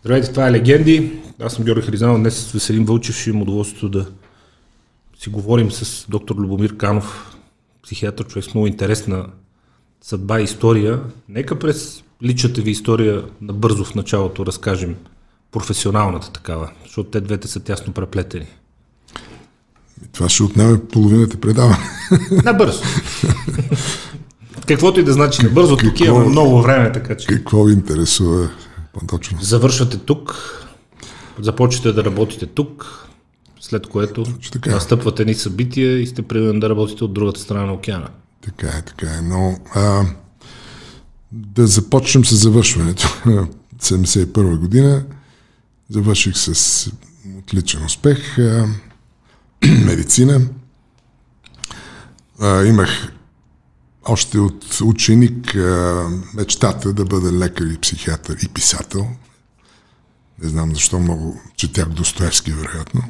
Здравейте, това е Легенди. Аз съм Георги Харизанов. Днес с Веселин Вълчев ще имам удоволствието да си говорим с доктор Любомир Канов, психиатър, човек с много интересна съдба и история. Нека през личната ви история набързо в началото разкажем професионалната такава, защото те двете са тясно преплетени. Това ще отнеме половината предаване. Набързо. Каквото и да значи набързо, тук имаме много време, така че. Какво ви интересува по-точно? Завършвате тук, започвате да работите тук, след което така. настъпват едни събития и сте принудени да работите от другата страна на океана. Така е, така е. Но а, да започнем с завършването. 71 година завърших с отличен успех. А, медицина. А, имах още от ученик мечтата да бъда лекар и психиатър и писател. Не знам защо много четях Достоевски, вероятно.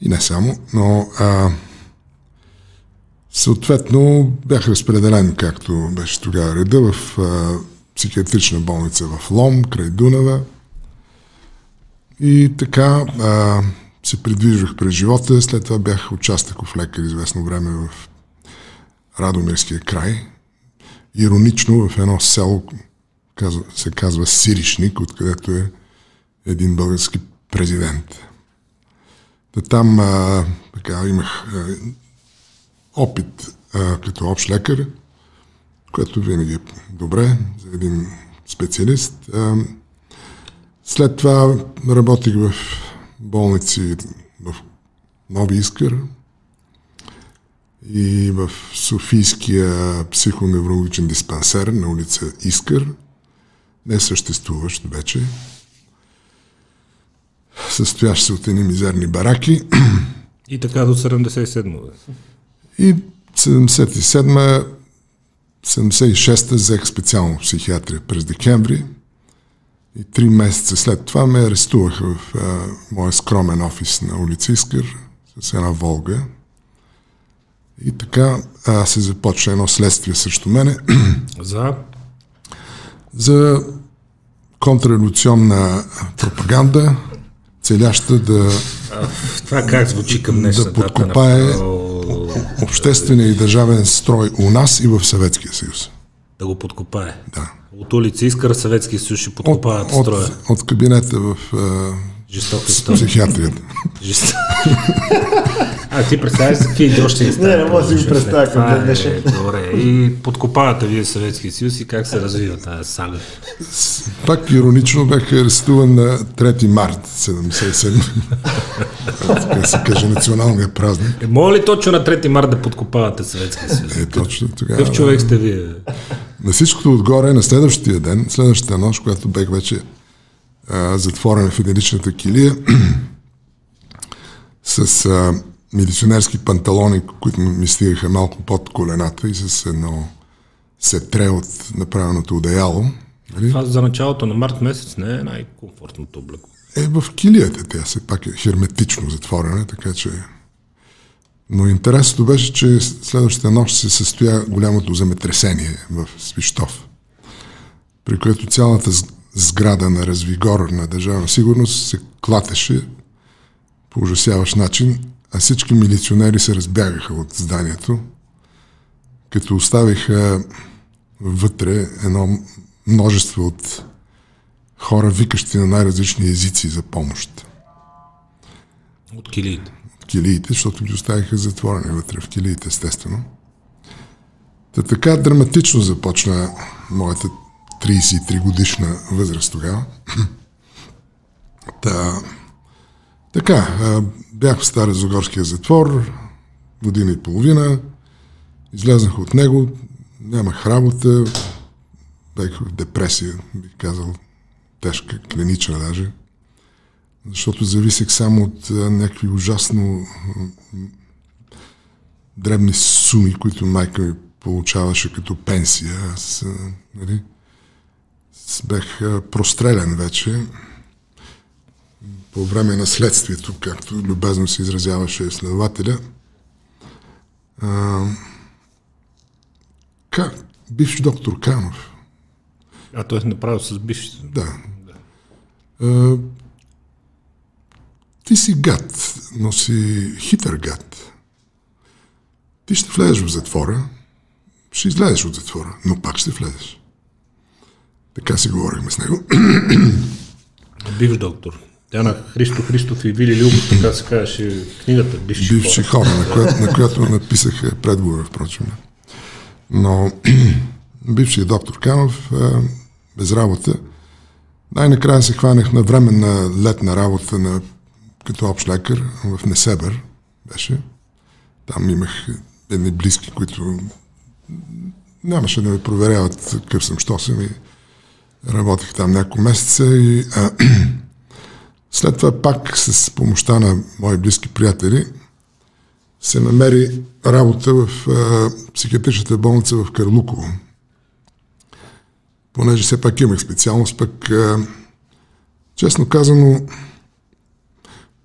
И не само, но а, съответно бях разпределен, както беше тогава реда, в а, психиатрична болница в Лом, край Дунава. И така а, се придвижвах през живота. След това бях участъков лекар известно време в Радомирския край. Иронично в едно село се казва Сиришник, откъдето е един български президент. Та там а, така, имах а, опит а, като общ лекар, което винаги е добре за един специалист. А, след това работих в болници в Нови Искър и в Софийския психоневрологичен диспансер на улица Искър, не съществуващ вече, състоящ се от едни мизерни бараки. И така до 77 И 77 76-та взех специално психиатрия през декември и три месеца след това ме арестуваха в а, моя скромен офис на улица Искър с една Волга. И така а, се започна едно следствие срещу мене. За? За контрреволюционна пропаганда, целяща да, а, това как звучи към да подкопае на... обществения и държавен строй у нас и в Съветския съюз. Да го подкопае? Да. От улица Искара Съветския съюз ще подкопават от, строя. От, от кабинета в Жестока психиатрията. Жест... а, ти представяш за какви идиощи не Не, не мога да си го представя към днешен. Добре, и подкопавате вие Съветския съюз и как се развива тази сага? Пак иронично бях арестуван на 3 март 77. така се каже националния празник. Е, мога ли точно на 3 март да подкопавате Съветския съюз? Е, точно тогава. Какъв човек сте вие? На всичкото отгоре, на следващия ден, следващата нощ, когато бех вече а, затворен в единичната килия, с а, милиционерски панталони, които ми стигаха малко под колената и с едно сетре от направеното одеяло. Нали? Това за началото на март месец не е най-комфортното облекло. Е, в килията тя все пак е херметично затворена, така че... Но интересното беше, че следващата нощ се състоя голямото земетресение в Свищов, при което цялата сграда на развигор на държавна сигурност се клатеше по ужасяващ начин, а всички милиционери се разбягаха от зданието, като оставиха вътре едно множество от хора, викащи на най-различни езици за помощ. От килиите. От килиите, защото ги оставиха затворени вътре в килиите, естествено. Та така драматично започна моята 33 годишна възраст тогава. Та, така, бях в Стара Загорския затвор, година и половина, излезнах от него, нямах работа, бях в депресия, бих казал, тежка, клинична даже, защото зависех само от някакви ужасно дребни суми, които майка ми получаваше като пенсия. Аз, нали, бях прострелян вече по време на следствието, както любезно се изразяваше следователя. А, как? Бивш доктор Канов. А той е направил с бивш. Да. да. А, ти си гад, но си хитър гад. Ти ще влезеш в затвора, ще излезеш от затвора, но пак ще влезеш. Така си говорихме с него. Бивш доктор. Тя на Христо Христов и Вили Любов, така се казваше книгата Бивши, Бивши хора, на, която, на която написах предговора, впрочем. Но бившият доктор Канов, без работа, най-накрая се хванах на временна летна работа на, като общ лекар в Несебър, беше. Там имах едни близки, които нямаше да ме проверяват какъв съм, що съм и работих там няколко месеца и а, след това пак с помощта на мои близки приятели се намери работа в а, психиатричната болница в Карлуково. Понеже все пак имах специалност, пък а, честно казано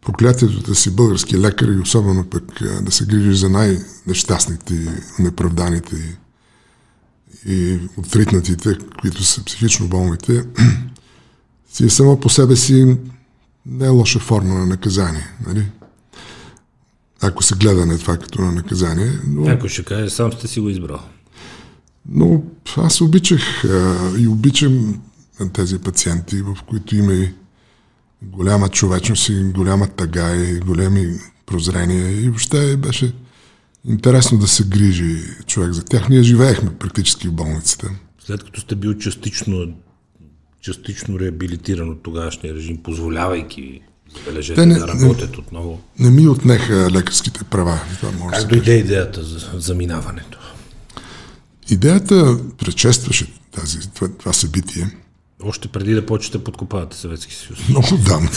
проклятието да си български лекар и особено пък да се грижиш за най-нещастните, неправданите и, и отритнатите, които са психично болните, си е само по себе си не е лоша форма на наказание. Нали? Ако се гледа на това като на наказание. Но... Ако ще каже, сам сте си го избрал. Но аз обичах а, и обичам тези пациенти, в които има и голяма човечност и голяма тъга и големи прозрения и въобще беше интересно да се грижи човек за тях. Ние живеехме практически в болницата. След като сте бил частично, частично реабилитиран от тогашния режим, позволявайки забележете не, да работят не, отново. Не ми отнеха лекарските права. Това може как дойде идеята за заминаването? Идеята предшестваше тази, това, това събитие. Още преди да почнете подкопавате Съветски съюз. Много дам.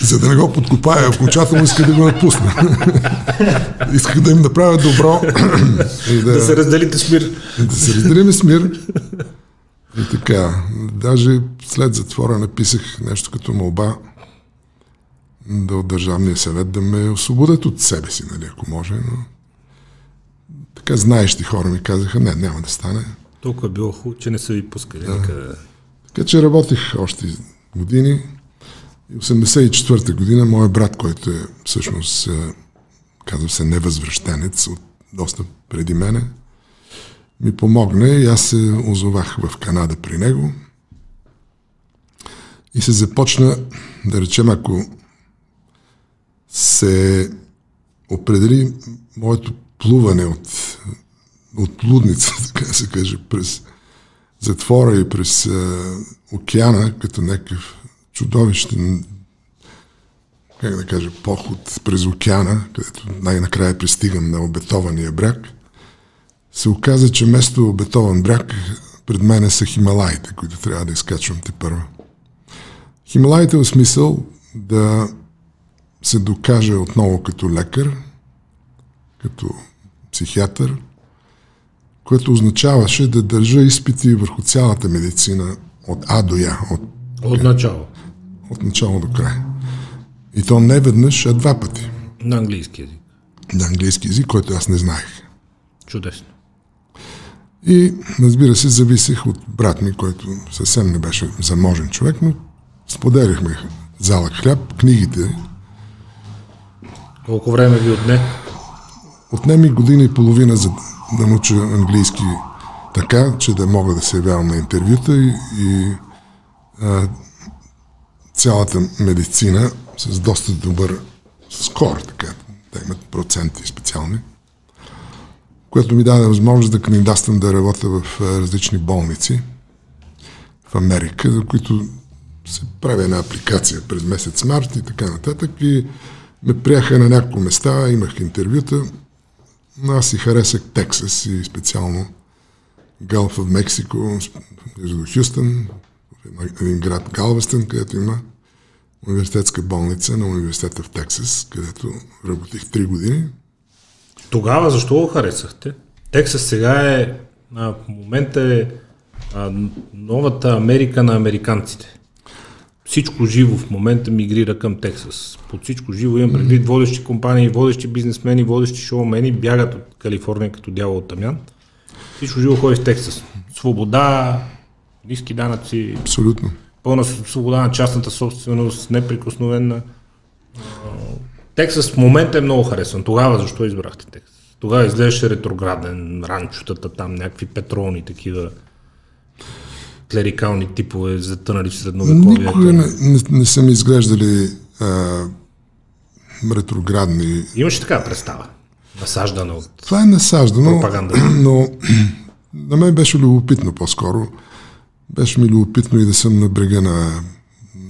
За да не го подкопая, окончателно иска да го напусна. Исках да им направя добро. и да, да се разделите с мир. Да се разделиме с мир. И така, даже след затвора написах нещо като молба да от Държавния съвет да ме освободят от себе си, нали, ако може. Но... Така знаещи хора ми казаха, не, няма да стане. Толкова е било хубаво, че не са ви пускали да. никъде. Така че работих още години. И 84-та година моят брат, който е всъщност, е, казва се, невъзвръщенец от доста преди мене, ми помогна и аз се озовах в Канада при него. И се започна, да речем, ако се определи моето плуване от, от лудница, така се каже, през затвора и през а, океана, като някакъв чудовищен как да кажа, поход през океана, където най-накрая пристигам на обетования бряг, се оказа, че вместо обетован бряг пред мен са Хималаите, които трябва да изкачвам те първа. Хималаите в смисъл да се докаже отново като лекар, като психиатър, което означаваше да държа изпити върху цялата медицина от А до Я. От, от начало. От начало до край. И то не веднъж, а два пъти. На английски язик. На английски язик, който аз не знаех. Чудесно. И, разбира се, зависех от брат ми, който съвсем не беше заможен човек, но споделяхме залък хляб, книгите. Колко време ви отне? Отне ми година и половина за да науча английски така, че да мога да се явявам на интервюта и, и а, цялата медицина с доста добър скор, така, да имат проценти специални, което ми даде възможност да кандидатствам да работя в различни болници в Америка, за които се прави една апликация през месец март и така нататък и ме приеха на няколко места, имах интервюта, но аз си харесах Тексас и специално Галф в Мексико, между Хюстън, един град Галвестън, където има университетска болница на университета в Тексас, където работих 3 години. Тогава защо го харесахте? Тексас сега е, а, в момента е а, новата Америка на американците. Всичко живо в момента мигрира към Тексас. Под всичко живо имам предвид водещи компании, водещи бизнесмени, водещи шоумени бягат от Калифорния като дявол от Тамян. Всичко живо ходи в Тексас. Свобода, ниски данъци. Абсолютно. пълна свобода на частната собственост, неприкосновена. Тексас в момента е много харесван. Тогава защо избрахте Тексас? Тогава изглеждаше ретрограден, ранчотата там, някакви петролни такива клерикални типове, затънали в средновековието. Никога не, не, не са ми изглеждали а, ретроградни. Имаш така представа? Насаждана от Това е насаждано, пропаганда. но на мен беше любопитно по-скоро. Беше ми любопитно и да съм на брега на,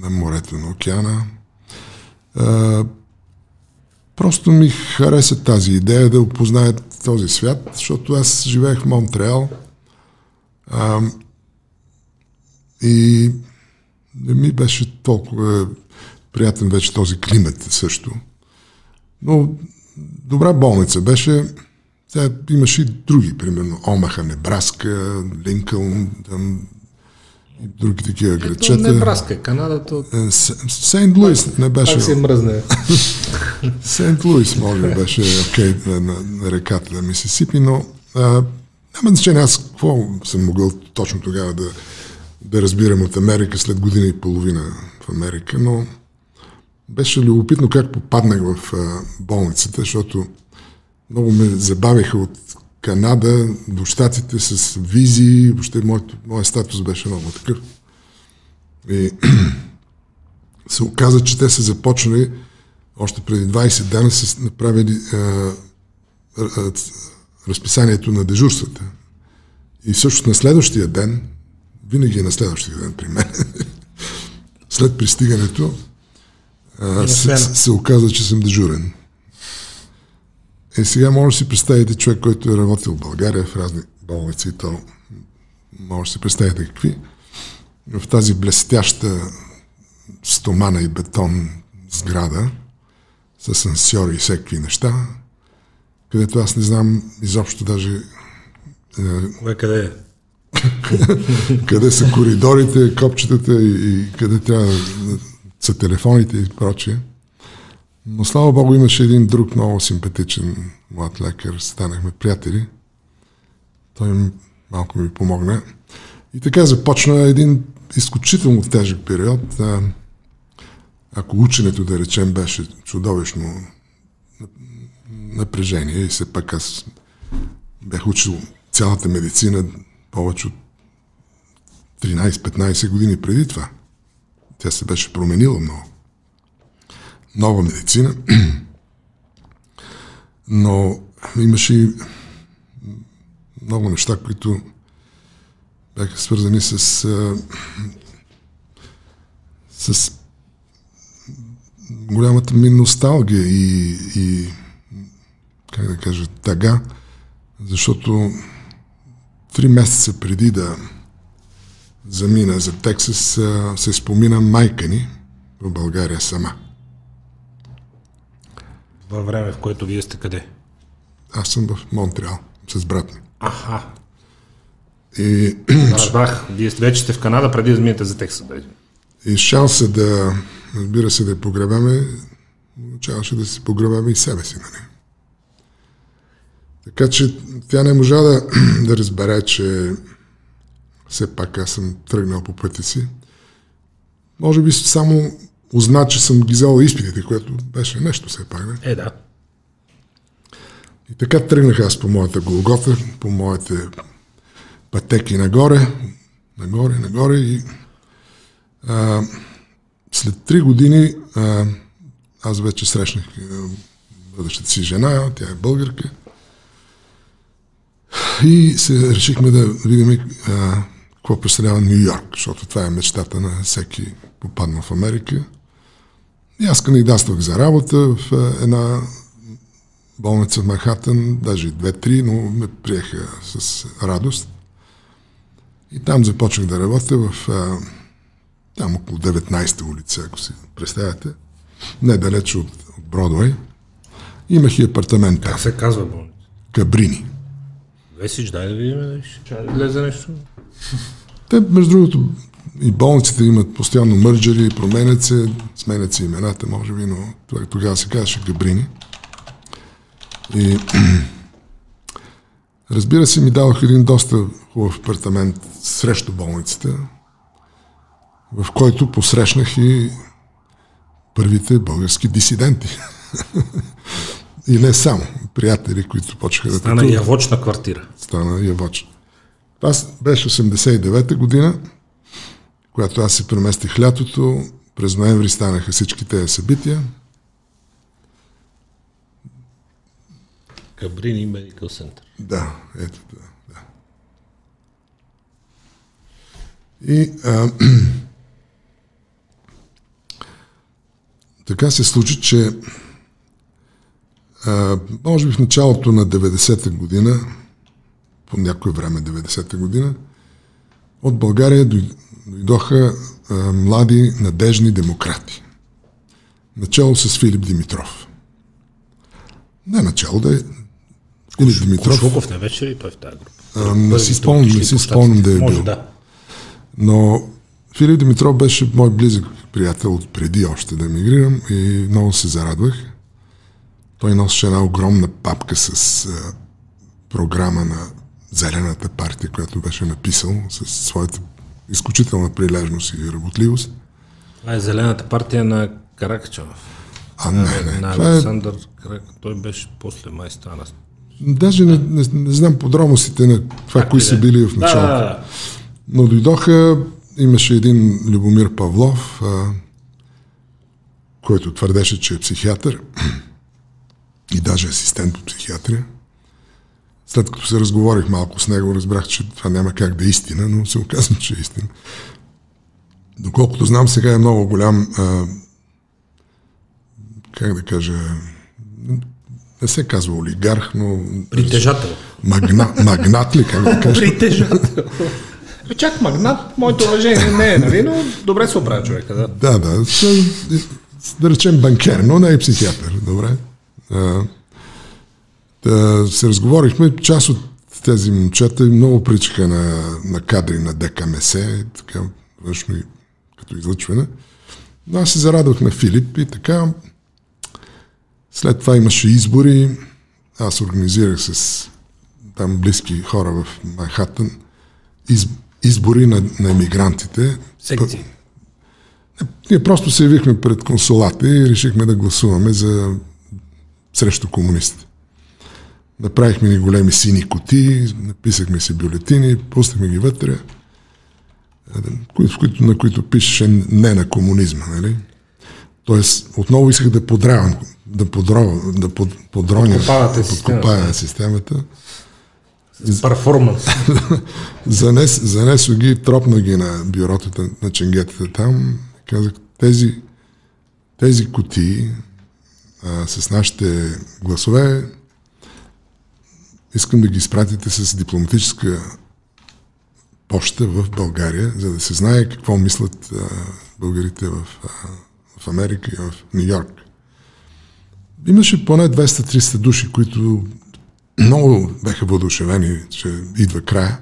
на морето, на океана. А, просто ми хареса тази идея да опозная този свят, защото аз живеех в Монтреал а, и не ми беше толкова приятен вече този климат също. Но добра болница беше. Тя имаше и други, примерно Омаха, Небраска, Линкълн, там и други такива Ето, градчета. Небраска, Канада, то Е, Сейнт Луис не беше. пак се мръзне. Сейнт Луис, може би, беше окей на, на, на реката на Мисисипи, но а, няма значение аз какво съм могъл точно тогава да, да разбирам от Америка след година и половина в Америка, но беше любопитно как попаднах в а, болницата, защото много ме забавиха от Канада до щатите с визии, въобще моят, моят статус беше много такъв. И се оказа, че те са започнали още преди 20 дена са направили а, а, разписанието на дежурствата. И също на следващия ден, винаги е на следващия ден при мен, след пристигането, а, се, се оказа, че съм дежурен. И сега може да си представите човек, който е работил в България в разни болници, то може да си представите какви. В тази блестяща стомана и бетон сграда, с асансьори и всякакви неща, където аз не знам изобщо даже е, Кое къде е? къде са коридорите, копчетата и, и къде трябва да са телефоните и прочие. Но слава Богу имаше един друг много симпатичен млад лекар, станахме приятели. Той малко ми помогна. И така започна един изключително тежък период. Ако ученето, да речем, беше чудовищно напрежение и все пак аз бях учил цялата медицина повече от 13-15 години преди това. Тя се беше променила много. Нова медицина. Но имаше и много неща, които бяха свързани с, с голямата ми носталгия и, и как да кажа, тага, защото три месеца преди да замина за Тексас, се спомина майка ни в България сама. Във време, в което вие сте къде? Аз съм в Монтреал с брат ми. Аха. И, Разбрах, вие вече сте в Канада преди да заминете за Тексас. И шанса да, разбира се, да я погребаме, означаваше да си погребаме и себе си, нали? Така че тя не можа да, да разбере, че все пак аз съм тръгнал по пътя си. Може би само узна, че съм ги взел изпитите, което беше нещо все пак. Не? Е, да. И така тръгнах аз по моята Голгота, по моите пътеки нагоре, нагоре, нагоре и а, след три години а, аз вече срещнах бъдещата си жена, тя е българка и се решихме да видим а, какво представлява Нью Йорк, защото това е мечтата на всеки попаднал в Америка. И аз кандидатствах за работа в а, една болница в Манхатън, даже две-три, но ме приеха с радост. И там започнах да работя в а, там около 19-та улица, ако си представяте, недалеч от, от Бродвей. Имах и апартамент там, Как се казва болница? Кабрини. Весич, дай да видим, ще влезе нещо. Те, между другото, и болниците имат постоянно мърджери, променят се, сменят се имената, може би, но тогава се казваше Габрини. И разбира се, ми давах един доста хубав апартамент срещу болницата. в който посрещнах и първите български дисиденти. и не само. Приятели, които почнаха да Стана явочна квартира. Стана явоч. Това беше 89-та година, когато аз се преместих лятото. През ноември станаха всички тези събития. Кабрини Медикал Център. Да, ето това. Да. И а, така се случи, че а, може би в началото на 90-та година, по някое време 90-та година, от България дойдоха а, млади, надежни демократи. Начало с Филип Димитров. Не начало, да е Филип Димитров. Кошуков не беше ли той в тази група? А, не си спомням, не си спомням да е Може, бил. да. Но Филип Димитров беше мой близък приятел от преди още да емигрирам и много се зарадвах. Той носеше една огромна папка с а, програма на Зелената партия, която беше написал с своята изключителна прилежност и работливост. Това е Зелената партия на Каракачанов. А, не, не. На е, Александър Карак... Той беше после май стана. даже не, не, не знам подробностите на това, кои и са е. били в началото. Да, да, да. Но дойдоха, имаше един Любомир Павлов, а, който твърдеше, че е психиатър и даже асистент по психиатрия. След като се разговорих малко с него, разбрах, че това няма как да е истина, но се оказва, че е истина. Доколкото знам, сега е много голям, а, как да кажа, не се казва олигарх, но Притежател. магна, магнат ли, как да кажа? Притежател. Чак магнат, моето уважение не е, нали, но добре се оправя човека, да. Да, да. Да речем банкер, но не е психиатър. Добре. А, да, се разговорихме. Част от тези момчета много причаха на, на кадри на ДКМС, така външно и като излъчване. Но аз се зарадвах на Филип и така. След това имаше избори. Аз организирах с там близки хора в Манхатън из, избори на, на емигрантите. Секции. Ние просто се явихме пред консулата и решихме да гласуваме за срещу комунистите. Направихме ни големи сини коти, написахме си бюлетини, пуснахме ги вътре, на които пишеше не на комунизма, нали? Тоест, отново исках да подравам, да, подро, да под, подроня, Подкопавате да системата. подкопая системата. С перформанс. Занес, занесох ги, тропна ги на бюрото на ченгетата там. Казах, тези, тези кутии а, с нашите гласове искам да ги изпратите с дипломатическа почта в България, за да се знае какво мислят а, българите в, а, в Америка и в Нью Йорк. Имаше поне 200-300 души, които много беха въодушевени, че идва края.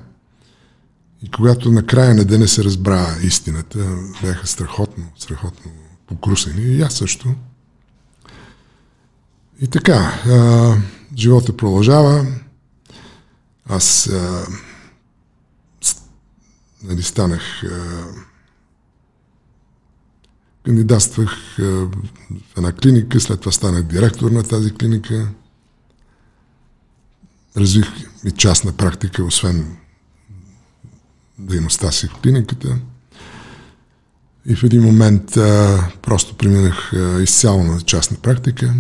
И когато на края на деня се разбра истината, бяха страхотно, страхотно покрусени. И аз също. И така, а, живота продължава. Аз а, с, нали, станах а, кандидатствах а, в една клиника, след това станах директор на тази клиника. Развих и частна практика, освен дейността си в клиниката. И в един момент а, просто преминах изцяло на частна практика.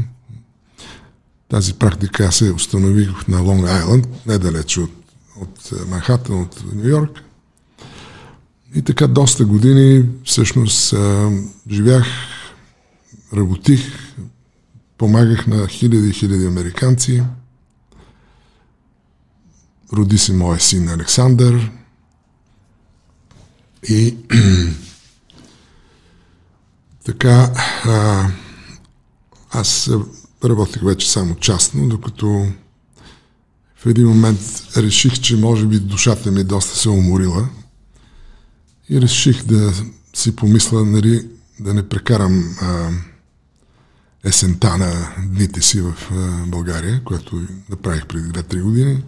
Тази практика се установих на Лонг Айланд, недалече от, от Манхатън, от Нью Йорк. И така доста години всъщност а, живях, работих, помагах на хиляди и хиляди американци. Роди се моя син Александър. И така, а, аз работех вече само частно, докато в един момент реших, че може би душата ми доста се уморила и реших да си помисля, нали, да не прекарам а, есента на дните си в а, България, което направих преди 2-3 години.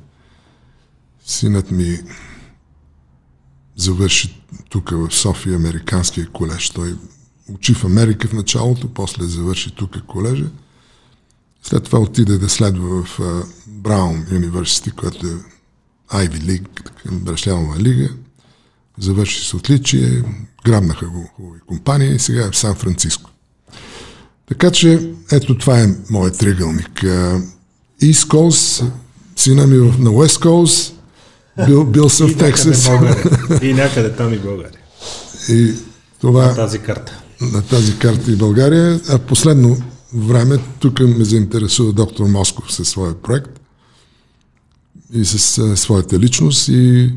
Синът ми завърши тук в София Американския колеж. Той учи в Америка в началото, после завърши тук колежа. След това отиде да следва в Браун университет, което е Ivy League, Брашлява лига. Завърши с отличие, грабнаха го хубави компании и сега е в Сан-Франциско. Така че, ето това е моят тригълник. East Coast, сина ми на West Coast, бил, бил съм в Тексас. И някъде там и България. И това, на тази карта. На тази карта и България. А последно време тук ме заинтересува доктор Москов със своя проект и с а, своята личност и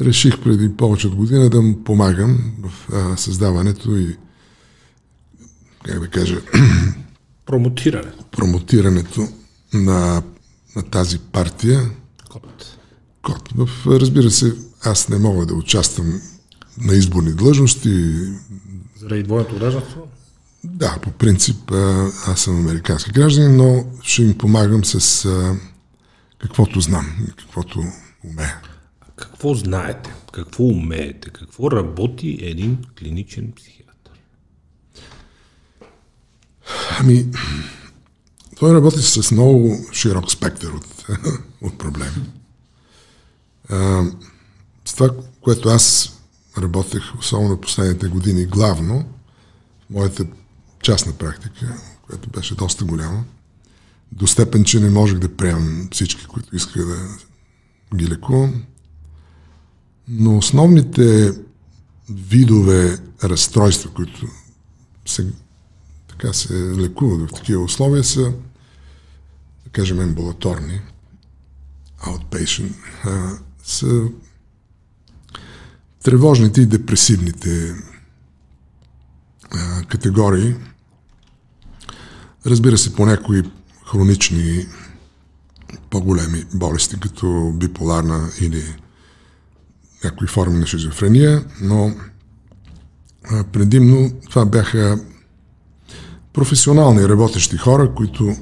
реших преди повече от година да му помагам в а, създаването и как да кажа промотирането. промотирането на, на тази партия. Код. В, разбира се, аз не мога да участвам на изборни длъжности. Заради двойното гражданство? Да, по принцип аз съм американски гражданин, но ще им помагам с а, каквото знам, каквото умея. Какво знаете? Какво умеете? Какво работи един клиничен психиатър? Ами, той работи с много широк спектър от, от проблеми. А, с това, което аз работех, особено последните години, главно моята частна практика, която беше доста голяма, до степен, че не можех да приемам всички, които исках да ги лекувам. Но основните видове разстройства, които се, така се лекуват в такива условия, са, да кажем, амбулаторни, outpatient, а, са тревожните и депресивните а, категории. Разбира се, по някои хронични по-големи болести, като биполарна или някои форми на шизофрения, но предимно това бяха професионални работещи хора, които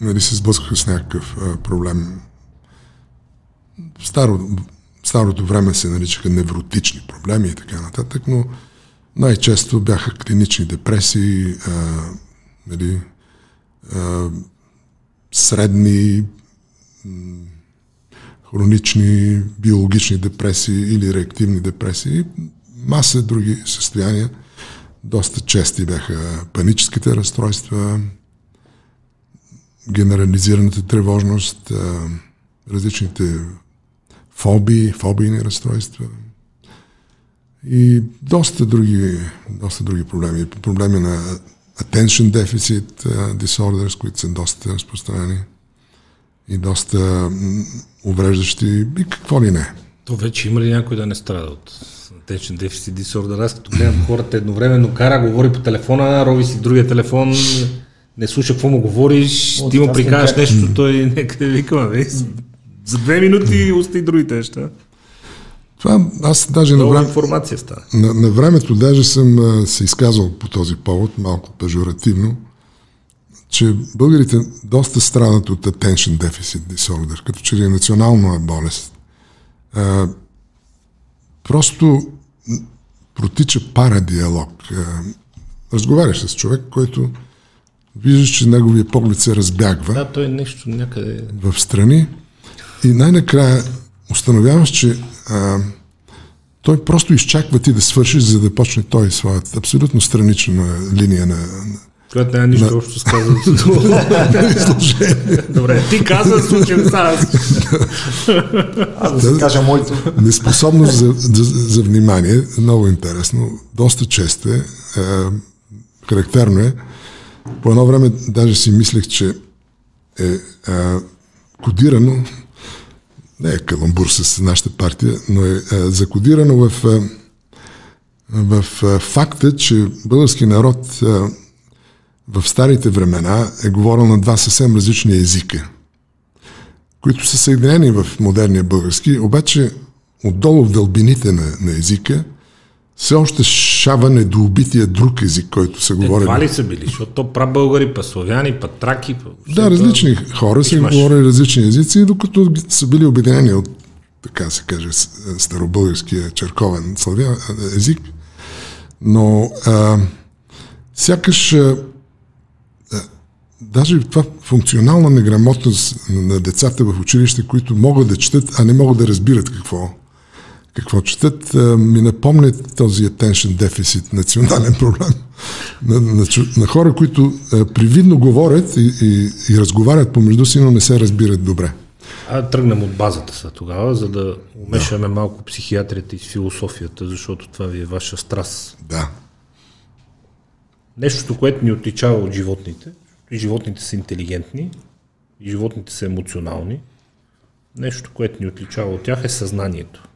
нали, се сблъскаха с някакъв а, проблем. Старо, старото време се наричаха невротични проблеми и така нататък, но най-често бяха клинични депресии, а, нали, а, средни хронични биологични депресии или реактивни депресии, маса други състояния. Доста чести бяха паническите разстройства, генерализираната тревожност, различните фобии, фобийни разстройства и доста други, доста други проблеми. Проблеми на attention deficit disorders, които са доста разпространени и доста увреждащи и какво ли не. То вече има ли някой да не страда от attention deficit disorder? Аз като гледам хората едновременно кара, говори по телефона, роби си другия телефон, не слуша какво му говориш, О, ти му прикажеш нещо, той нека да викаме. За две минути усти другите неща. Това аз даже на, време, информация става. На, на времето даже съм а, се изказал по този повод, малко пежоративно, че българите доста страдат от attention deficit disorder, като че ли е национална болест. А, просто протича парадиалог. А, разговаряш с човек, който виждаш, че неговия поглед се разбягва. Да, той е нещо някъде... В страни. И най-накрая установяваш, че а, той просто изчаква ти да свършиш, за да почне той своята абсолютно странична линия на, която няма нищо на... общо с казаното Добре, ти каза, случай аз. Аз да си кажа моето. Неспособност за, за, за внимание, много интересно, доста често е, е, характерно е. По едно време даже си мислех, че е, е кодирано не е каламбур с нашата партия, но е, е закодирано в, е, в е, факта, че български народ в старите времена е говорил на два съвсем различни езика, които са съединени в модерния български, обаче отдолу в дълбините на, на езика все още шава недоубития друг език, който се говори. Това ли са били? Защото то пра българи, па славяни, па траки. Па... Да, различни хора са говорили различни езици, докато са били обединени от така се каже, старобългарския черковен славя, език, но а, сякаш а, даже това функционална неграмотност на децата в училище, които могат да четат, а не могат да разбират какво, какво четат, ми напомнят този attention deficit, национален проблем на, на, на хора, които привидно говорят и, и, и разговарят помежду си, но не се разбират добре. А тръгнем от базата са тогава, за да умешаме да. малко психиатрията и философията, защото това ви е ваша страст. Да. Нещото, което ни отличава от животните, и животните са интелигентни, и животните са емоционални, нещо, което ни отличава от тях е съзнанието.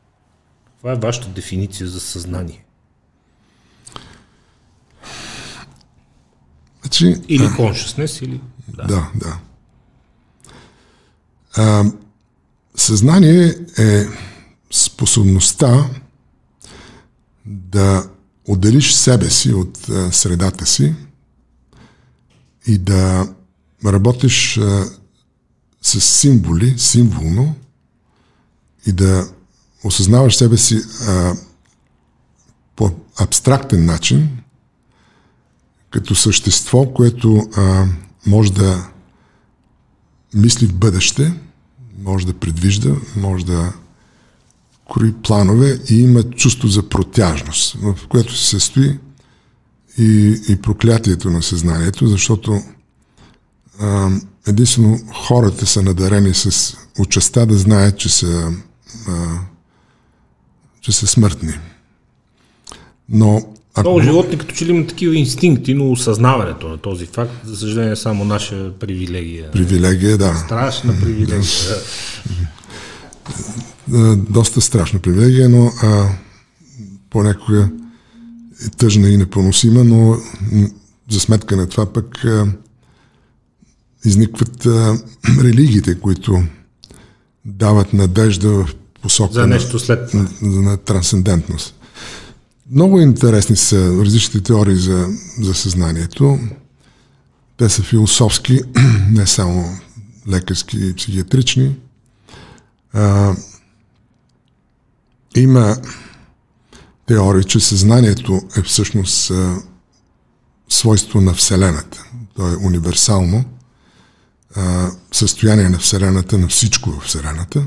Каква е вашата дефиниция за съзнание? Значи, или consciousness, или... Да, да. да. А, съзнание е способността да отделиш себе си от а, средата си и да работиш а, с символи, символно и да осъзнаваш себе си а, по абстрактен начин, като същество, което а, може да мисли в бъдеще, може да предвижда, може да крои планове и има чувство за протяжност, в което се състои и, и проклятието на съзнанието, защото а, единствено хората са надарени с участа да знаят, че са, а, че са смъртни. Но ако... Много животни като че ли имат такива инстинкти, но осъзнаването на този факт, за съжаление, е само наша привилегия. Привилегия, да. Страшна привилегия. Доста страшна привилегия, но а, понякога е тъжна и непоносима, но за сметка на това пък а, изникват а, религиите, които дават надежда в посока за нещо след на, на трансцендентност. Много интересни са различните теории за, за съзнанието. Те са философски, не само лекарски и психиатрични. А, има теория, че съзнанието е всъщност а, свойство на Вселената. То е универсално а, състояние на Вселената, на всичко в Вселената.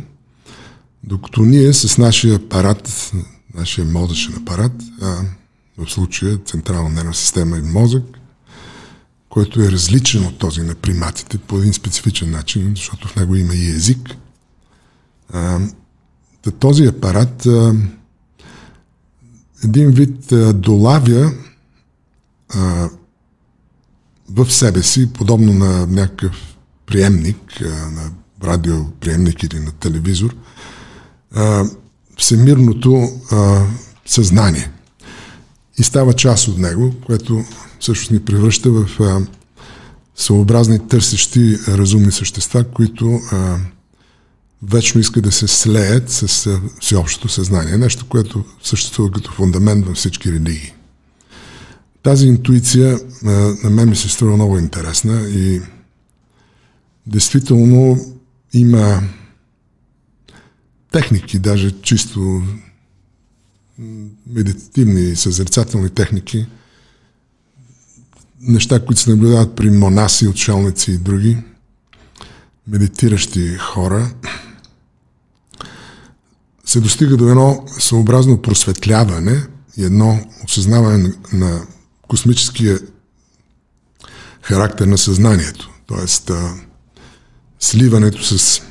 Докато ние с нашия апарат, нашия мозъчен апарат, а, в случая централна нервна система и мозък, който е различен от този на приматите по един специфичен начин, защото в него има и език. А, този апарат а, един вид а, долавя а, в себе си, подобно на някакъв приемник, а, на радиоприемник или на телевизор, всемирното а, съзнание. И става част от него, което всъщност ни превръща в а, съобразни търсещи разумни същества, които а, вечно искат да се слеят с а, всеобщото съзнание. Нещо, което съществува като фундамент във всички религии. Тази интуиция а, на мен ми се струва много интересна и действително има техники, даже чисто медитативни, съзерцателни техники, неща, които се наблюдават при монаси, отшелници и други, медитиращи хора, се достига до едно съобразно просветляване и едно осъзнаване на космическия характер на съзнанието. Тоест, сливането с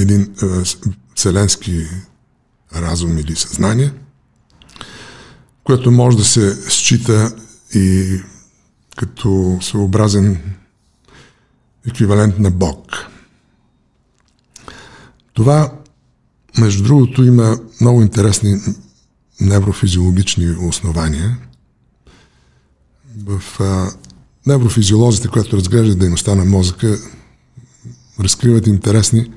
един е, вселенски разум или съзнание, което може да се счита и като съобразен еквивалент на Бог. Това, между другото, има много интересни неврофизиологични основания. В а, неврофизиолозите, които разглеждат дейността на мозъка, разкриват интересни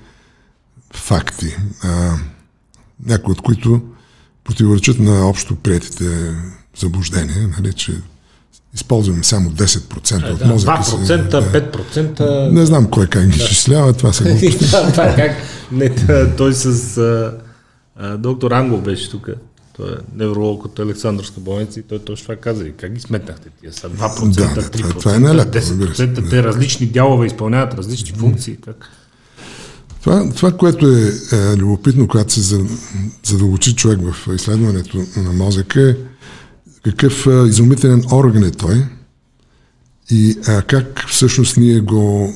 факти, а, от които противоречат на общо приятите заблуждения, нали, че използваме само 10% Е, от да, мозъка 2%, 5%. Не знам кой как ги изчислява, това са глупости. Да, това е как. Не, той с а, а, доктор Ангел беше тук. Той е невролог от Александрска болница и той точно това каза. И как ги сметнахте тия са? 2%, Да, 3%, това- това е нелепо, разбира се. 10%, те различни дялове изпълняват различни функции. Как? Това, това което е, е любопитно, когато се за- задълбочи човек в изследването на мозъка е какъв а, изумителен орган е той и а, как всъщност ние го,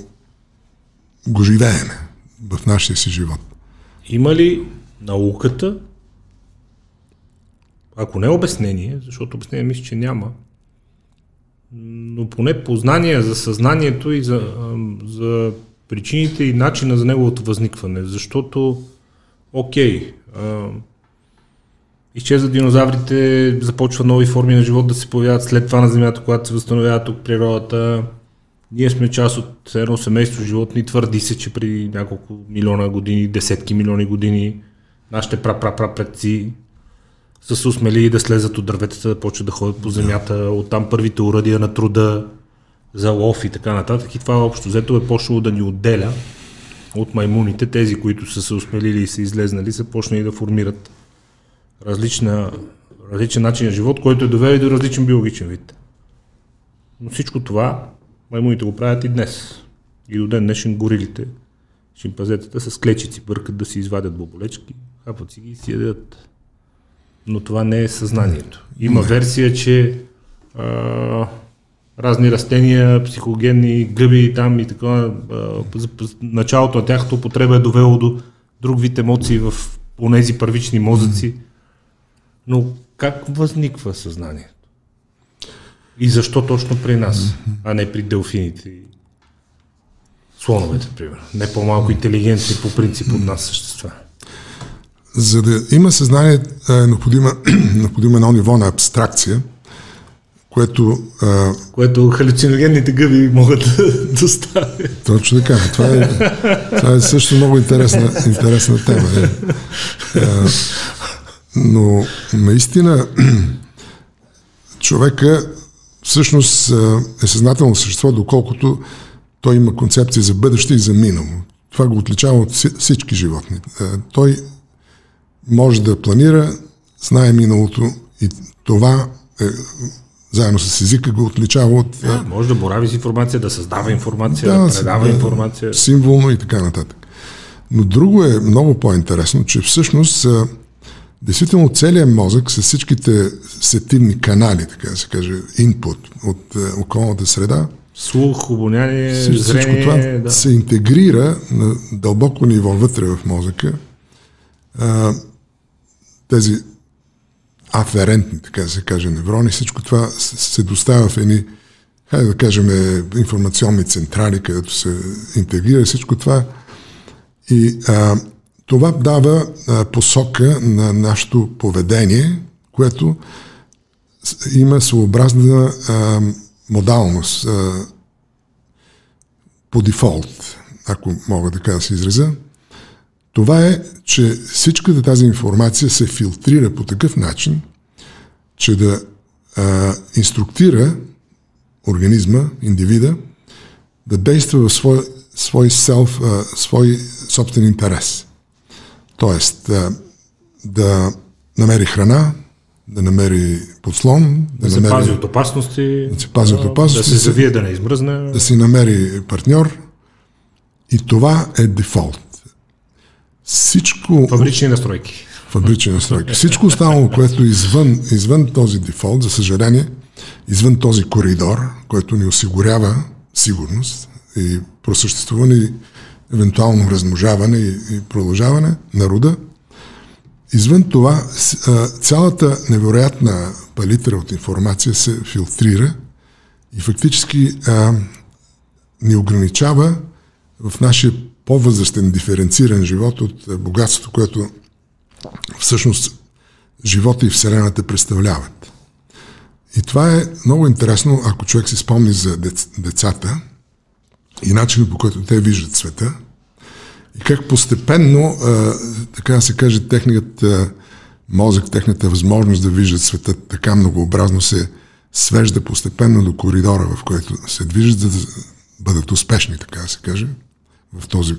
го живееме в нашия си живот. Има ли науката, ако не обяснение, защото обяснение мисля, че няма, но поне познание за съзнанието и за, за причините и начина за неговото възникване, защото, окей, ам, изчезват динозаврите, започва нови форми на живот да се появяват след това на Земята, когато се възстановява тук природата. Ние сме част от едно семейство животни. Твърди се, че преди няколко милиона години, десетки милиони години, нашите пра-пра-пра-предци са се усмели да слезат от дърветата, да почват да ходят по земята, оттам първите уръдия на труда за лов и така нататък. И това общо взето е почнало да ни отделя от маймуните. Тези, които са се усмелили и са излезнали, са почнали да формират различна, различен начин на живот, който е довел до различен биологичен вид. Но всичко това маймуните го правят и днес. И до ден днешен горилите, шимпазетата с клечици бъркат да си извадят боболечки, хапат си ги и си ядат. Но това не е съзнанието. Има версия, че а, разни растения, психогенни гъби там и така, началото на тяхната употреба е довело до друг вид емоции в онези първични мозъци. Но как възниква съзнанието? И защо точно при нас, а не при делфините и слоновете, примерно? Не по-малко интелигентни по принцип от нас същества. За да има съзнание е необходима, необходимо едно ниво на абстракция, което а, Което халюциногенните гъби могат да доставят. Точно така. Това е, това е също много интересна, интересна тема. Е. А, но наистина човека всъщност е съзнателно същество, доколкото той има концепция за бъдеще и за минало. Това го отличава от вси- всички животни. Той може да планира, знае миналото и това е, заедно с езика го отличава от а, Може да борави с информация, да създава информация, да, Да, да предава да. информация. символно и така нататък. Но друго е много по-интересно, че всъщност действително целият мозък с всичките сетивни канали, така да се каже, инпут от околната среда, Слух, обоняние, всичко зрение. това да. се интегрира на дълбоко ниво вътре в мозъка. А, тези аферентни, така да се каже, неврони, всичко това се доставя в едни, хайде да кажем, информационни централи, където се интегрира всичко това. И а, това дава а, посока на нашето поведение, което има своеобразна а, модалност а, по дефолт, ако мога така да се изразя. Това е, че всичката тази информация се филтрира по такъв начин, че да а, инструктира организма, индивида, да действа в свой, свой, селф, а, свой собствен интерес. Тоест, а, да намери храна, да намери подслон, да, Да се намери, пази от опасности. да се пази от опасности, Да се завие, да не измръзне. да си намери партньор и това е дефолт. Всичко Фабрични настройки. фабрични настройки. Всичко останало, което извън, извън този дефолт, за съжаление, извън този коридор, който ни осигурява сигурност и просъществуване и евентуално размножаване и, и продължаване на рода, извън това цялата невероятна палитра от информация се филтрира и фактически а, ни ограничава в нашия по-възрастен, диференциран живот от а, богатството, което всъщност живота и Вселената представляват. И това е много интересно, ако човек си спомни за дец, децата и начинът по който те виждат света и как постепенно, а, така да се каже, техният а, мозък, техната възможност да виждат света така многообразно се, свежда постепенно до коридора, в който се движат, за да бъдат успешни, така да се каже, в този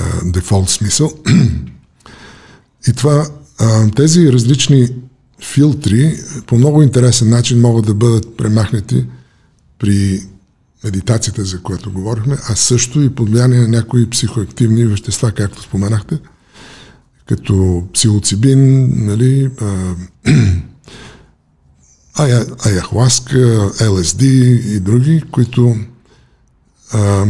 а, дефолт смисъл. И това, а, тези различни филтри по много интересен начин могат да бъдат премахнати при медитацията, за която говорихме, а също и под влияние на някои психоактивни вещества, както споменахте, като псилоцибин, нали, а, аяхуаска, ЛСД и други, които а,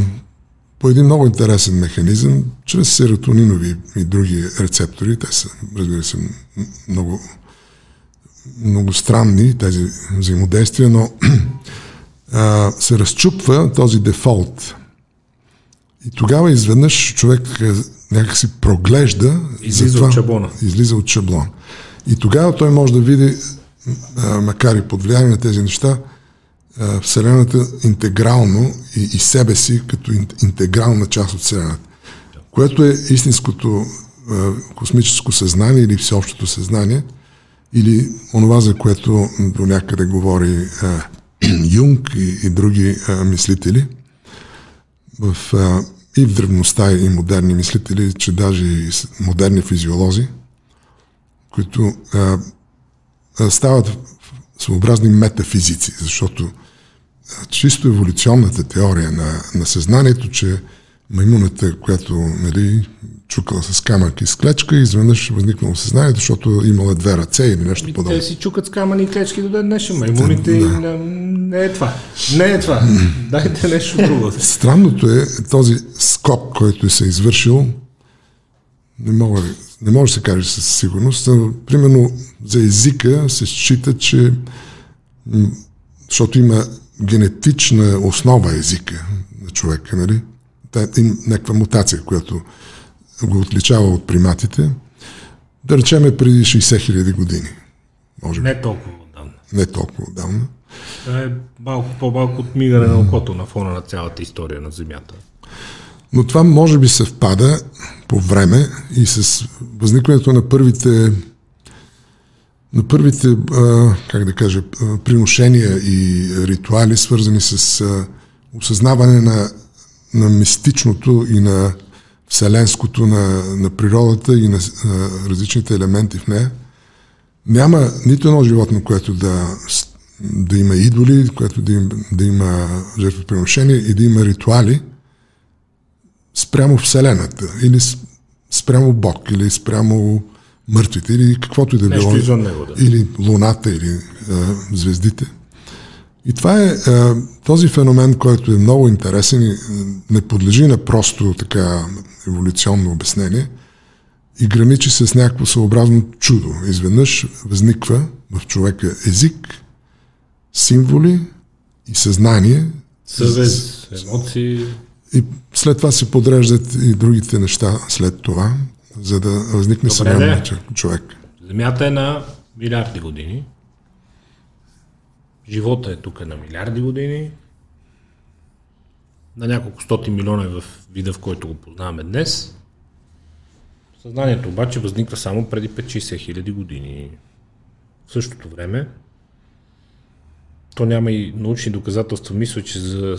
по един много интересен механизъм, чрез серотонинови и други рецептори, те са, разбира се, много, много странни тези взаимодействия, но а, се разчупва този дефолт. И тогава изведнъж човек някакси проглежда. Излиза това, от шаблона. Излиза от шаблон. И тогава той може да види, а, макар и под влияние на тези неща, а, Вселената интегрално и, и себе си като интегрална част от Вселената. Което е истинското а, космическо съзнание или всеобщото съзнание, или онова, за което до някъде говори а, Юнг и, и други а, мислители. В а, и в древността и модерни мислители, че даже и модерни физиолози, които а, стават своеобразни метафизици, защото чисто еволюционната теория на, на съзнанието, че маймуната, която нали, чукала с камък и с клечка изведнъж възникнало съзнанието, защото имала две ръце или нещо ами, подобно. Те си чукат с камъни и клечки до ден днешен. Маймуните да. не е това. Не е това. Дайте нещо друго. Странното е този скок, който се е извършил, не, мога, не може да се каже със сигурност. Примерно за езика се счита, че защото има генетична основа езика на човека, нали? Има някаква мутация, която го отличава от приматите, да речеме преди 60 хиляди години. Може не толкова отдавна. Не толкова отдавна. Това е малко по-малко от мигане на окото на фона на цялата история на Земята. Но това може би съвпада по време и с възникването на първите на първите, как да кажа, приношения и ритуали, свързани с осъзнаване на, на мистичното и на вселенското на, на природата и на на различните елементи в нея. Няма нито едно животно, което да, да има идоли, което да има, да има жертвоприношение и да има ритуали спрямо Вселената или спрямо Бог или спрямо мъртвите или каквото и да било. Него, да. Или Луната или а, звездите. И това е, е този феномен, който е много интересен и не подлежи на просто така еволюционно обяснение и граничи с някакво съобразно чудо. Изведнъж възниква в човека език, символи и съзнание. Съвест, емоции. И след това се подреждат и другите неща след това, за да възникне съвременен човек. Земята е на милиарди години. Живота е тук на милиарди години. На няколко стоти милиона е в вида, в който го познаваме днес. Съзнанието обаче възниква само преди 5-60 хиляди години. В същото време то няма и научни доказателства. Мисля, че за,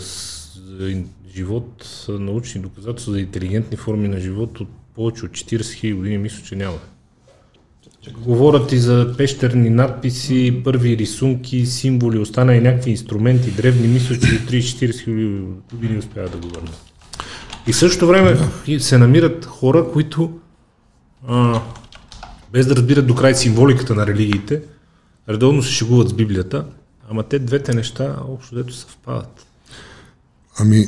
за живот, научни доказателства за интелигентни форми на живот от повече от 40 хиляди години, мисля, че няма. Говорят и за пещерни надписи, първи рисунки, символи, останали някакви инструменти, древни, мисля, че 30-40 хиляди години успяват да го върнат. И в същото време да. се намират хора, които а, без да разбират до край символиката на религиите, редовно се шегуват с Библията, ама те двете неща общо дето съвпадат. Ами,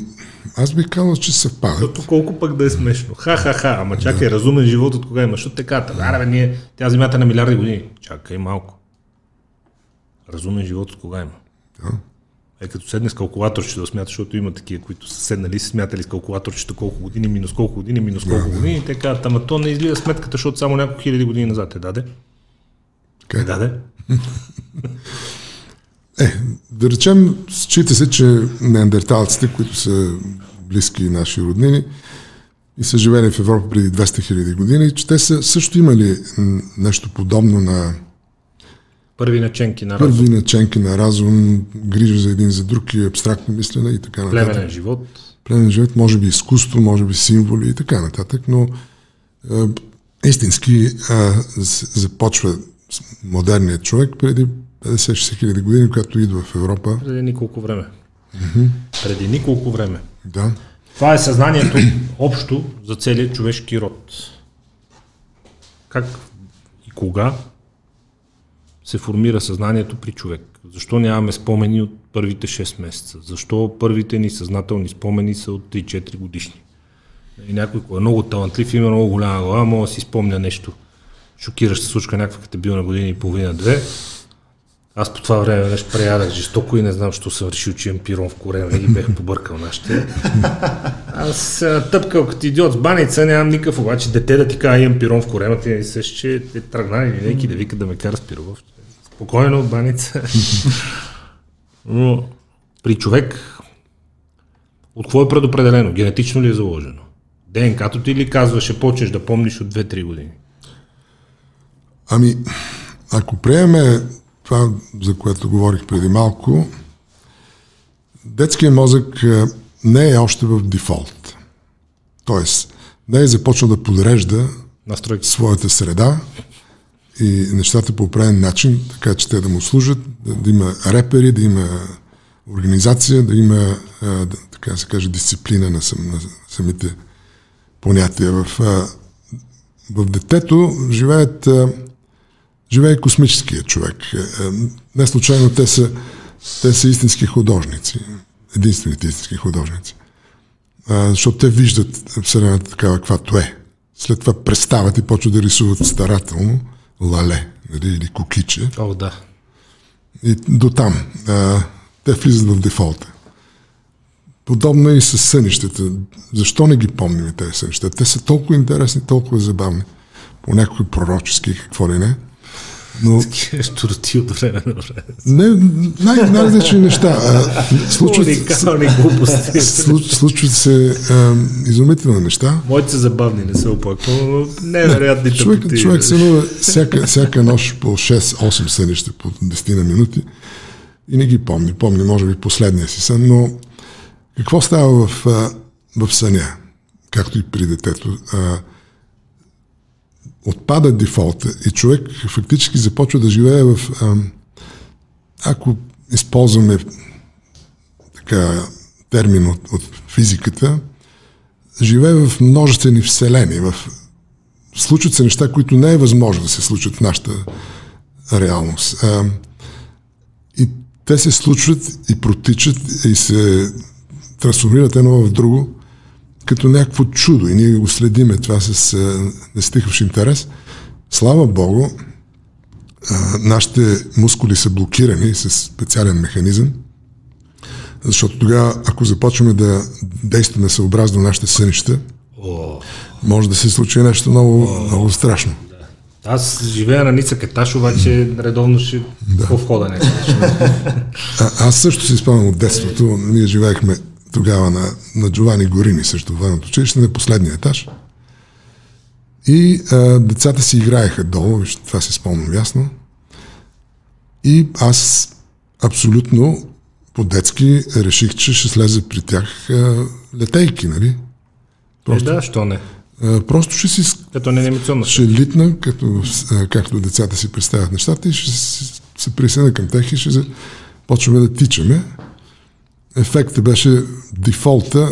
аз бих казал, че съвпадат. Защото колко пък да е смешно. Ха-ха-ха, ама чакай, да. разумен живот от кога има? Защото казват, аре, ние, тя земята на милиарди години. Чакай малко. Разумен живот от кога има? Да. Е, като седне с калкулатор, ще да смята, защото има такива, които са седнали си смятали с калкулаторчета колко години, минус колко години, минус колко да, години. И те казват, ама то не излиза сметката, защото само няколко хиляди години назад е даде. Okay. Е даде. Е, да речем, счита се, че неандерталците, които са близки наши роднини и са живели в Европа преди 200 000 години, че те са също имали нещо подобно на Първи наченки на разум. Първи наченки на разум, грижа за един за друг и абстрактно мислене и така нататък. Племенен живот. Племенен живот, може би изкуство, може би символи и така нататък, но а, истински а, започва модерният човек преди 50-60 хиляди години, когато идва в Европа. Преди николко време. Mm-hmm. Преди николко време. Да. Това е съзнанието общо за целият човешки род. Как и кога се формира съзнанието при човек? Защо нямаме спомени от първите 6 месеца? Защо първите ни съзнателни спомени са от 3-4 годишни? И някой, който е много талантлив, има много голяма глава, може да си спомня нещо шокираща случка, някаква като е бил на години и половина-две. Аз по това време нещо преядах жестоко и не знам, що съм решил, че имам пирон в корема и бех побъркал нашите. Аз тъпкал като идиот с баница, нямам никакъв, обаче дете да ти кажа имам пирон в корема, ти не сеш, че е тръгнали линейки да вика да ме кара с пиров. Спокойно от баница. Но при човек от какво е предопределено? Генетично ли е заложено? ДНК-то ти ли казваше, почнеш да помниш от 2-3 години? Ами, ако приеме това, за което говорих преди малко, детският мозък е, не е още в дефолт. Тоест, не е започнал да подрежда Настройки. своята среда и нещата по правен начин, така че те да му служат, да, да има репери, да има организация, да има, а, да, така се каже, дисциплина на, сам, на самите понятия. В, а, в детето живеят а, живее космическия човек. Е, е, не случайно те са, те са истински художници. Единствените истински художници. А, защото те виждат Вселената такава, каквато е. След това престават и почват да рисуват старателно лале нали, или кукиче. О, да. И до там. А, те влизат в дефолта. Подобно е и с сънищата. Защо не ги помним тези сънища? Те са толкова интересни, толкова забавни. По някои пророчески, какво ли не. Но... Штурти от време на време. Не, най- най-различни неща. Случват, глупости. случват се а, изумителни неща. Моите са забавни, не са опаквам, но невероятни не, човек, тъпоти. човек сънува всяка, всяка нощ по 6-8 сънища по 10 на минути и не ги помни. Помни, може би, последния си сън, но какво става в, в съня, както и при детето? А, отпада дефолта и човек фактически започва да живее в, ако използваме така термин от, от физиката, живее в множествени вселени. В, случват се неща, които не е възможно да се случат в нашата реалност. А, и те се случват и протичат и се трансформират едно в друго като някакво чудо и ние го следиме това с нестихващ интерес. Слава Богу, а, нашите мускули са блокирани с специален механизъм, защото тогава, ако започваме да действаме съобразно нашите сънища, може да се случи нещо много, много страшно. Аз живея на ница етаж, обаче редовно ще да. по входа не. а, аз също си спомням от детството. Ние живеехме тогава на, на Джовани Горини, също военното училище, на последния етаж. И а, децата си играеха долу, това си спомням ясно. И аз абсолютно по-детски реших, че ще слезе при тях а, летейки, нали? Просто, е, да, що не? А, просто ще си... Като не. Ще литна, като, а, както децата си представят нещата и ще се присъединя към тях и ще почваме да тичаме ефектът беше дефолта,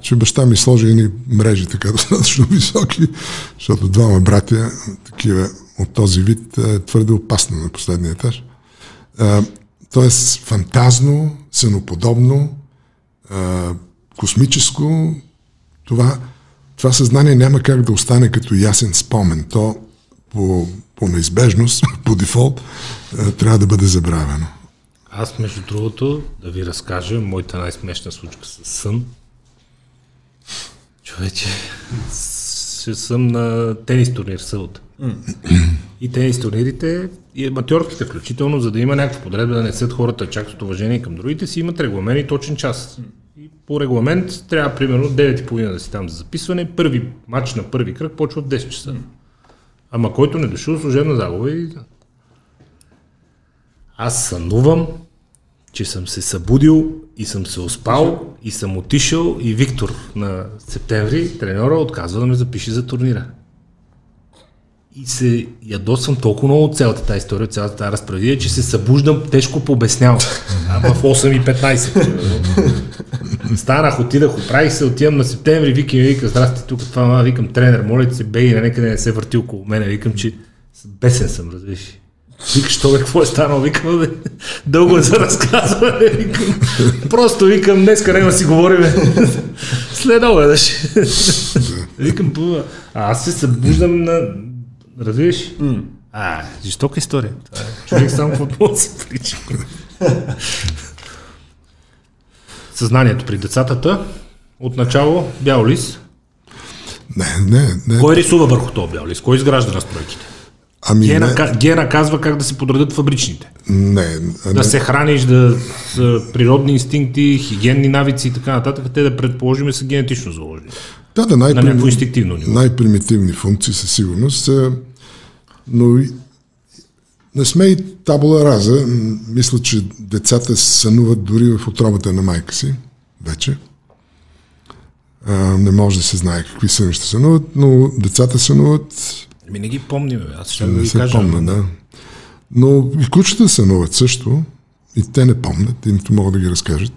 че баща ми сложи едни мрежи така достатъчно високи, защото двама братя, такива от този вид, е твърде опасно на последния етаж. Тоест фантазно, съноподобно, космическо, това, това съзнание няма как да остане като ясен спомен. То по, по неизбежност, по дефолт, трябва да бъде забравено. Аз, между другото, да ви разкажа моята най-смешна случка с сън. Човече, ще съм на тенис турнир събота. И тенис турнирите, и аматьорските включително, за да има някаква подредба да не съд хората чак с уважение към другите, си имат регламент и точен час. И по регламент трябва примерно 9.30 да си там за записване. Първи матч на първи кръг почва в 10 часа. Ама който не дошъл служебна загуба и аз сънувам, че съм се събудил и съм се успал и съм отишъл и Виктор на септември, треньора, отказва да ме запише за турнира. И се ядосвам толкова много от цялата тази история, цялата тази разправия, че се събуждам тежко пообяснявам. А в 8.15. Станах, отидах, оправих се, отивам на септември, викам, вика, здрасти, тук това, викам, тренер, моля се, бей, на някъде не се върти около мене, викам, че бесен съм, разбираш. Викаш, що бе, какво е станало? Викам, бе, дълго е за разказване. Викам, просто викам, днеска няма си говорим. След обедаш. викам, пува. А аз се събуждам на... Разбираш? Mm. А, жестока история. Това е. Човек само какво се прича. Съзнанието при децата. Отначало бял лис. Не, не, не. Кой рисува върху този бял лис? Кой изгражда настройките? Ами Гена, не, Гена казва как да се подредят фабричните. не, Да не, се храниш, да с природни инстинкти, хигиенни навици и така нататък, те да предположим са генетично заложени. да, да, На някакво най-прим... инстинктивно ниво. най-примитивни функции със сигурност, но не сме и табула раза. Мисля, че децата сънуват дори в отробата на майка си, вече. А, не може да се знае какви съни ще сънуват, но децата сънуват Ми не ги помним, аз ще не да ви се кажа. помня, да. Но и кучета сънуват също, и те не помнят, и нито могат да ги разкажат.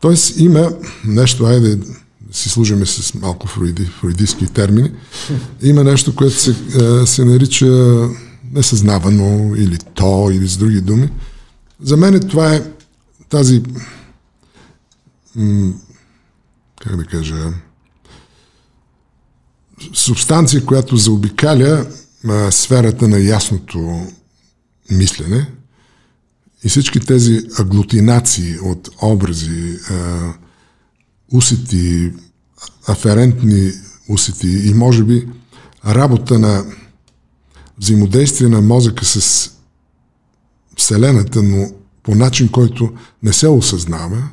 Тоест има нещо, айде да си служиме с малко фруиди, фруидистски термини, има нещо, което се, е, се нарича несъзнавано или то, или с други думи. За мен това е тази как да кажа субстанция, която заобикаля а, сферата на ясното мислене. И всички тези аглутинации от образи, а, усети, аферентни усети и може би работа на взаимодействие на мозъка с Вселената, но по начин, който не се осъзнава,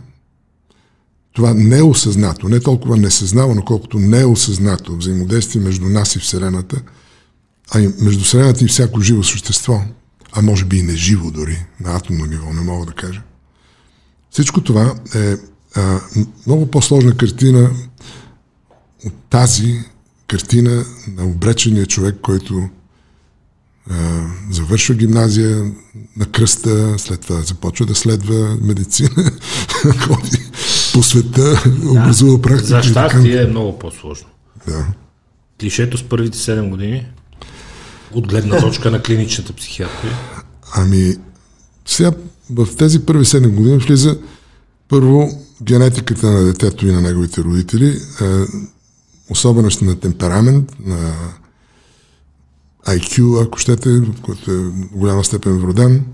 това неосъзнато, не толкова несъзнавано, колкото неосъзнато взаимодействие между нас и Вселената, а и между Вселената и всяко живо същество, а може би и неживо дори, на атомно ниво, не мога да кажа. Всичко това е а, много по-сложна картина от тази картина на обречения човек, който завършва гимназия на кръста, след това започва да следва медицина, ходи по света, образува практика. За така. щастие е много по-сложно. Да. Клишето с първите 7 години, от гледна точка на клиничната психиатрия, Ами, сега в тези първи 7 години влиза първо генетиката на детето и на неговите родители, е, особености на темперамент, на IQ, ако щете, който е в голяма степен вроден,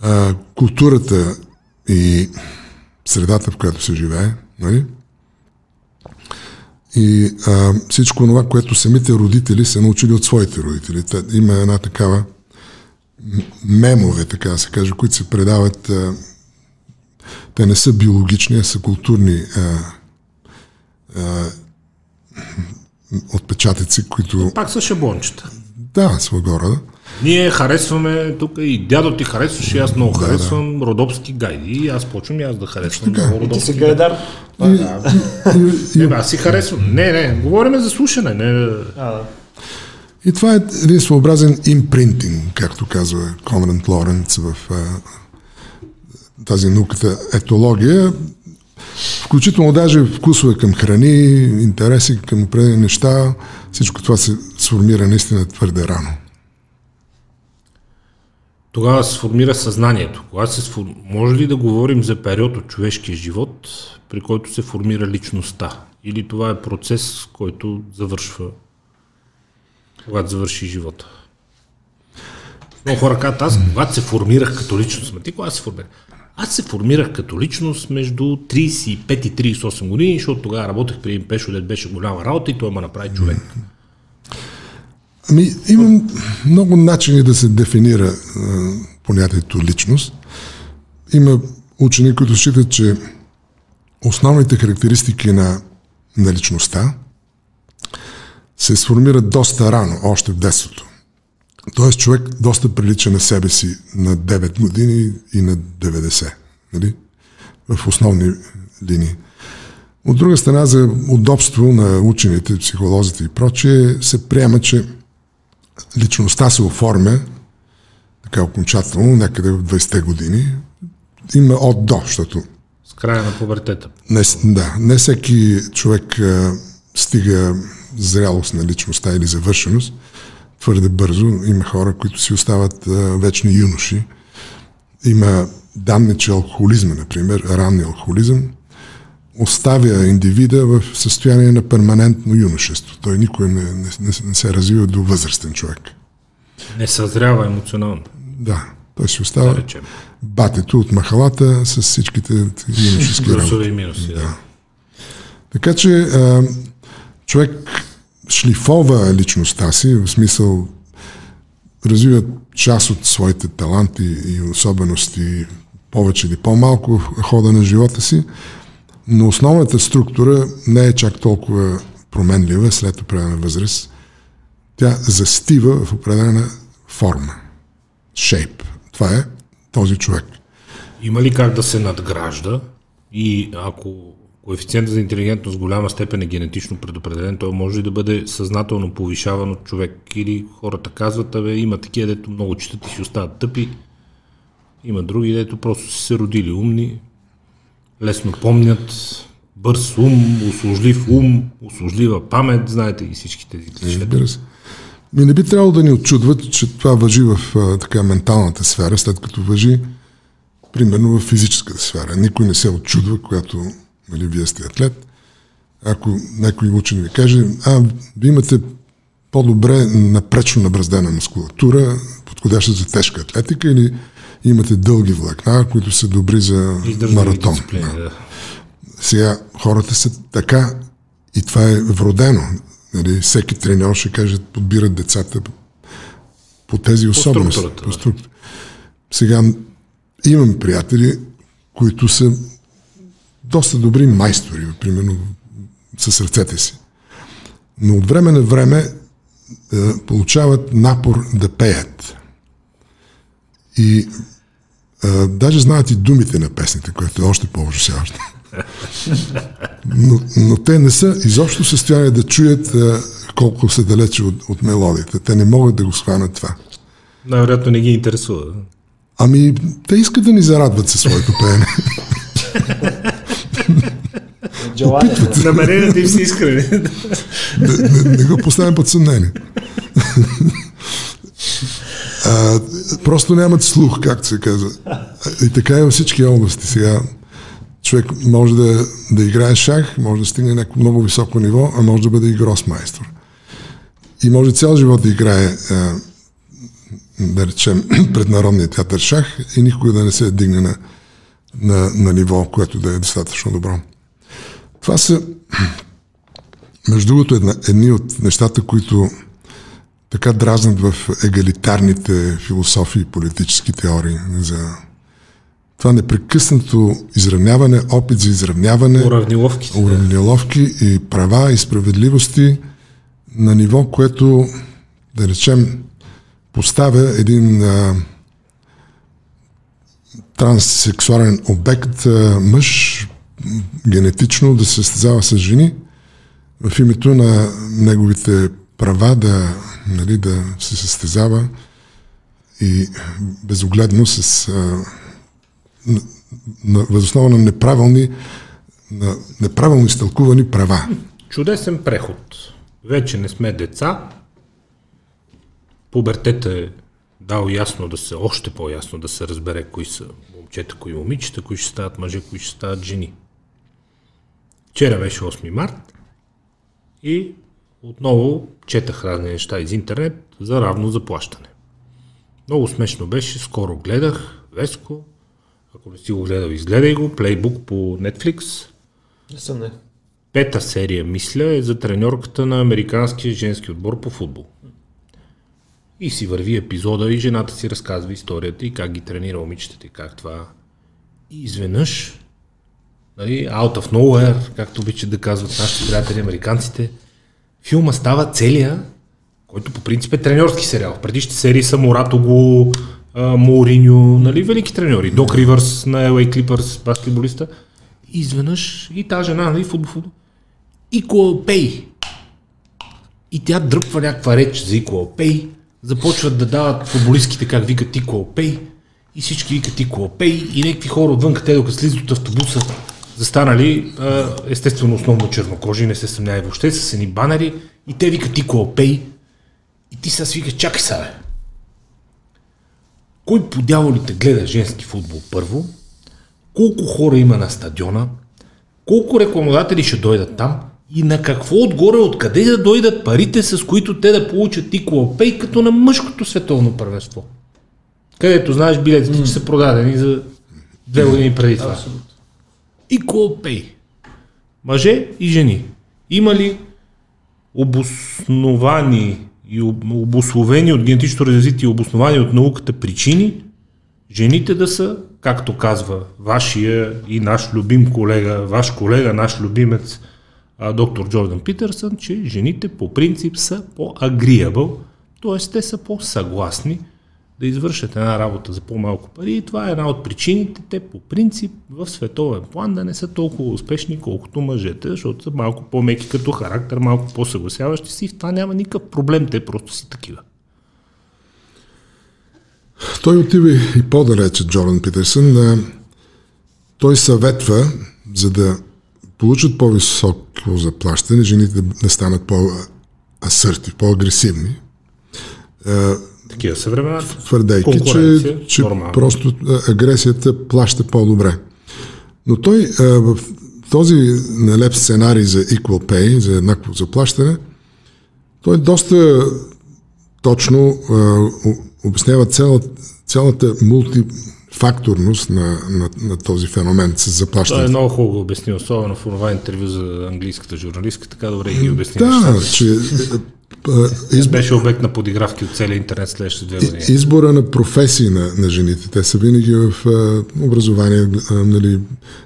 а, културата и средата, в която се живее, нали? И а, всичко това, което самите родители са научили от своите родители. Та, има една такава мемове, така да се каже, които се предават. А, те не са биологични, а са културни а, а, отпечатъци, които... пак са шаблончета. Да, своего рода. Ние харесваме тук и дядо ти харесваше, и аз много Да, харесвам родопски гайди и аз почвам и аз да харесвам Така. много И ти родопски си гайди. гайдар. И, Не, и, бе, аз си харесвам. Не, не, говориме за слушане. Не, А, да. и това е един своеобразен импринтинг, както казва Конрад Лоренц в а, тази науката етология. Включително даже вкусове към храни, интереси към определени неща. Всичко това се сформира наистина твърде рано. Тогава се сформира съзнанието. Кога се сфор... Може ли да говорим за период от човешкия живот, при който се формира личността? Или това е процес, който завършва, когато завърши живота? Много хора казват, аз когато се формирах като личност, ма ти кога се формирах? Аз се формирах като личност между 35 и 38 години, защото тогава работех при един пешо, дет беше голяма работа и той ме направи човек. Ами, има много начини да се дефинира а, понятието личност. Има учени, които считат, че основните характеристики на, на личността се сформират доста рано, още в детството. Тоест човек доста прилича на себе си на 9 години и на 90. Нали? В основни линии. От друга страна, за удобство на учените, психолозите и прочие, се приема, че личността се оформя така окончателно, някъде в 20-те години. Има от до, защото С края на пубертета. не, да, не всеки човек а, стига зрялост на личността или завършеност твърде бързо. Има хора, които си остават а, вечни юноши. Има данни, че алкохолизма, например, ранния алкохолизъм, оставя индивида в състояние на перманентно юношество. Той никой не, не, не, не се развива до възрастен човек. Не съзрява емоционално, Да, той си да остава речем. батето от махалата с всичките юношески работи. И минуси. Да. Да. Така че а, човек шлифова личността си, в смисъл развива част от своите таланти и особености повече или по-малко в хода на живота си, но основната структура не е чак толкова променлива след определена възраст. Тя застива в определена форма. Shape. Това е този човек. Има ли как да се надгражда и ако коефициентът за интелигентност в голяма степен е генетично предопределен, той може ли да бъде съзнателно повишаван от човек или хората казват, абе има такива, дето много четат и си остават тъпи, има други, дето просто са се родили умни, лесно помнят, бърз ум, услужлив ум, услужлива памет, знаете и всички тези клишета. Разбира се. Ми не би трябвало да ни очудват, че това въжи в а, така менталната сфера, след като въжи примерно в физическата сфера. Никой не се очудва, когато нали, вие сте атлет. Ако някой учен ви каже, а, вие имате по-добре напречно набраздена мускулатура, подходяща за тежка атлетика или имате дълги влакна, които са добри за маратон. да. Сега хората са така и това е вродено. Нали, всеки треньор ще каже, подбират децата по тези особености. структурата, По да. структура. Сега имам приятели, които са доста добри майстори, примерно с ръцете си. Но от време на време е, получават напор да пеят. И е, даже знаят и думите на песните, което е още по-ужасяващо. Но, но те не са изобщо в състояние да чуят а, колко са далече от, от мелодията. Те не могат да го схванат това. Най-вероятно не ги интересува. Ами, те искат да ни зарадват със своето пеене. Желание. Намеренията им са искрени. не, не, не го поставям под съмнение. а, просто нямат слух, както се казва. И така е във всички области. Сега човек може да, да играе шах, може да стигне някакво много високо ниво, а може да бъде и гросмайстор. И може цял живот да играе, а, да речем, пред Народния театър шах и никога да не се дигне на, на, на ниво, което да е достатъчно добро. Това са между другото, една, едни от нещата, които така дразнат в егалитарните философии и политически теории за това непрекъснато изравняване, опит за изравняване, Уравниловки. уравниловки и права и справедливости на ниво, което, да речем, поставя един а, транссексуален обект, а, мъж, генетично да се състезава с жени, в името на неговите права да, нали, да се състезава и безогледно с а, на, на, възоснова на неправилни на неправилно изтълкувани права. Чудесен преход. Вече не сме деца. Пубертета е дал ясно да се, още по-ясно да се разбере кои са момчета, кои момичета, кои ще стават мъже, кои ще стават жени. Вчера беше 8 март и отново четах разни неща из интернет за равно заплащане. Много смешно беше, скоро гледах Веско, ако не си го гледал, изгледай го, плейбук по Netflix, Не съм не. пета серия, мисля, е за треньорката на американския женски отбор по футбол. И си върви епизода и жената си разказва историята и как ги тренира момичетата и как това. И изведнъж, нали, out of nowhere, както обичат да казват нашите приятели американците, филма става целия който по принцип е треньорски сериал. В предишните серии са Моратого, Моуриньо, нали, велики треньори. Док Ривърс на LA Clippers, баскетболиста. Изведнъж и тази жена, нали, футбол, футбол. Equal pay. И тя дръпва някаква реч за Equal pay. Започват да дават футболистките как викат Equal pay. И всички викат Equal pay. И някакви хора отвън, те докато слизат от автобуса, застанали, естествено основно чернокожи, не се съмнявай въобще, с едни банери и те викат Equal pay. И ти сега свикаш, чакай сега. Кой по дяволите гледа женски футбол първо? Колко хора има на стадиона? Колко рекламодатели ще дойдат там? И на какво отгоре, откъде да дойдат парите, с които те да получат Equal Pay, като на мъжкото световно първенство? Където знаеш билетите, че са продадени за две години преди това. Equal Pay. Мъже и жени. Има ли обосновани и об- обословени от генетично развитие обосновани от науката причини, жените да са, както казва вашия и наш любим колега, ваш колега, наш любимец, доктор Джордан Питърсън, че жените по принцип са по-agreeable, т.е. те са по-съгласни да извършат една работа за по-малко пари и това е една от причините те по принцип в световен план да не са толкова успешни, колкото мъжете, защото са малко по-меки като характер, малко по-съгласяващи си и в това няма никакъв проблем, те просто си такива. Той отива и по-далече, Джордан Питерсън. Той съветва, за да получат по-високо заплащане, жените да станат по-асърти, по-агресивни. Е, Такива са времена. твърдейки, че, че нормално. просто агресията плаща по-добре. Но той а, в този нелеп сценарий за equal pay, за еднакво заплащане, той доста точно а, обяснява цяла, цялата мултифакторност на, на, на този феномен с Той е заплащането. много хубаво обясни, особено в това интервю за английската журналистка, така добре ги обясни. Да, нещата. че избор, Беше обект на подигравки от целия интернет следващите две години. избора на професии на, на жените. Те са винаги в а, образование, а, нали,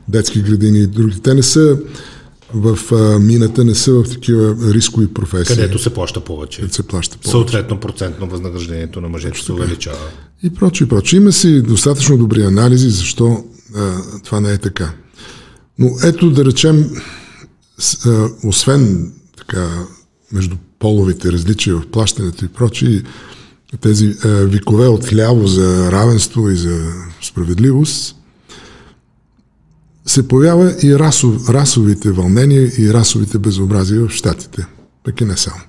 детски градини и други. Те не са в а, мината, не са в такива рискови професии. Където се плаща повече. където се плаща по Съответно процентно възнаграждението на мъжете се увеличава. И прочее, и прочее. Има си достатъчно добри анализи, защо а, това не е така. Но ето да речем, с, а, освен така, между половите различия в плащането и прочее, тези а, викове от ляво за равенство и за справедливост, се появява и расов, расовите вълнения и расовите безобразия в Штатите. Пък и не само.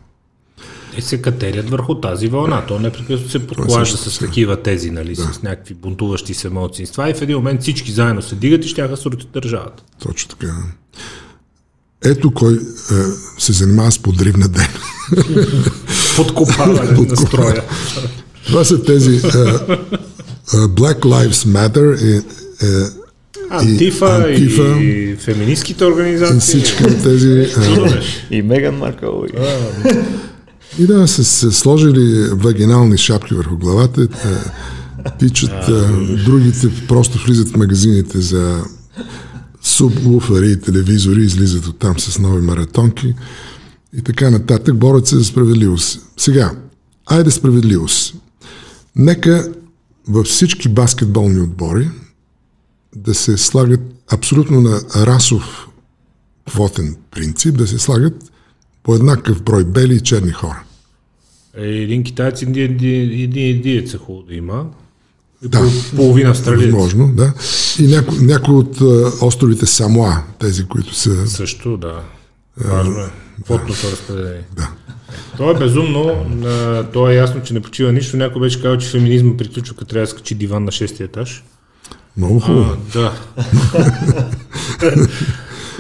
Те се катерят върху тази вълна. То непрекъснато се подклажда с такива тези, нали, с някакви бунтуващи се младсинства и в един момент всички заедно се дигат и ще да срутят държавата. Точно така. Ето кой е, се занимава с подривна ден. Подкопаване на строя. Това са тези е, е, Black Lives Matter и, е, Антифа, и, Антифа. и феминистските и организации. всички тези... Е, И Меган Маркъл. и- и да, са се сложили вагинални шапки върху главата, е, тичат, е, другите просто влизат в магазините за субвуфари и телевизори, излизат оттам с нови маратонки и така нататък, борят се за справедливост. Сега, айде справедливост. Нека във всички баскетболни отбори да се слагат абсолютно на расов квотен принцип, да се слагат по еднакъв брой бели и черни хора. Е, Един китаец и един индиец е хубаво да има. Да. пол- половина австралиец. Възможно, да. И някои няко от а, островите Самоа, тези, които са... Също, да. Важно е. Квотното разпределение. Да. То е безумно. на- То е ясно, че не почива нищо. Някой беше казал, че феминизма приключва, като трябва да скачи диван на шестия етаж. Много хубаво. А, да.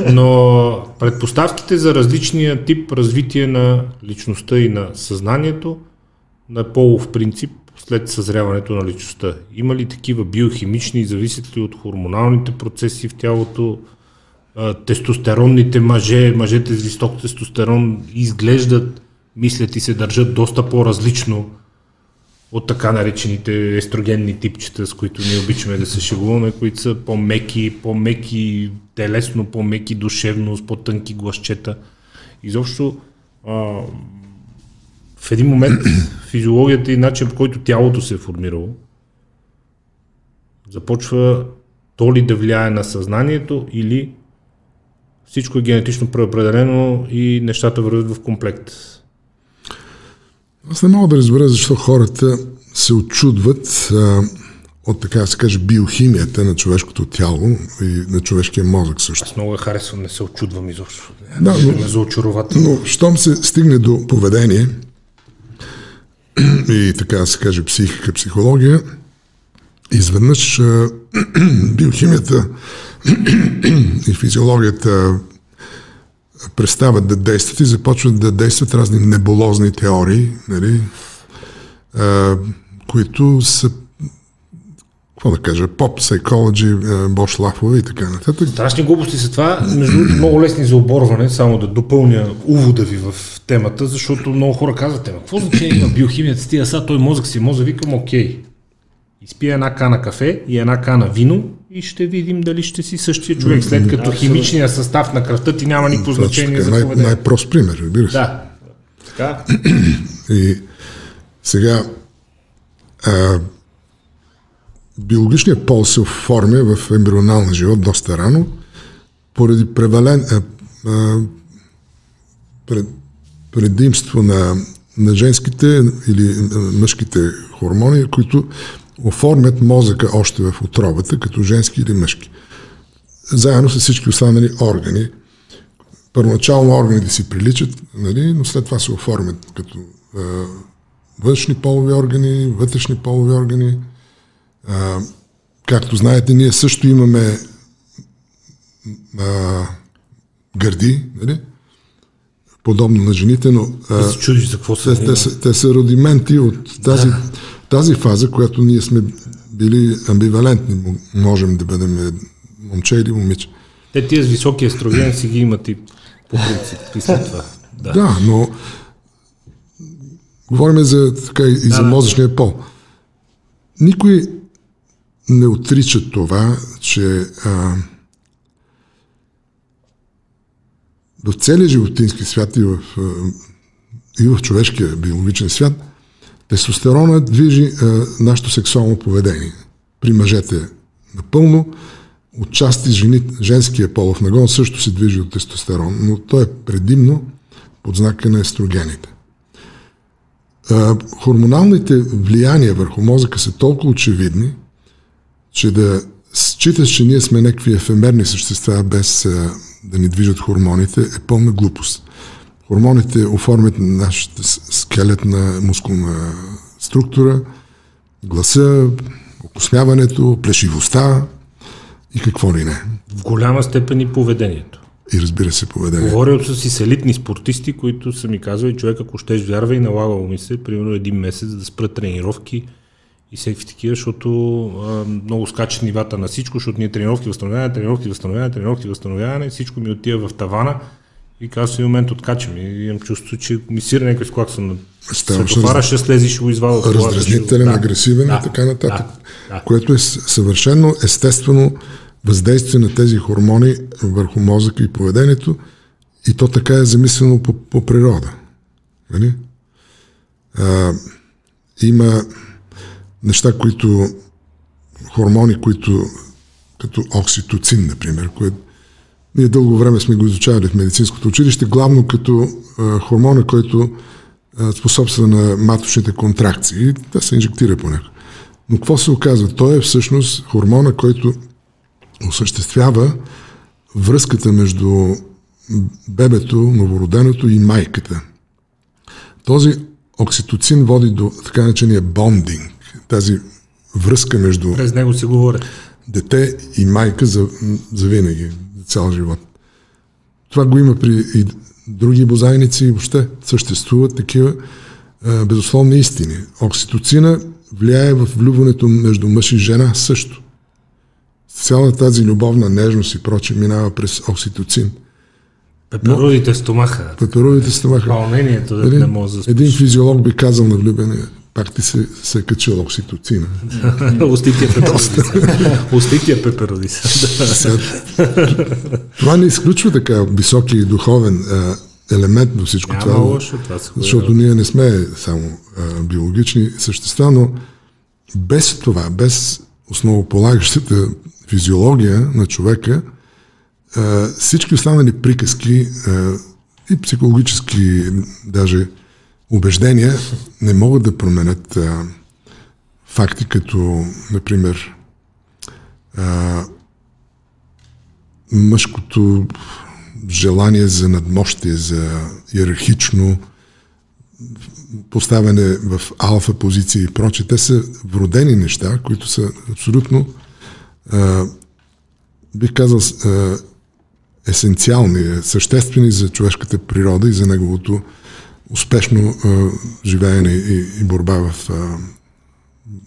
Но предпоставките за различния тип развитие на личността и на съзнанието на полов принцип след съзряването на личността. Има ли такива биохимични, зависят ли от хормоналните процеси в тялото, тестостеронните мъже, мъжете с висок тестостерон изглеждат, мислят и се държат доста по-различно от така наречените естрогенни типчета, с които ние обичаме да се шегуваме, които са по-меки, по-меки телесно, по-меки душевно, с по-тънки гласчета. Изобщо а, в един момент физиологията и начин по който тялото се е формирало започва то ли да влияе на съзнанието или всичко е генетично преопределено и нещата вървят в комплект. Аз не мога да разбера защо хората се очудват а, от така да се каже биохимията на човешкото тяло и на човешкия мозък също. Аз много я харесвам, не се очудвам изобщо. Да, но, но щом се стигне до поведение и така да се каже психика, психология, изведнъж биохимията и физиологията престават да действат и започват да действат разни неболозни теории, нали, които са какво да кажа, поп, psychology, Бош Лафове и така нататък. Страшни глупости са това, между другото много лесни за оборване, само да допълня увода ви в темата, защото много хора казват, какво значение има биохимията, стига са, той мозък си, мозък викам, окей. Изпия една кана кафе и една кана вино и ще видим дали ще си същия човек, след като химичният състав на кръвта ти няма никакво значение за поведение. Най- най-прост пример, разбира се. Да. Така. И сега а, биологичният пол се оформя в ембрионалния живот доста рано, поради превален, а, а, пред, предимство на, на женските или мъжките хормони, които оформят мозъка още в отробата, като женски или мъжки. Заедно с всички останали органи. Първоначално органите си приличат, нали, но след това се оформят като а, външни полови органи, вътрешни полови органи. А, както знаете, ние също имаме а, гърди, нали? подобно на жените, но а, се чудиш за какво те, те, са, те са родименти от тази да тази фаза, която ние сме били амбивалентни, можем да бъдем момче или момиче. Те тия с високи естроген си ги имат и по принцип и след това. Да, да но говорим за, така, и да, за мозъчния пол. Никой не отрича това, че а, в целия животински свят и в, и в човешкия биологичен свят – Тестостерона движи а, нашето сексуално поведение. При мъжете напълно, отчасти жени, женския полов нагон също се движи от тестостерон, но той е предимно под знака на естрогените. А, хормоналните влияния върху мозъка са толкова очевидни, че да считаш, че ние сме някакви ефемерни същества без а, да ни движат хормоните е пълна глупост. Хормоните оформят нашата скелетна мускулна структура, гласа, окосняването, плешивостта и какво ли не. В голяма степен и поведението. И разбира се, поведението. Говорил с с елитни спортисти, които са ми казали, човек ако ще вярва и налагало ми се, примерно един месец да спра тренировки и всеки такива, защото а, много скачат нивата на всичко, защото ние тренировки възстановяване, тренировки възстановяване, тренировки възстановяване, всичко ми отива в тавана и казвам в момент откачам и имам чувство, че ми сира някой склак съм на светофара, ще слези, ще го извада Раздразнителен, да. агресивен да. и така нататък. Да. Да. Което е съвършено естествено въздействие на тези хормони върху мозъка и поведението и то така е замислено по, по природа. Нали? А, има неща, които хормони, които като окситоцин, например, което ние дълго време сме го изучавали в медицинското училище, главно като а, хормона, който а, способства на маточните контракции. Да се инжектира по него. Но какво се оказва? Той е всъщност хормона, който осъществява връзката между бебето, новороденото и майката. Този окситоцин води до така наречения бондинг, тази връзка между... През него се говори. Дете и майка за, за винаги цял живот. Това го има при и други бозайници и въобще съществуват такива а, безусловни истини. Окситоцина влияе в влюването между мъж и жена също. Цяла тази любовна нежност и проче минава през окситоцин. Пеперудите стомаха. Пеперудите стомаха. Вълнението да не може да Един физиолог би казал на влюбения, пак ти се, се е качил окситоцина. Остития пеперодиса. Остития пеперодиса. Това не изключва така високи духовен а, елемент до всичко Няма това. лошо, това се Защото ние не сме само а, биологични същества, но без това, без основополагащата физиология на човека, а, всички останали приказки а, и психологически даже убеждения не могат да променят а, факти като, например, а, мъжкото желание за надмощие, за иерархично поставяне в алфа позиция и проче. Те са вродени неща, които са абсолютно, а, бих казал, а, есенциални, съществени за човешката природа и за неговото успешно а, живеене и, и борба в а,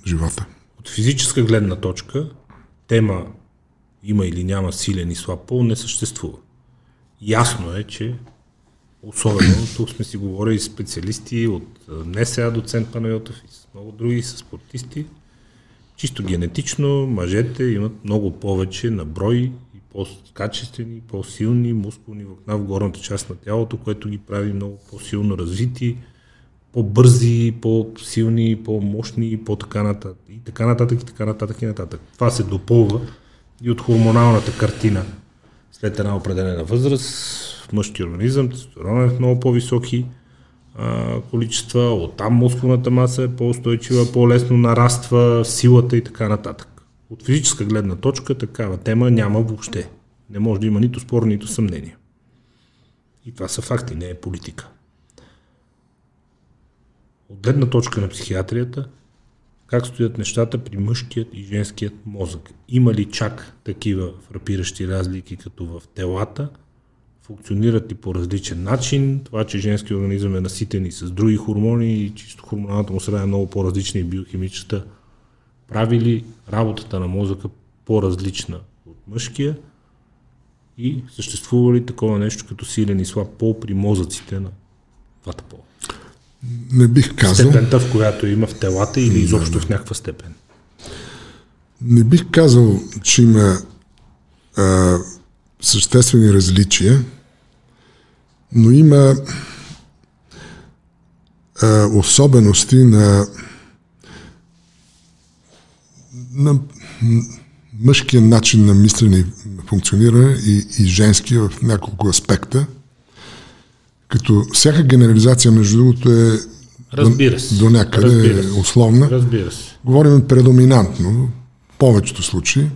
живота. От физическа гледна точка, тема има или няма силен и слаб пол не съществува. Ясно е, че особено тук сме си говорили специалисти от не сега доцент Панайотов и с много други са спортисти. Чисто генетично мъжете имат много повече на брой по-качествени, по-силни мускулни влакна в горната част на тялото, което ги прави много по-силно развити, по-бързи, по-силни, по-мощни и по-така нататък. И така нататък, и така нататък, и нататък. Това се допълва и от хормоналната картина след една определена възраст, мъжки организъм, тестостерон е в много по-високи а, количества, оттам мускулната маса е по-устойчива, по-лесно нараства силата и така нататък. От физическа гледна точка такава тема няма въобще. Не може да има нито спор, нито съмнение. И това са факти, не е политика. От гледна точка на психиатрията, как стоят нещата при мъжкият и женският мозък. Има ли чак такива фрапиращи разлики, като в телата? Функционират ли по различен начин? Това, че женски организъм е наситен и с други хормони и чисто хормоналната му среда е много по-различна и биохимичната, прави ли работата на мозъка по-различна от мъжкия? И съществува ли такова нещо като силен и слаб пол при мозъците на двата пола? Не бих казал. Степента, в която има в телата или изобщо да, да. в някаква степен? Не бих казал, че има а, съществени различия, но има а, особености на, на мъжкия начин на мислене и функциониране и, и женския в няколко аспекта – като всяка генерализация, между другото, е Разбира се. до, до някъде Разбира се. условна. Разбира се. Говорим предоминантно, в повечето случаи.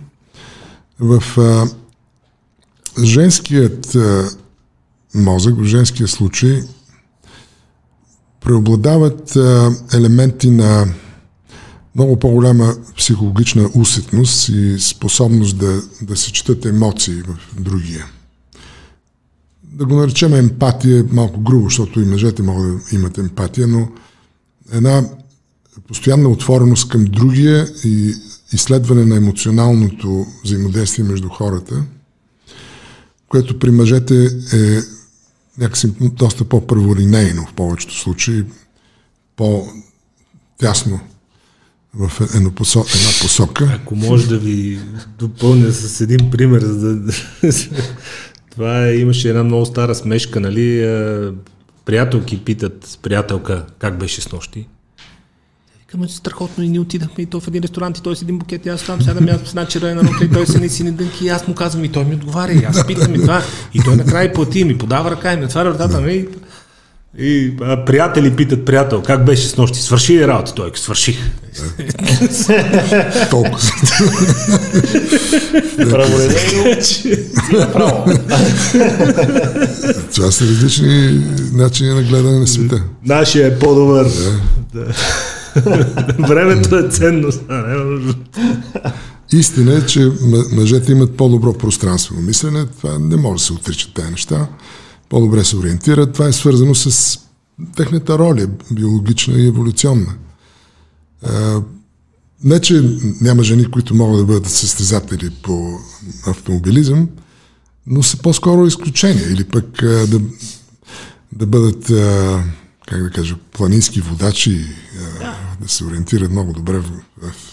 В а, женският а, мозък, в женския случай, преобладават а, елементи на много по-голяма психологична усетност и способност да, да се четат емоции в другия. Да го наречем емпатия е малко грубо, защото и мъжете могат да имат емпатия, но една постоянна отвореност към другия и изследване на емоционалното взаимодействие между хората, което при мъжете е някакси доста по-първоринейно в повечето случаи, по-тясно в една посока. Ако може да ви допълня с един пример, за да това е, имаше една много стара смешка, нали? Приятелки питат приятелка как беше с нощи. Викаме, страхотно и ние отидахме и то в един ресторант и той с един букет и аз там сядам аз с начера на рука и той се не сини дънки и аз му казвам и той ми отговаря и аз питам и това и той накрая плати и ми подава ръка и ми отваря вратата ми и а, приятели питат приятел, как беше с нощи? Свърши ли работа? Той свърших. Толкова. Право. Това са различни начини на гледане на света. Нашия е по-добър. Времето е ценност. Истина е, че мъжете имат по-добро пространствено мислене. Това не може да се отричат тези неща по-добре се ориентират. Това е свързано с техната роля, биологична и еволюционна. Не, че няма жени, които могат да бъдат състезатели по автомобилизъм, но са по-скоро изключения или пък да, да бъдат, как да кажа, планински водачи, да. да се ориентират много добре в, в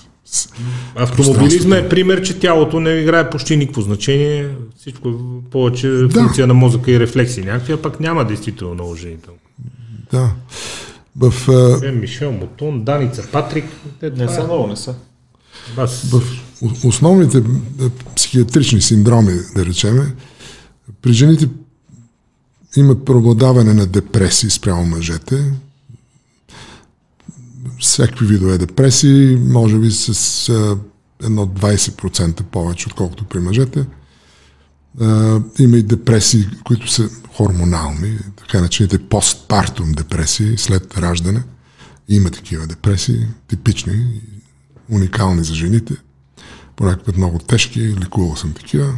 Автомобилизма е пример, че тялото не играе почти никакво значение. Всичко е повече да. функция на мозъка и рефлекси някакви, а пък няма действително наложението. Да. В, е, Мишел Мотон, Даница Патрик. Те, не са много, не са. Бас... В основните психиатрични синдроми, да речеме, при жените имат преобладаване на депресии спрямо мъжете. Всякакви видове депресии, може би с едно 20% повече, отколкото при мъжете. има и депресии, които са хормонални, така начините постпартум депресии след раждане. Има такива депресии, типични, уникални за жените. Понякога много тежки, лекувал съм такива.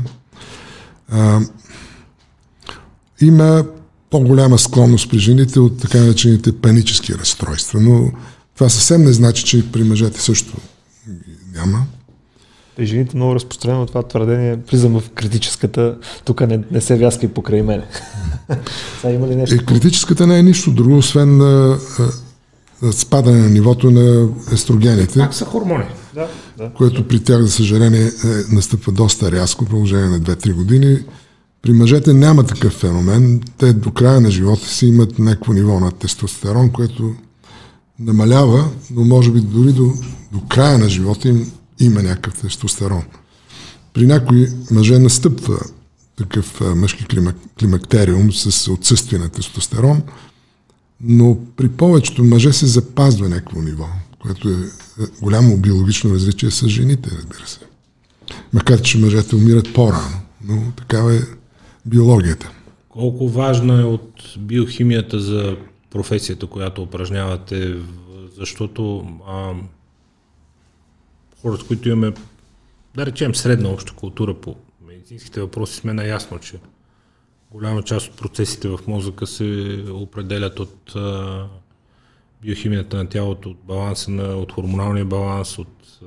Има по-голяма склонност при жените от така наречените панически разстройства, но това съвсем не значи, че при мъжете също няма. При жените много разпространено това твърдение. Влизам в критическата, тук не, не се вяска и покрай мене. Сега има ли нещо? Е, критическата не е нищо друго, освен а, а, спадане на нивото на естрогените. Пак са хормони. Да, да. Което при тях, за съжаление, е, настъпва доста рязко, продължение на 2-3 години. При мъжете няма такъв феномен. Те до края на живота си имат някакво ниво на тестостерон, което намалява, но може би дори до, до края на живота им има някакъв тестостерон. При някои мъже настъпва такъв мъжки климак, климактериум с отсъствие на тестостерон, но при повечето мъже се запазва някакво ниво, което е, е голямо биологично различие с жените, разбира се. Макар, че мъжете умират по-рано, но такава е биологията. Колко важна е от биохимията за професията, която упражнявате, защото а, хората, които имаме, да речем, средна обща култура по медицинските въпроси, сме наясно, че голяма част от процесите в мозъка се определят от а, биохимията на тялото, от баланса на, от хормоналния баланс, от а,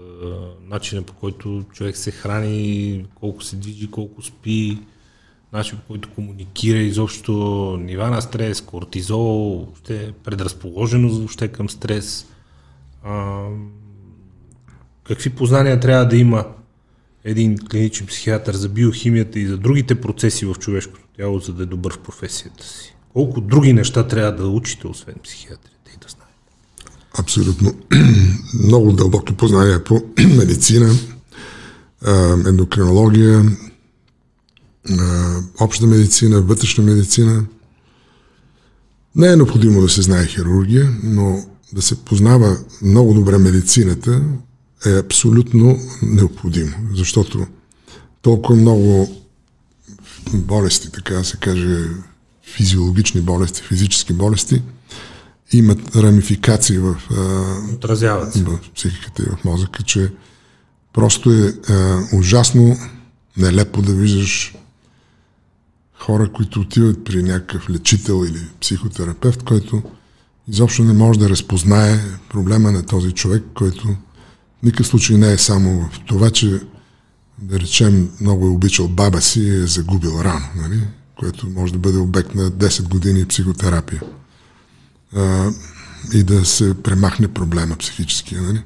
начина по който човек се храни, колко се движи, колко спи, начин по който комуникира изобщо нива на стрес, кортизол, въобще предразположеност въобще към стрес. А, какви познания трябва да има един клиничен психиатър за биохимията и за другите процеси в човешкото тяло, за да е добър в професията си? Колко други неща трябва да учите, освен психиатрите и да знаете? Абсолютно. Много дълбоки познания по медицина, ендокринология, обща медицина, вътрешна медицина. Не е необходимо да се знае хирургия, но да се познава много добре медицината е абсолютно необходимо, защото толкова много болести, така да се каже, физиологични болести, физически болести, имат рамификации в, в психиката и в мозъка, че просто е а, ужасно нелепо да виждаш хора, които отиват при някакъв лечител или психотерапевт, който изобщо не може да разпознае проблема на този човек, който в никакъв случай не е само в това, че да речем много е обичал баба си и е загубил рано, нали? което може да бъде обект на 10 години психотерапия а, и да се премахне проблема психическия. Нали?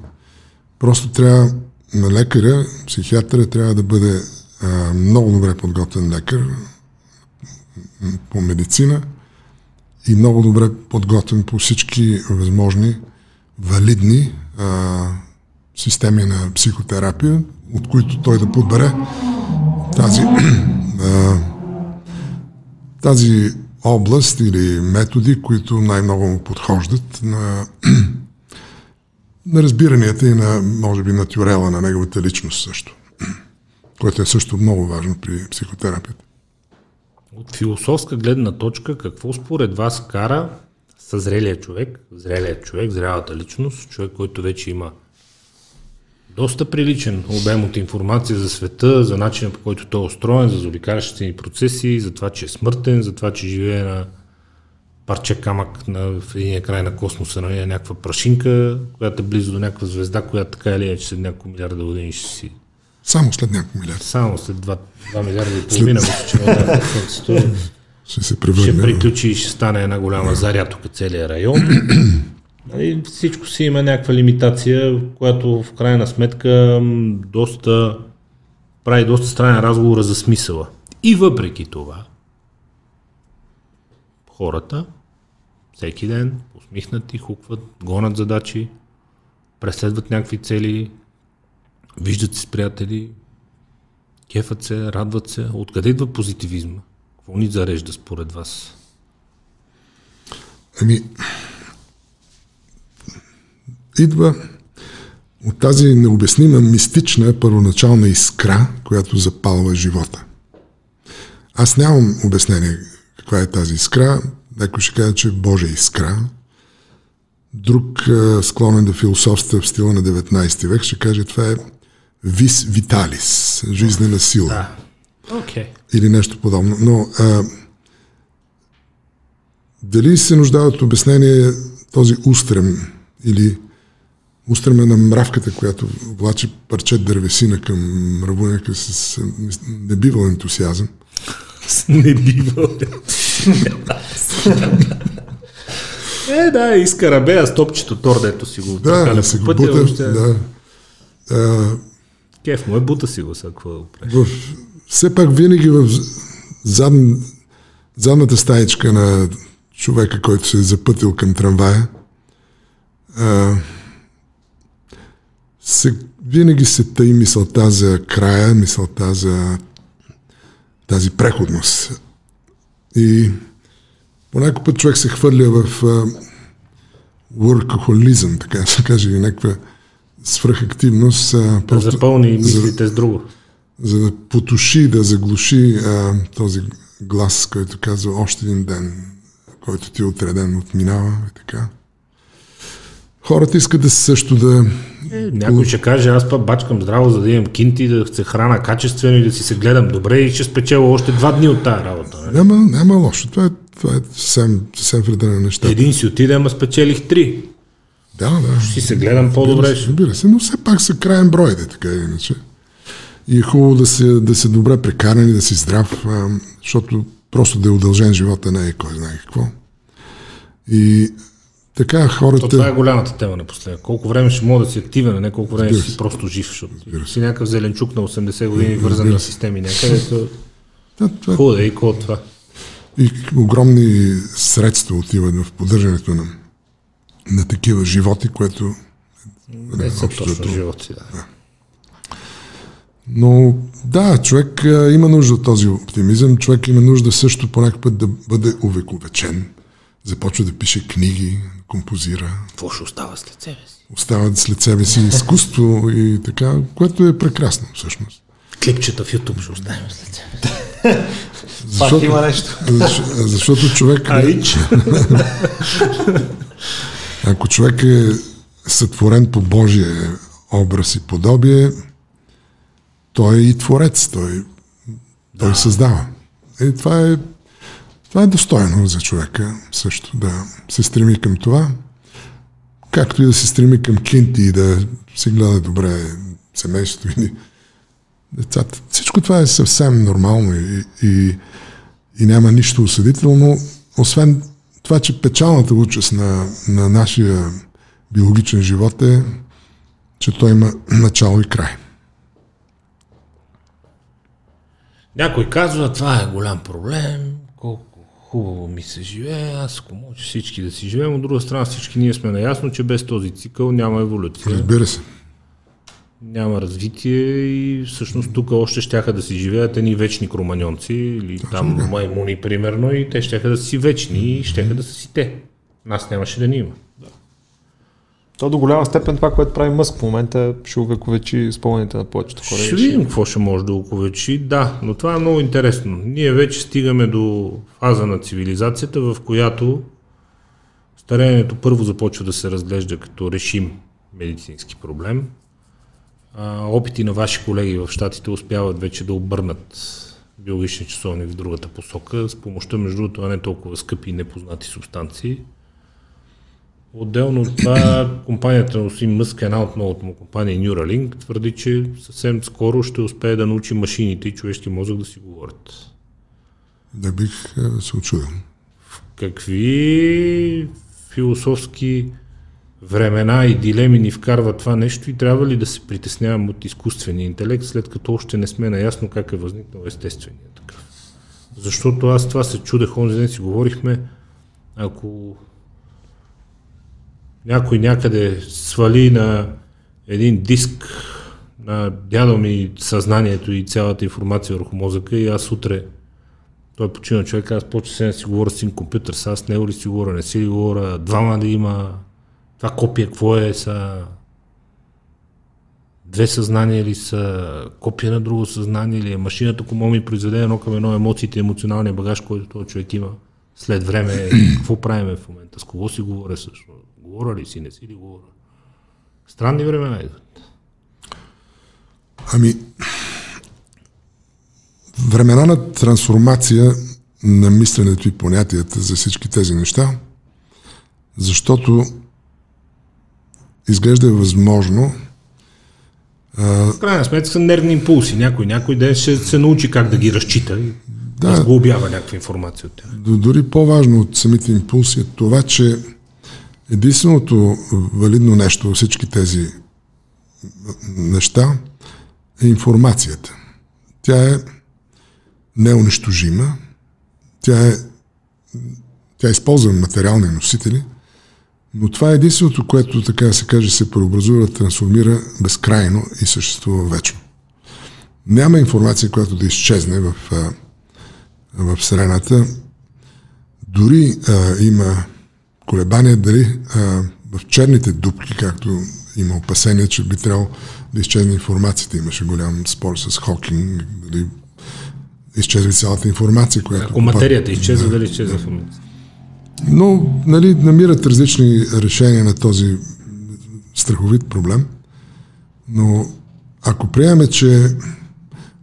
Просто трябва на лекаря, психиатъра трябва да бъде а, много добре подготвен лекар, по медицина и много добре подготвен по всички възможни валидни а, системи на психотерапия, от които той да подбере тази, а, тази област или методи, които най-много му подхождат на, на разбиранията и на, може би, натюрела на неговата личност също, което е също много важно при психотерапията. От философска гледна точка, какво според вас кара съзрелия човек, зрелият човек, зрялата личност, човек, който вече има доста приличен обем от информация за света, за начина по който той е устроен, за заобикалящите ни процеси, за това, че е смъртен, за това, че живее на парче камък на, в един край на космоса, на някаква прашинка, която е близо до някаква звезда, която така или иначе след няколко милиарда години ще си само след няколко милиарда. Само след 2, 2 милиарда и половина, мисля, че Слънцето ще се превърне. Ще приключи и ще стане една голяма заря тук целият район. Нали, всичко си има някаква лимитация, която в крайна сметка доста прави доста странен разговор за смисъла. И въпреки това, хората всеки ден усмихнати, хукват, гонят задачи, преследват някакви цели, виждат си с приятели, кефат се, радват се. Откъде идва позитивизма? Какво ни зарежда според вас? Ами, идва от тази необяснима мистична първоначална искра, която запалва живота. Аз нямам обяснение каква е тази искра. Някой ще каже, че е Божия искра. Друг склонен да философства в стила на 19 век ще каже, това е вис виталис, жизнена сила. Да. Okay. Или нещо подобно. Но а, дали се нуждае от обяснение този устрем или устрема на мравката, която влачи парче дървесина към мравуника с небивал ентусиазъм. С небивал Е, да, иска рабея с топчето тор, дето си го да, да си го бута, въобще... да. А, Кеф му е, бута си го, какво в, Все пак винаги в зад, задната стаечка на човека, който се е запътил към трамвая, а, се, винаги се тъй мисълта за края, мисълта за тази преходност. И по път човек се хвърля в workaholizm, така да се каже, някаква свръхактивност. А, просто да запълни мислите за, с друго. За да потуши, да заглуши а, този глас, който казва още един ден, който ти е отреден, отминава и така. Хората искат да също да... Е, някой ще каже, аз па бачкам здраво, за да имам кинти, да се храна качествено и да си се гледам добре и ще спечеля още два дни от тази работа. Не? Нали? Няма, няма лошо. Това е, това е съвсем, съвсем вреда на нещата. Един си отиде, ама спечелих три. Да, да. Ще си се гледам по-добре. Разбира се, но все пак са краен брой, да така иначе. И е хубаво да се, да се добре прекаран и да си здрав, а, защото просто да е удължен живота не е кой знае какво. И така хората... То това е голямата тема напоследък. Колко време ще мога да си активен, а не колко време си просто жив, защото си някакъв зеленчук на 80 години, вързан на системи някъде. То... Да, това... Хубаво да е и това. И огромни средства отиват в поддържането на, на такива животи, което... Не, не са точно животи, да. да. Но да, човек а, има нужда от този оптимизъм. Човек има нужда също по някакъв път да бъде увековечен. Започва да пише книги, композира. Какво ще остава след себе си? Остава след себе си изкуство и така, което е прекрасно всъщност. Клипчета в YouTube ще оставим след себе си. Защото, Пак има нещо. Защото, защото човек... Арич. Ако човек е сътворен по Божие образ и подобие, той е и творец, той, той да. създава. И това е, това е достойно за човека също да се стреми към това, както и да се стреми към кинти и да се гледа добре семейството или децата. Всичко това е съвсем нормално и, и, и няма нищо осъдително, освен това, че печалната участ на, на нашия биологичен живот е, че той има начало и край. Някой казва, това е голям проблем, колко хубаво ми се живее, аз ако може всички да си живеем, от друга страна всички ние сме наясно, че без този цикъл няма еволюция. Разбира се. Няма развитие и всъщност тук още щяха да си живеят едни вечни кроманьонци или Точно там да. маймуни примерно и те щяха да си вечни и щяха да са си те. Нас нямаше да ни има. То до голяма степен това, което прави Мъск в момента, ще увековечи спомените на повечето хора. Ще видим какво ще може да увековечи, да, но това е много интересно. Ние вече стигаме до фаза на цивилизацията, в която старението първо започва да се разглежда като решим медицински проблем. А, опити на ваши колеги в Штатите успяват вече да обърнат биологични часовни в другата посока с помощта, между другото, не толкова скъпи и непознати субстанции. Отделно от това, компанията на Осим Мъск, една от новото му компания Neuralink, твърди, че съвсем скоро ще успее да научи машините и човешки мозък да си говорят. Да бих е, се очудил. В какви философски времена и дилеми ни вкарва това нещо и трябва ли да се притеснявам от изкуствения интелект, след като още не сме наясно как е възникнал естествения такъв. Защото аз това се чудех, онзи ден си говорихме, ако някой някъде свали на един диск на дядо ми съзнанието и цялата информация върху мозъка и аз утре той починал човек, аз почва да си говоря с един компютър, сега с него ли си говоря, не си ли говоря, двама да има, това копия какво е, са две съзнания или са копия на друго съзнание? Или е машината, ако ми произведе едно към едно емоциите, емоционалния багаж, който този човек има след време, какво правиме в момента, с кого си говоря също, говоря ли си, не си ли говоря. Странни времена идват. Ами, времена на трансформация на мисленето и понятията за всички тези неща, защото изглежда е възможно в крайна сметка са нервни импулси. Някой някой ден ще се научи как да ги разчита и да, разглобява някаква информация от тях. Дори по-важно от самите импулси е това, че единственото валидно нещо във всички тези неща е информацията. Тя е неунищожима, тя е тя използва материални носители, но това е единственото, което, така да се каже, се преобразува, трансформира безкрайно и съществува вечно. Няма информация, която да изчезне в, в Вселената. Дори а, има колебания дали а, в черните дупки, както има опасение, че би трябвало да изчезне информацията. Имаше голям спор с Хокинг, дали изчезва цялата информация, която... Ако материята изчезва, да. дали изчезва информацията? Но, нали, намират различни решения на този страховит проблем. Но ако приемем, че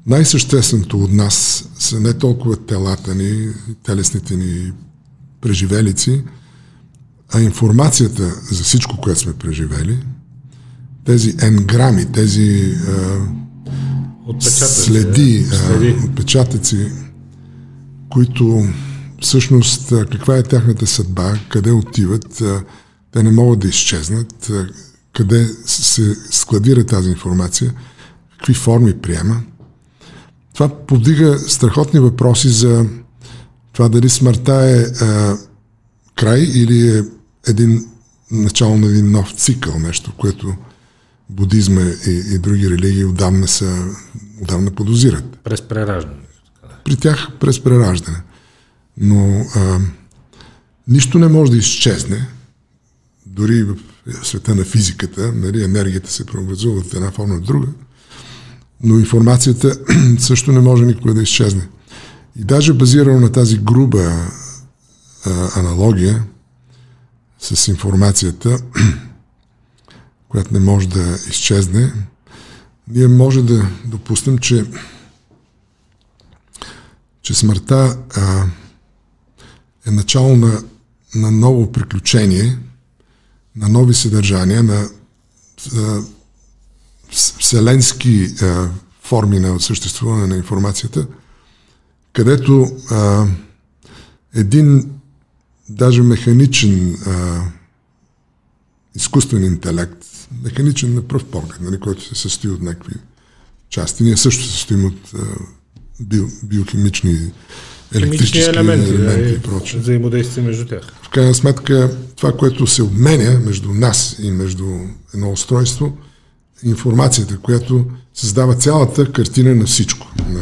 най-същественото от нас са не толкова телата ни, телесните ни преживелици, а информацията за всичко, което сме преживели, тези енграми, тези а, следи, следи. А, отпечатъци, които всъщност каква е тяхната съдба, къде отиват, те не могат да изчезнат, къде се складира тази информация, какви форми приема. Това повдига страхотни въпроси за това дали смъртта е а, край или е един начало на един нов цикъл, нещо, което будизма и, и други религии отдавна, са, отдавна подозират. През прераждане. При тях през прераждане. Но а, нищо не може да изчезне, дори в света на физиката, нали, енергията се преобразува от една форма в друга, но информацията също не може никога да изчезне. И даже базирано на тази груба а, аналогия с информацията, която не може да изчезне, ние може да допуснем, че, че смъртта а, е начало на, на ново приключение, на нови съдържания, на а, вселенски а, форми на съществуване на информацията, където а, един даже механичен а, изкуствен интелект, механичен на пръв поглед, нали, който се състои от някакви части. Ние също се състоим от а, био, биохимични електрически елементи, елементи и прочее. Взаимодействие между тях. В крайна сметка, това, което се обменя между нас и между едно устройство, информацията, която създава цялата картина на всичко. На,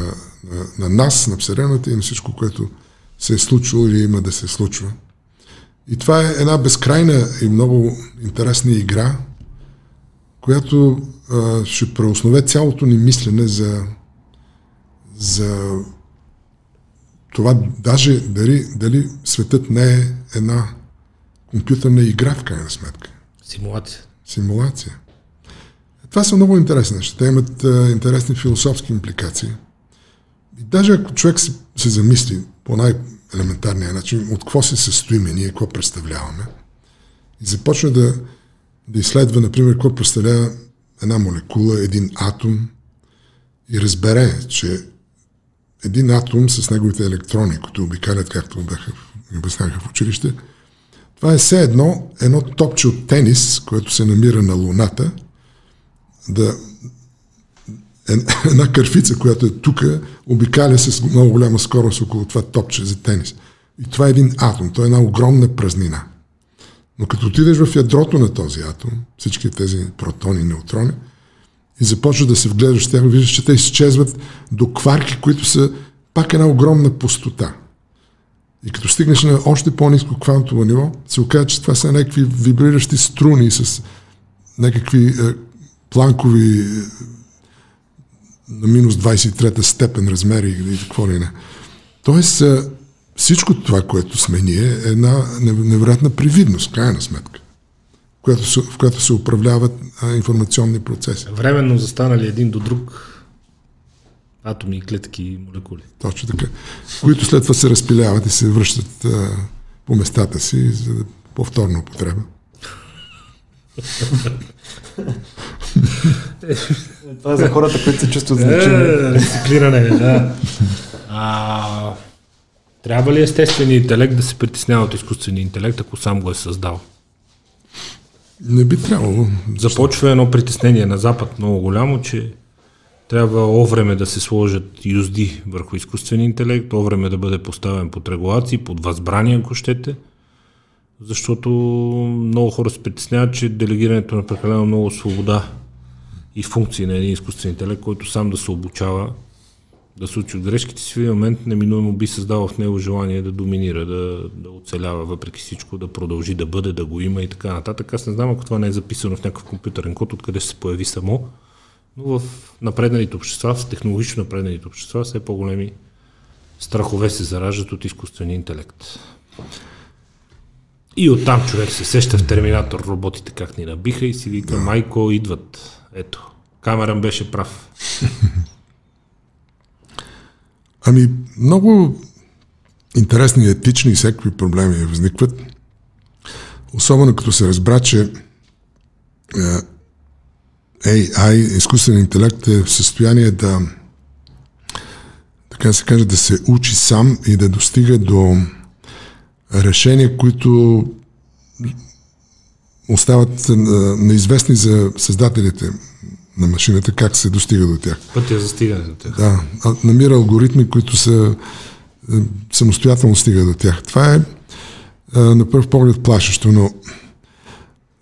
на, на нас, на Вселената и на всичко, което се е случило или има да се случва. И това е една безкрайна и много интересна игра, която а, ще преоснове цялото ни мислене за, за това даже дали, дали светът не е една компютърна игра в крайна сметка. Симулация. Симулация. Това са много интересни неща. Те имат а, интересни философски импликации. И даже ако човек се, се замисли по най-елементарния начин, от какво се състоиме ние, какво представляваме, и започне да, да изследва, например, какво представлява една молекула, един атом, и разбере, че един атом с неговите електрони, които обикалят, както бяха, обясняха в училище, Това е все едно, едно топче от тенис, което се намира на Луната, да, една кърфица, която е тук, обикаля с много голяма скорост около това топче за тенис. И това е един атом, това е една огромна празнина. Но като отидеш в ядрото на този атом, всички тези протони, неутрони, и започваш да се вгледаш в тях, виждаш, че те изчезват до кварки, които са пак една огромна пустота. И като стигнеш на още по-низко квантово ниво, се оказва, че това са някакви вибриращи струни с някакви е, планкови е, на минус 23-та степен размери и какво ли не. Тоест, е, всичко това, което сме ние, е една невероятна привидност, крайна сметка, която се, в която се управляват а, информационни процеси. Временно застанали един до друг атоми, клетки и молекули. Точно така. Които след това се разпиляват и се връщат а, по местата си за повторна употреба. Това е за хората, които се чувстват значими. Е, рециклиране, да. А, трябва ли естественият интелект да се притеснява от изкуствения интелект, ако сам го е създал? Не би трябвало. Започва едно притеснение на Запад много голямо, че трябва о време да се сложат юзди върху изкуствения интелект, о време да бъде поставен под регулации, под възбрание, ако щете, защото много хора се притесняват, че делегирането на прекалено много свобода и функции на един изкуствен интелект, който сам да се обучава, да се учи от грешките си, в един момент неминуемо би създал в него желание да доминира, да, да оцелява въпреки всичко, да продължи да бъде, да го има и така нататък. Аз не знам, ако това не е записано в някакъв компютърен код, откъде ще се появи само, но в напредналите общества, в технологично напредналите общества, все по-големи страхове се зараждат от изкуствения интелект. И оттам човек се сеща в Терминатор роботите как ни набиха и си вика, майко, идват. Ето, Камеран беше прав. Ами, много интересни етични и всякакви проблеми възникват. Особено като се разбра, че е, AI, изкуствен интелект е в състояние да така се каже, да се учи сам и да достига до решения, които остават неизвестни за създателите на машината, как се достига до тях. Пътя за стигане до тях. Да, намира алгоритми, които са самостоятелно стига до тях. Това е на първ поглед плашещо, но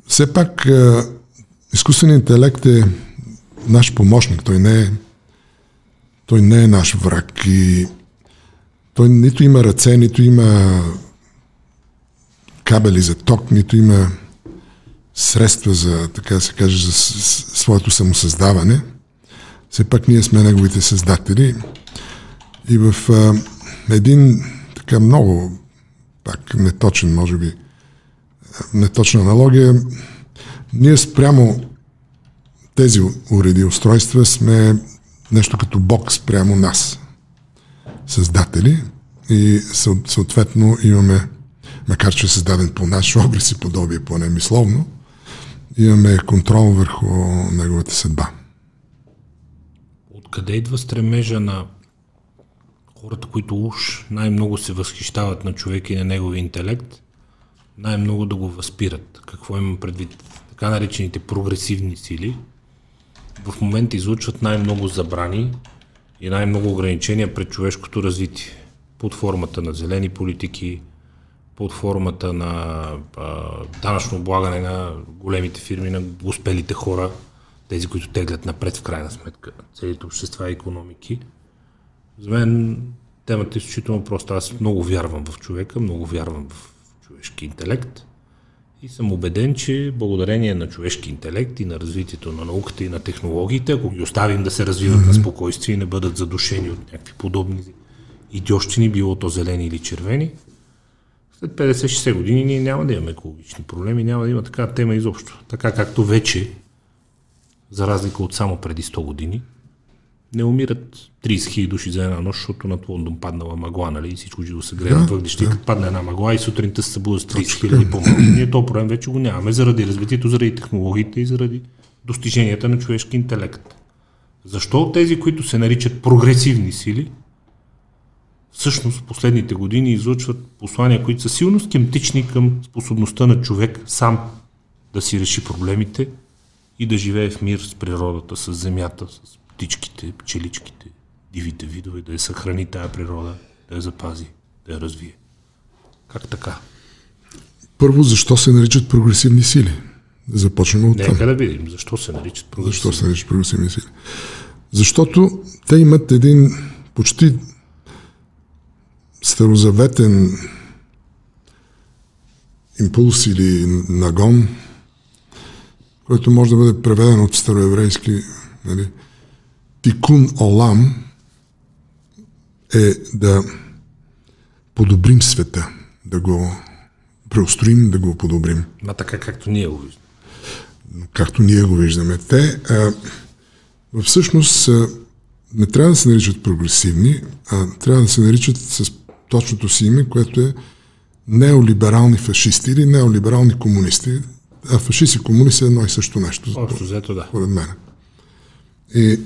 все пак изкуственият интелект е наш помощник. Той не е, той не е наш враг и той нито има ръце, нито има кабели за ток, нито има средства за, така да се каже, за своето самосъздаване. Все пак ние сме неговите създатели. И в а, един така много, пак неточен, може би, неточна аналогия, ние спрямо тези уреди устройства сме нещо като Бог спрямо нас, създатели, и съответно имаме, макар че е създаден по наш образ и подобие, поне мисловно, имаме контрол върху неговата съдба. Откъде идва стремежа на хората, които уж най-много се възхищават на човека и на неговия интелект, най-много да го възпират? Какво имам предвид? Така наречените прогресивни сили в момента излучват най-много забрани и най-много ограничения пред човешкото развитие под формата на зелени политики, под формата на а, данъчно облагане на големите фирми, на успелите хора, тези, които теглят напред в крайна сметка целите общества и економики. За мен темата е изключително проста. Аз много вярвам в човека, много вярвам в човешки интелект и съм убеден, че благодарение на човешки интелект и на развитието на науката и на технологиите, ако ги оставим да се развиват mm-hmm. на спокойствие и не бъдат задушени от някакви подобни идиощини, било то зелени или червени, след 50-60 години ние няма да имаме екологични проблеми, няма да има такава тема изобщо. Така както вече, за разлика от само преди 100 години, не умират 30 хиляди души за една нощ, защото над Лондон паднала мъгла, нали, и всичко живо се грее да, въглища, да. като падне една мъгла и сутринта се събуда с 30 хиляди по-малко. Ние то проблем вече го нямаме заради развитието, заради технологиите и заради достиженията на човешки интелект. Защо тези, които се наричат прогресивни сили, всъщност последните години излъчват послания, които са силно скептични към способността на човек сам да си реши проблемите и да живее в мир с природата, с земята, с птичките, пчеличките, дивите видове, да я съхрани тая природа, да я запази, да я развие. Как така? Първо, защо се наричат прогресивни сили? Да започнем от Нека да видим защо се наричат прогресивни. Защо се наричат прогресивни сили? Защото те имат един почти старозаветен импулс или нагон, който може да бъде преведен от староеврейски нали, тикун олам е да подобрим света, да го преустроим, да го подобрим. А така както ние го виждаме. Както ние го виждаме. Те а, всъщност а, не трябва да се наричат прогресивни, а трябва да се наричат с точното си име, което е неолиберални фашисти или неолиберални комунисти. А фашисти и комунисти е едно и също нещо. Общо взето, да. Поред мен. И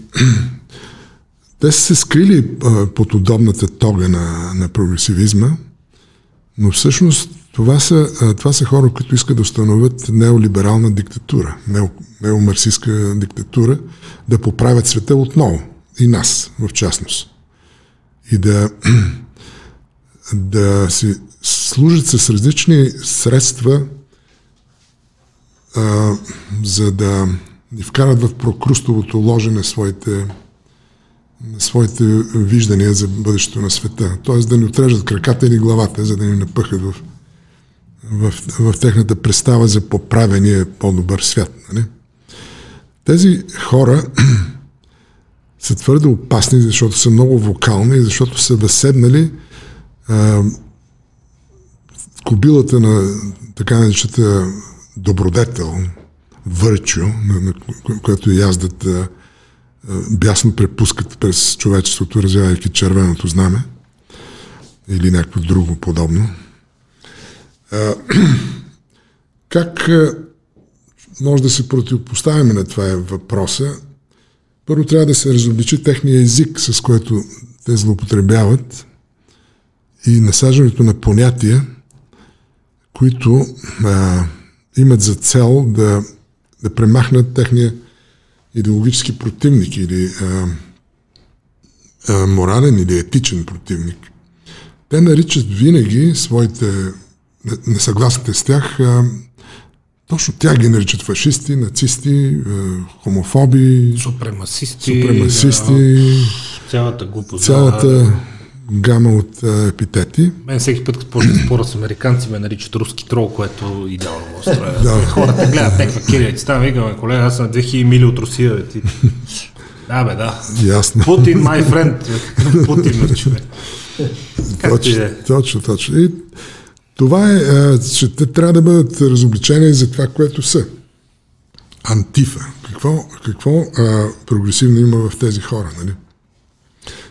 те са се скрили а, под удобната тога на, на прогресивизма, но всъщност това са, а, това са хора, които искат да установят неолиберална диктатура, нео, неомарсистска диктатура, да поправят света отново. И нас, в частност. И да, да си служат с различни средства, а, за да ни вкарат в прокрустовото ложене своите, своите виждания за бъдещето на света. Тоест да ни отрежат краката или главата, за да ни напъхат в, в, в, техната представа за поправения по-добър свят. Нали? Тези хора са твърде опасни, защото са много вокални, защото са възседнали а, кобилата на така наречената добродетел, върчо, на, на което яздат а, бясно препускат през човечеството, развявайки червеното знаме или някакво друго подобно. А, как може да се противопоставяме на това е въпроса? Първо трябва да се разобличи техния език, с който те злоупотребяват и насаждането на понятия, които а, имат за цел да, да премахнат техния идеологически противник или а, а, морален или етичен противник. Те наричат винаги своите несъгласните с тях а, точно тя ги наричат фашисти, нацисти, хомофоби, супремасисти, супремасисти да, цялата глупост. Цялата. Гама от а, епитети. Мен всеки път, като почне спора с американци, ме наричат руски трол, което идеално го строя. да. Хората гледат някаква кирия, става, викаме, колега, аз съм на 2000 мили от Русия, бе, ти. Да, бе, да. Ясно. Путин, май френд. Путин, човек. Точно, е? точно, точно. И това е, че те трябва да бъдат разобличени за това, което са. Антифа. Какво, какво а, прогресивно има в тези хора, нали?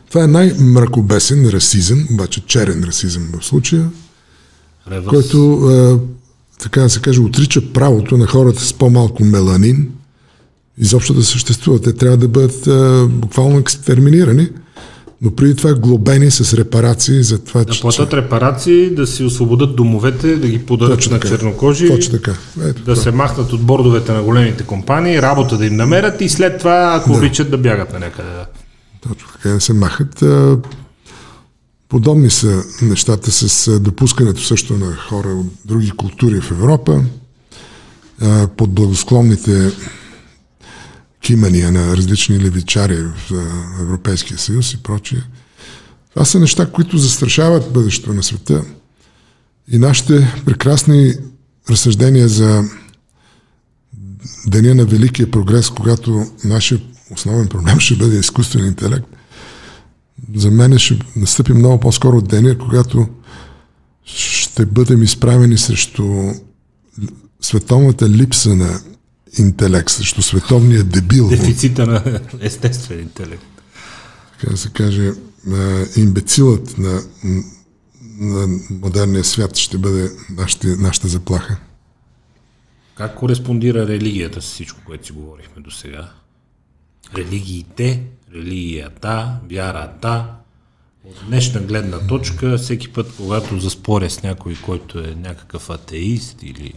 Това е най-мракобесен расизъм, обаче черен расизъм в случая, Ревърс. който, а, така да се каже, отрича правото на хората с по-малко меланин изобщо да съществуват. Те трябва да бъдат а, буквално екстерминирани но преди това глобени с репарации за това, да че... Да платят репарации, да си освободят домовете, да ги Точно на така. чернокожи, Точно така. Ето, да това. се махнат от бордовете на големите компании, работа да им намерят и след това, ако да. обичат, да бягат на някъде. Да. Точно така, да се махат. Подобни са нещата с допускането също на хора от други култури в Европа, под благосклонните кимания на различни левичари в Европейския съюз и прочие. Това са неща, които застрашават бъдещето на света. И нашите прекрасни разсъждения за деня на великия прогрес, когато нашия основен проблем ще бъде изкуствен интелект, за мен ще настъпи много по-скоро деня, когато ще бъдем изправени срещу световната липса на интелект, срещу световния дебил. Дефицита на естествен интелект. Така да се каже, имбецилът на, на модерния свят ще бъде нашата, нашата заплаха. Как кореспондира религията с всичко, което си говорихме до сега? Религиите, религията, вярата, От днешна гледна точка, всеки път, когато заспоря с някой, който е някакъв атеист или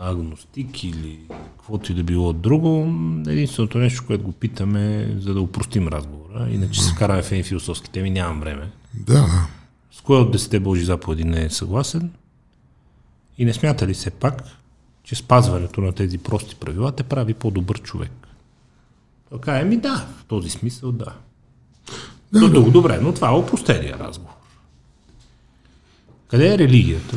агностик или каквото и да било друго, единственото нещо, което го питаме, за да упростим разговора, иначе се вкараме в едни философски теми, нямам време. Да. С кое от 10 Божи заповеди не е съгласен? И не смята ли се пак, че спазването на тези прости правила те прави по-добър човек? Така е, ми да, в този смисъл да. Да, До тук добре, но това е опростения разговор. Къде е религията?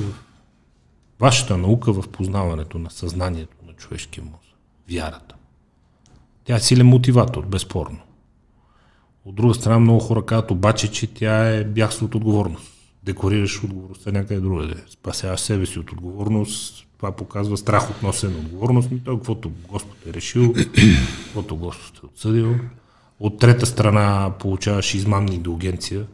Вашата наука в познаването на съзнанието на човешкия мозък. Вярата. Тя е силен мотиватор, безспорно. От друга страна, много хора казват обаче, че тя е бягство от отговорност. Декорираш отговорността някъде другаде. Спасяваш себе си от отговорност. Това показва страх от носене на отговорност. Ми той, каквото Господ е решил, каквото Господ е отсъдил. От трета страна получаваш измамна индулгенция,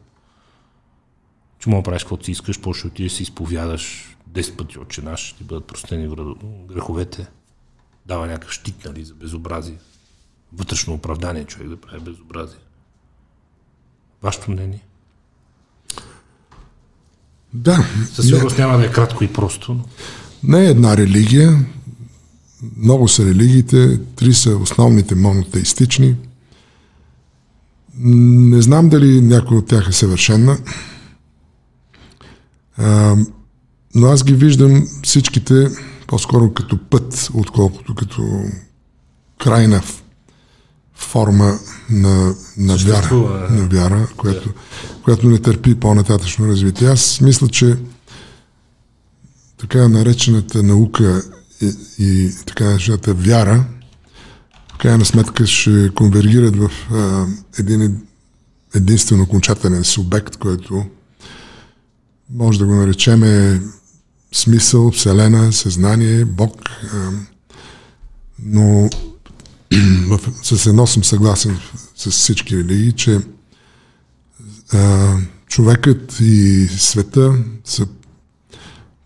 че мога да правиш каквото си искаш, после отидеш си изповядаш 10 пъти отче наш, ще ти бъдат простени греховете. Дава някакъв щит нали, за безобразие. Вътрешно оправдание човек да прави безобразие. Вашето мнение? Да, Със сигурност няма да е кратко и просто. Но... не е една религия. Много са религиите, три са основните монотеистични. Не знам дали някой от тях е съвършена, а, но аз ги виждам всичките по-скоро като път, отколкото като крайна форма на, на вяра, на вяра която, която не търпи по-нататъчно развитие. Аз мисля, че така наречената наука и, и така наречената вяра, в крайна сметка ще конвергират в а, един единствен окончателен субект, който може да го наречеме смисъл, вселена, съзнание, Бог. А, но с едно съм съгласен с всички религии, че а, човекът и света са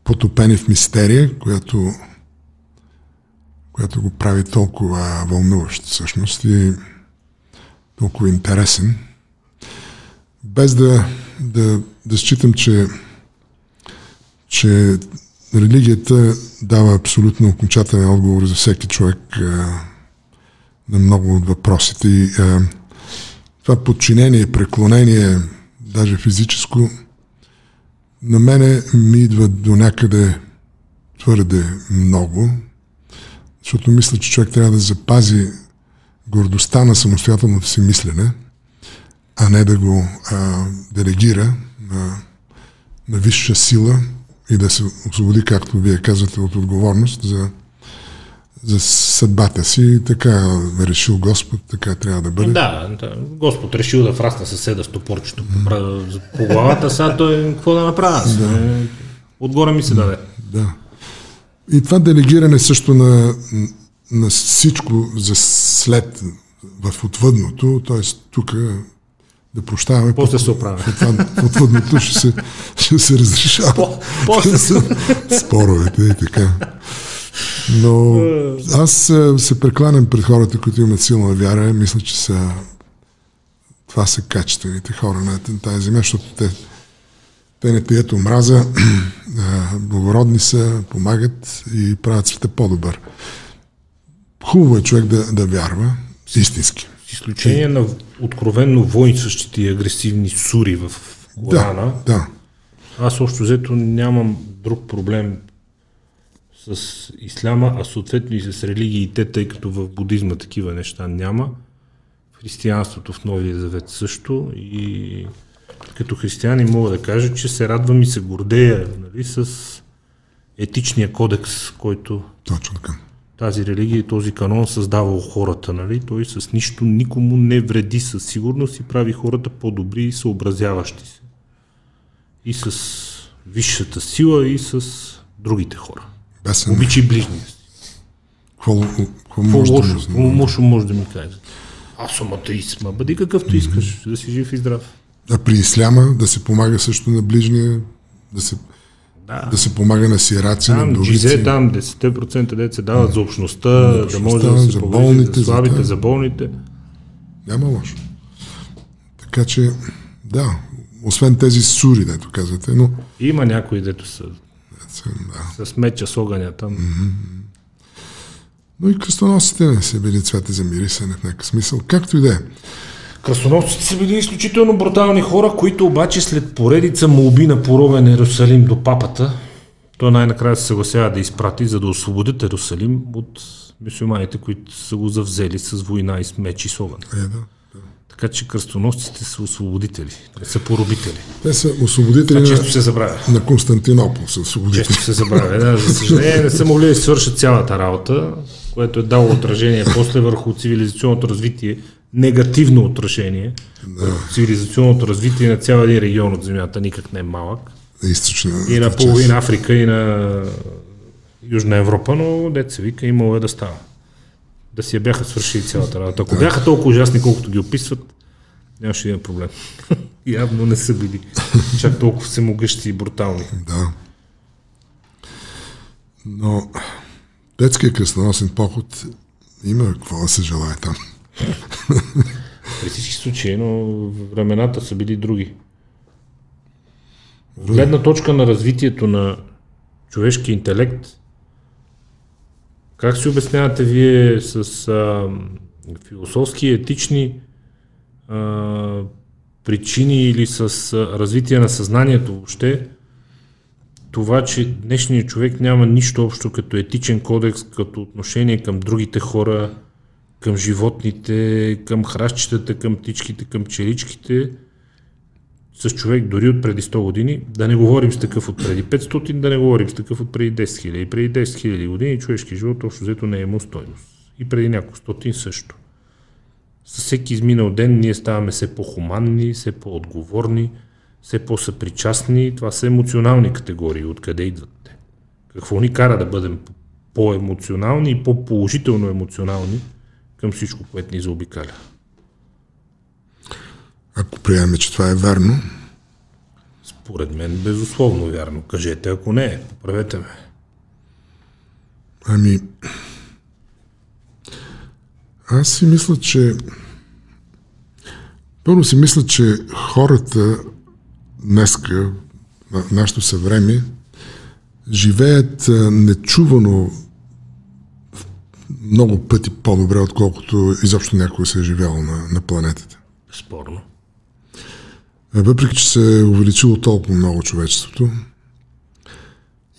потопени в мистерия, която, която го прави толкова вълнуващ всъщност и толкова интересен. Без да, да, да считам, че, че религията дава абсолютно окончателен отговор за всеки човек а, на много от въпросите. И, а, това подчинение, преклонение, даже физическо, на мене ми идва до някъде твърде много, защото мисля, че човек трябва да запази гордостта на самостоятелното си мислене, а не да го а, делегира на, на висша сила и да се освободи, както вие казвате, от отговорност за, за съдбата си. Така е решил Господ, така трябва да бъде. Да, да, Господ решил да фрасна съседа с топорчето по, бра- по главата, сега той какво да направя аз? Да. Отгоре ми се даде. Да. И това делегиране също на, на всичко за след в отвъдното, т.е. тук да прощаваме. После се оправя. В отвъдното ще се, ще се разрешава. По- После се споровете и така. Но аз а, се прекланям пред хората, които имат силна вяра. Мисля, че са това са качествените хора на тази земя, защото те, те не пият омраза, а, благородни са, помагат и правят света по-добър. Хубаво е човек да, да вярва, истински. С изключение на откровенно воинстващите и агресивни сури в Корана, Да, да. аз общо взето нямам друг проблем с исляма, а съответно и с религиите, тъй като в будизма такива неща няма. В християнството в Новия Завет също и като християни мога да кажа, че се радвам и се гордея нали, с етичния кодекс, който Точно така. тази религия и този канон създава у хората. Нали? Той с нищо никому не вреди със сигурност и прави хората по-добри и съобразяващи се. И с висшата сила, и с другите хора. Бесен. Обичай ближния си. Какво, може да лошо, лошо може да ми каже? Аз съм атеист, ма бъди какъвто искаш, да си жив и здрав. А при исляма да се помага също на ближния, да се, Да. да се помага на сираци, на Там вдовици. джизе, там 10% деца дават за общността, да общността, може да се за болните, за за слабите, това. за болните. Няма лошо. Така че Да, освен тези сури, дето казвате, но... Има някои, дето са Да. с меча с огъня там. Но и кръстоносците не са били цвете за мирисане в някакъв смисъл. Както и да е. Кръстоносците са били изключително брутални хора, които обаче след поредица молби на поровен Иерусалим до папата, той най-накрая се съгласява да изпрати, за да освободят Иерусалим от мусулманите, които са го завзели с война и с меч и с огън. Е, да. Така че кръстоносците са освободители, не са поробители. Те са освободители Това често се забравя. на Константинопол. Са освободители. Често се забравя. Да, за съжаление не са могли да свършат цялата работа, което е дало отражение после върху цивилизационното развитие, негативно отражение върху цивилизационното развитие на цял един регион от Земята, никак не е малък. Източна. И на половина Африка, и на Южна Европа, но деца вика имало е да става. Да си я бяха свършили цялата работа. Ако бяха толкова ужасни, колкото ги описват, нямаше да има проблем. Явно не са били чак толкова всемогъщи и брутални. Да. Но детския кръстоносен поход има какво да се желая там. При всички случаи, но времената са били други. От гледна точка на развитието на човешки интелект, как си обяснявате вие с а, философски, етични а, причини или с а, развитие на съзнанието въобще, това, че днешният човек няма нищо общо като етичен кодекс, като отношение към другите хора, към животните, към хращчетата, към птичките, към пчеличките, с човек дори от преди 100 години, да не говорим с такъв от преди 500, да не говорим с такъв от преди 10 000. Преди 10 000 години човешки живот общо взето не е имал стойност. И преди няколко стотин също. С всеки изминал ден ние ставаме все по-хуманни, все по-отговорни, все по-съпричастни. Това са емоционални категории. Откъде идват те? Какво ни кара да бъдем по-емоционални и по-положително емоционални към всичко, което ни заобикаля? Ако приемем, че това е верно, Според мен безусловно вярно. Кажете, ако не, поправете ме. ами... Аз си мисля, че... Първо си мисля, че хората днеска, на нашето съвремие, живеят нечувано много пъти по-добре, отколкото изобщо някой се е живял на, на планетата. Спорно. Въпреки, че се е увеличило толкова много човечеството.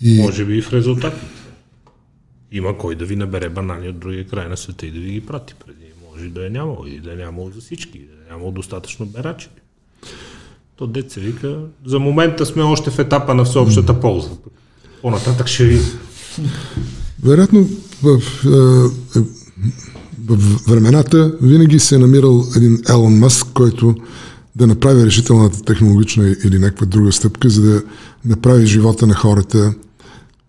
И Може би и в резултатите. Има кой да ви набере банани от другия край на света и да ви ги прати преди. Може да е нямало и да е нямало за всички, да е нямало достатъчно берачи. То се вика, за момента сме още в етапа на всеобщата полза. По-нататък ще ви... вероятно в, е, е, в времената винаги се е намирал един Елон Мъск, който да направи решителната технологична или някаква друга стъпка, за да направи живота на хората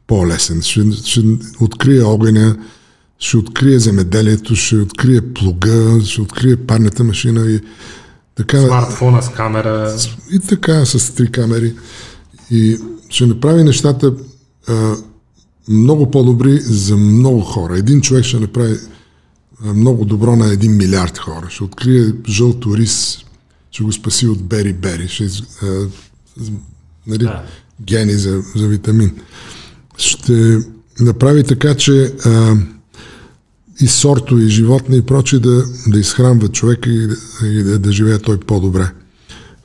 по-лесен. Ще, ще открие огъня, ще открие земеделието, ще открие плуга, ще открие парната машина и така. Смартфона с камера. И така с три камери. И ще направи нещата а, много по-добри за много хора. Един човек ще направи много добро на един милиард хора. Ще открие жълто рис, ще го спаси от бери-бери, ще, из- а, нали, Да. гени за, за витамин. Ще направи така, че а, и сорто, и животни и прочие да, да изхранват човека и, да- и да, да живее той по-добре.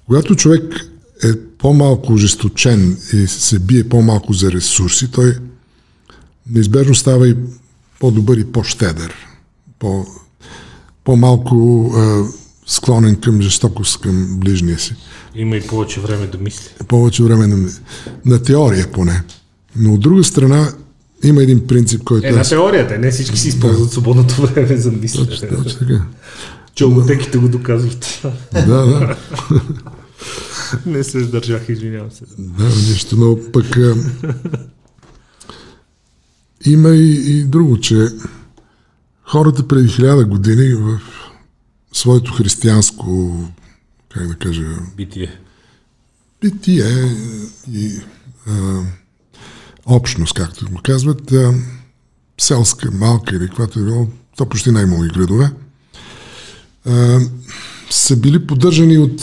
Когато човек е по-малко ожесточен и се бие по-малко за ресурси, той неизбежно става и по-добър и по-щедър. По, по-малко а, склонен към жестокост към ближния си. Има и повече време да мисли. Повече време на, на теория поне. Но от друга страна има един принцип, който Е, на теорията, не всички си използват свободното време за мислене. Точно така. Челнотеките го доказват. Да, да. не се сдържах, извинявам се. Да, нищо, но пък а, има и, и друго, че хората преди хиляда години в своето християнско, как да кажа, Битие. битие и а, общност, както го казват, а, селска, малка или каквато е било, то почти най-имало и градове, а, са били поддържани от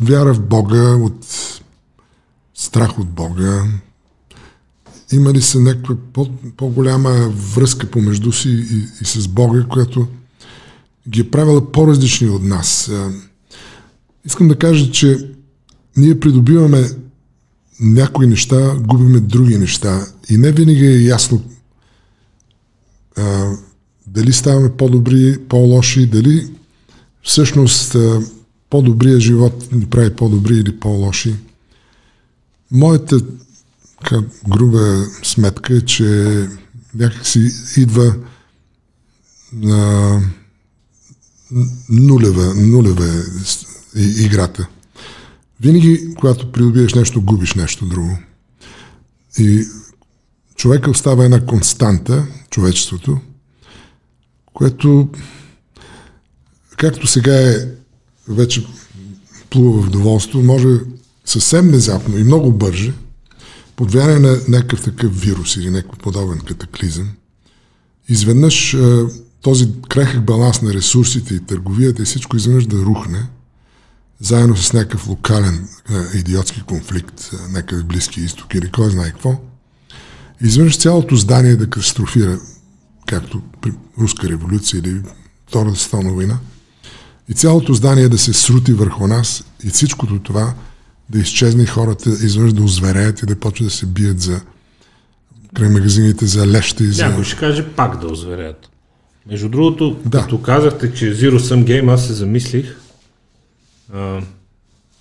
вяра в Бога, от страх от Бога? Има ли се някаква по- по-голяма връзка помежду си и, и с Бога, която ги е правила по-различни от нас? А, Искам да кажа, че ние придобиваме някои неща, губиме други неща и не винаги е ясно а, дали ставаме по-добри, по-лоши, дали всъщност а, по-добрия живот ни прави по-добри или по-лоши. Моята така, груба сметка е, че някакси идва на нулева, нулева е играта. Винаги, когато придобиеш нещо, губиш нещо друго. И човека остава една константа, човечеството, което, както сега е вече плува в доволство, може съвсем внезапно и много бърже, под влияние на някакъв такъв вирус или някакъв подобен катаклизъм, изведнъж този крехък баланс на ресурсите и търговията и всичко изведнъж да рухне, заедно с някакъв локален а, идиотски конфликт, а, някъде в Близкия изток или кой знае какво, изведнъж цялото здание да катастрофира, както при Руска революция или Втората световна война, и цялото здание да се срути върху нас и всичкото това да изчезне хората изведнъж да озвереят и да почват да се бият за край магазините за леща и за... Някой ще каже пак да озверят. Между другото, Да. като казахте, че Zero Sum Game, аз се замислих. А,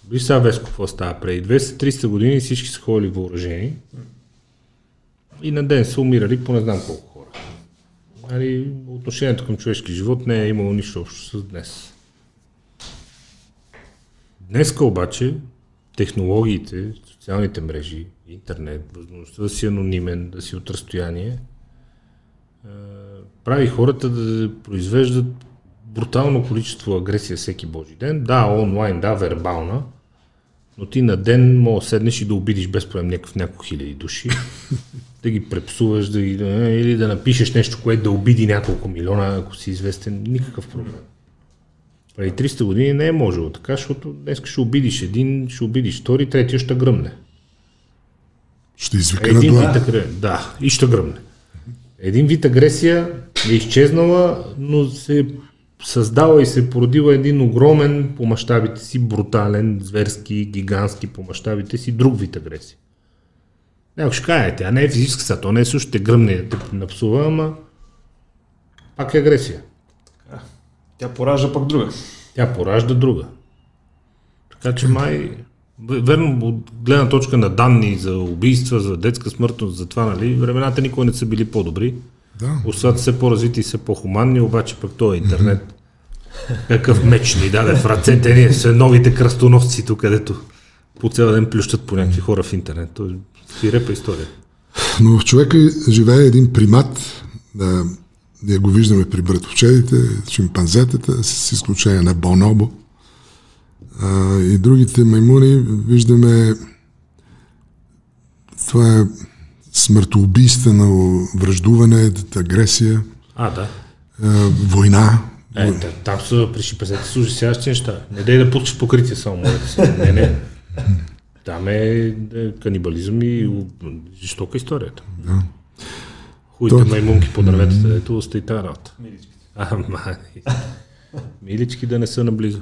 виж сега Веско, какво става преди 200-300 години всички са ходили въоръжени и на ден са умирали по не знам колко хора. Нали, отношението към човешки живот не е имало нищо общо с днес. Днеска обаче технологиите, социалните мрежи, интернет, възможността да си анонимен, да си от разстояние, прави хората да произвеждат брутално количество агресия всеки божи ден. Да, онлайн, да, вербална, но ти на ден мога да седнеш и да обидиш без проблем някакъв няколко хиляди души, да ги препсуваш, да ги, или да напишеш нещо, което да обиди няколко милиона, ако си известен, никакъв проблем. Преди 300 години не е можело така, защото днес ще обидиш един, ще обидиш втори, третия ще гръмне. Ще извика на Един дуел. вид агресия. Да, и ще гръмне. Един вид агресия е изчезнала, но се е създала и се е породила един огромен по мащабите си, брутален, зверски, гигантски по мащабите си, друг вид агресия. Някой ще каже, тя не е физическа, сега, то не е също, ще гръмне да те напсува, ама пак е агресия. Тя поражда пък друга. Тя поражда друга. Така че май, верно, от гледна точка на данни за убийства, за детска смъртност, за това, нали, времената никога не са били по-добри. Да. Остават все по-развити и все по-хуманни, обаче пък този интернет, какъв меч ни даде в ръцете ни, са новите кръстоносци тук, където по цял ден плющат по някакви хора в интернет. То е свирепа история. Но в човека живее един примат, да, ние го виждаме при братовчедите, шимпанзетата, с изключение на бонобо. А, и другите маймуни виждаме това е смъртоубийствено връждуване, агресия, А, да. а, война. Е, та- там са при шипазете с ужасяващи неща. Не дай да пускаш покритие само, моля се. Не, не. Там е, е канибализъм и жестока историята. Да. Хуите То- маймунки по дърветата, ето оста и тази работа. А, ма, милички да не са наблизо.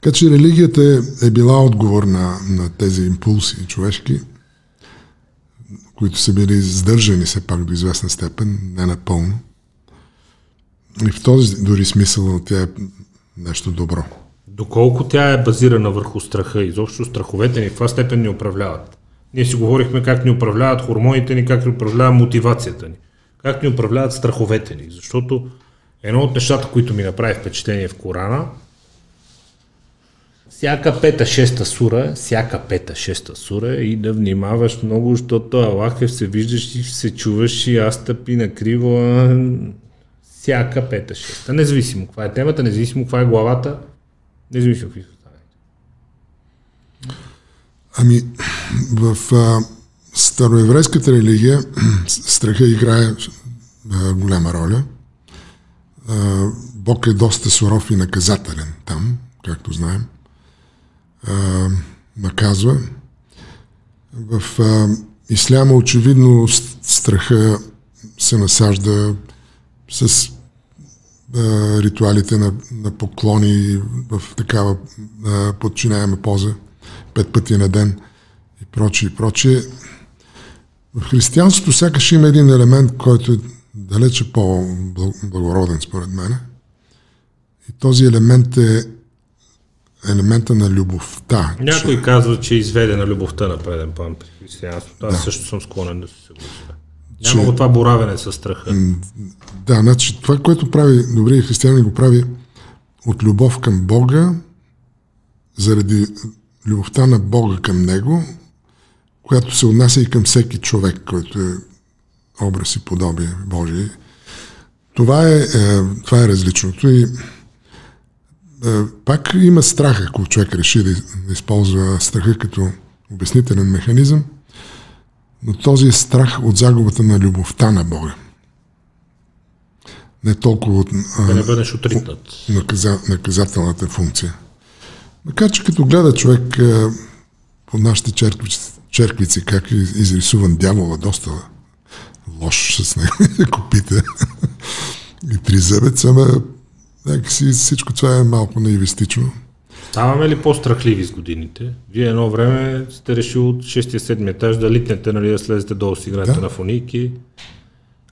Така че религията е, е била отговор на, на тези импулси човешки, които са били сдържани все пак до известна степен, не напълно. И в този дори смисъл тя е нещо добро. Доколко тя е базирана върху страха, изобщо страховете ни, в каква степен ни управляват. Ние си говорихме как ни управляват хормоните ни, как ни управлява мотивацията ни, как ни управляват страховете ни. Защото едно от нещата, които ми направи впечатление в Корана, всяка пета, шеста сура, всяка пета, шеста сура и да внимаваш много, защото Аллах е се виждаш и се чуваш и аз тъпи накриво. Всяка пета, шеста. Независимо каква е темата, независимо каква е главата, независимо какви са. Ами, в а, староеврейската религия страха играе а, голяма роля. А, Бог е доста суров и наказателен там, както знаем. А, наказва. В а, исляма очевидно страха се насажда с а, ритуалите на, на поклони в такава а, подчиняема поза, пет пъти на ден и прочие, и прочие. В християнството сякаш има един елемент, който е далече по-благороден според мен. И този елемент е елемента на любовта. Някой че... казва, че е изведе на любовта на преден план при християнството. Аз да. също съм склонен да се съглася. Няма че... това боравене с страха. Да, значи това, което прави добрия християнин, го прави от любов към Бога, заради любовта на Бога към него, която се отнася и към всеки човек, който е образ и подобие Божие. Това е, е, това е различното и пак има страх, ако човек реши да, използва страха като обяснителен механизъм, но този е страх от загубата на любовта на Бога. Не толкова от да не бъдеш отритнат. Наказа, наказателната функция. Макар, че като гледа човек е, по нашите черквици, черквици как е изрисуван дявола, доста лош с него, копите и три зъбец, ама някакси всичко това е малко наивистично. Ставаме ли по-страхливи с годините? Вие едно време сте решили от 6-7 етаж да литнете, нали, да слезете долу с играете да. на фоники.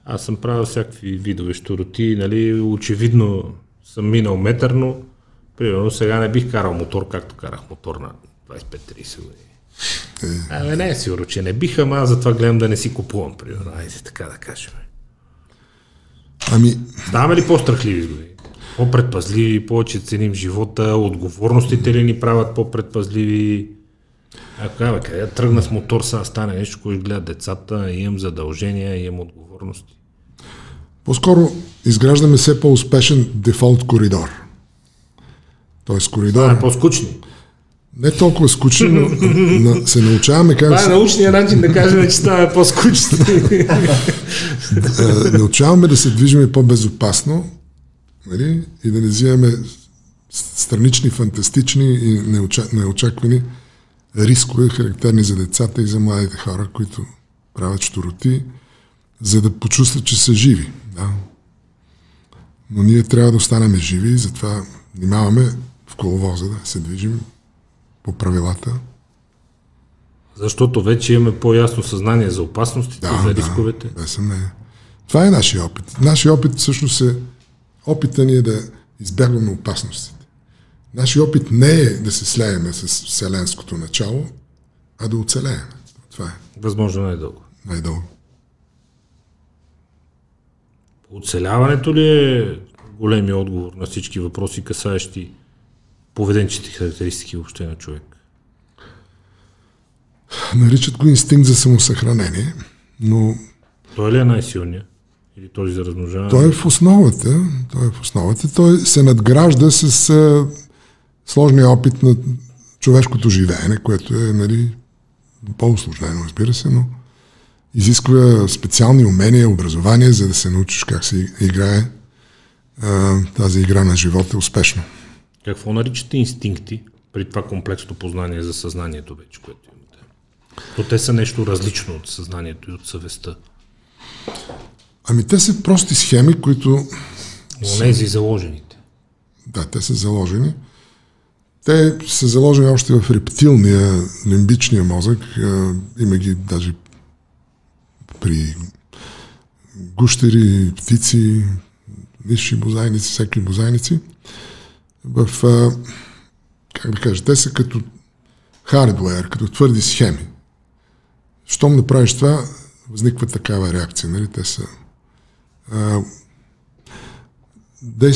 Аз съм правил всякакви видове штороти, нали, очевидно съм минал метърно. Примерно сега не бих карал мотор, както карах мотор на 25-30 години. Е. Абе, не е сигурно, че не биха, ама аз затова гледам да не си купувам, примерно. Айде така да кажем. Ами... Ставаме ли по-страхливи години? По-предпазливи, повече ценим живота, отговорностите ли ни правят по-предпазливи. Ако казва, къде тръгна с мотор, сега стане нещо, което гледа децата, имам задължения, имам отговорности. По-скоро изграждаме все по-успешен дефолт коридор. Тоест коридор... Това е по-скучни. Не толкова скучни, но, но се научаваме как... Това е научният начин да кажем, че става по-скучни. Е, научаваме да се движиме по-безопасно, нали? и да не взимаме странични, фантастични и неочаквани рискове, характерни за децата и за младите хора, които правят штороти, за да почувстват, че са живи. Да? Но ние трябва да останем живи и затова внимаваме в коловоза да се движим по правилата. Защото вече имаме по-ясно съзнание за опасностите, да, за рисковете. Да, без съмнение. Това е нашия опит. Нашия опит всъщност е Опита ни е да избягваме опасностите. Нашия опит не е да се слееме с вселенското начало, а да оцелеем. Това е. Възможно най-дълго. Най-дълго. Оцеляването ли е големия отговор на всички въпроси, касаещи поведенчите характеристики въобще на човек? Наричат го инстинкт за самосъхранение, но... Той ли е най-силният? Или този за размножаване? Той е в основата. Той е в основата. Той се надгражда с а, сложния опит на човешкото живеене, което е нали, по-усложнено, разбира се, но изисква специални умения, образование, за да се научиш как се играе а, тази игра на живота успешно. Какво наричате инстинкти при това комплексно познание за съзнанието вече, което имате? То те са нещо различно от съзнанието и от съвестта. Ами те са прости схеми, които... Онези заложените. Да, те са заложени. Те са заложени още в рептилния, лимбичния мозък. Има ги даже при гущери, птици, висши бозайници, всеки бозайници. В, как да кажа, те са като хардуер, като твърди схеми. Щом направиш това, възниква такава реакция. Нали? Те са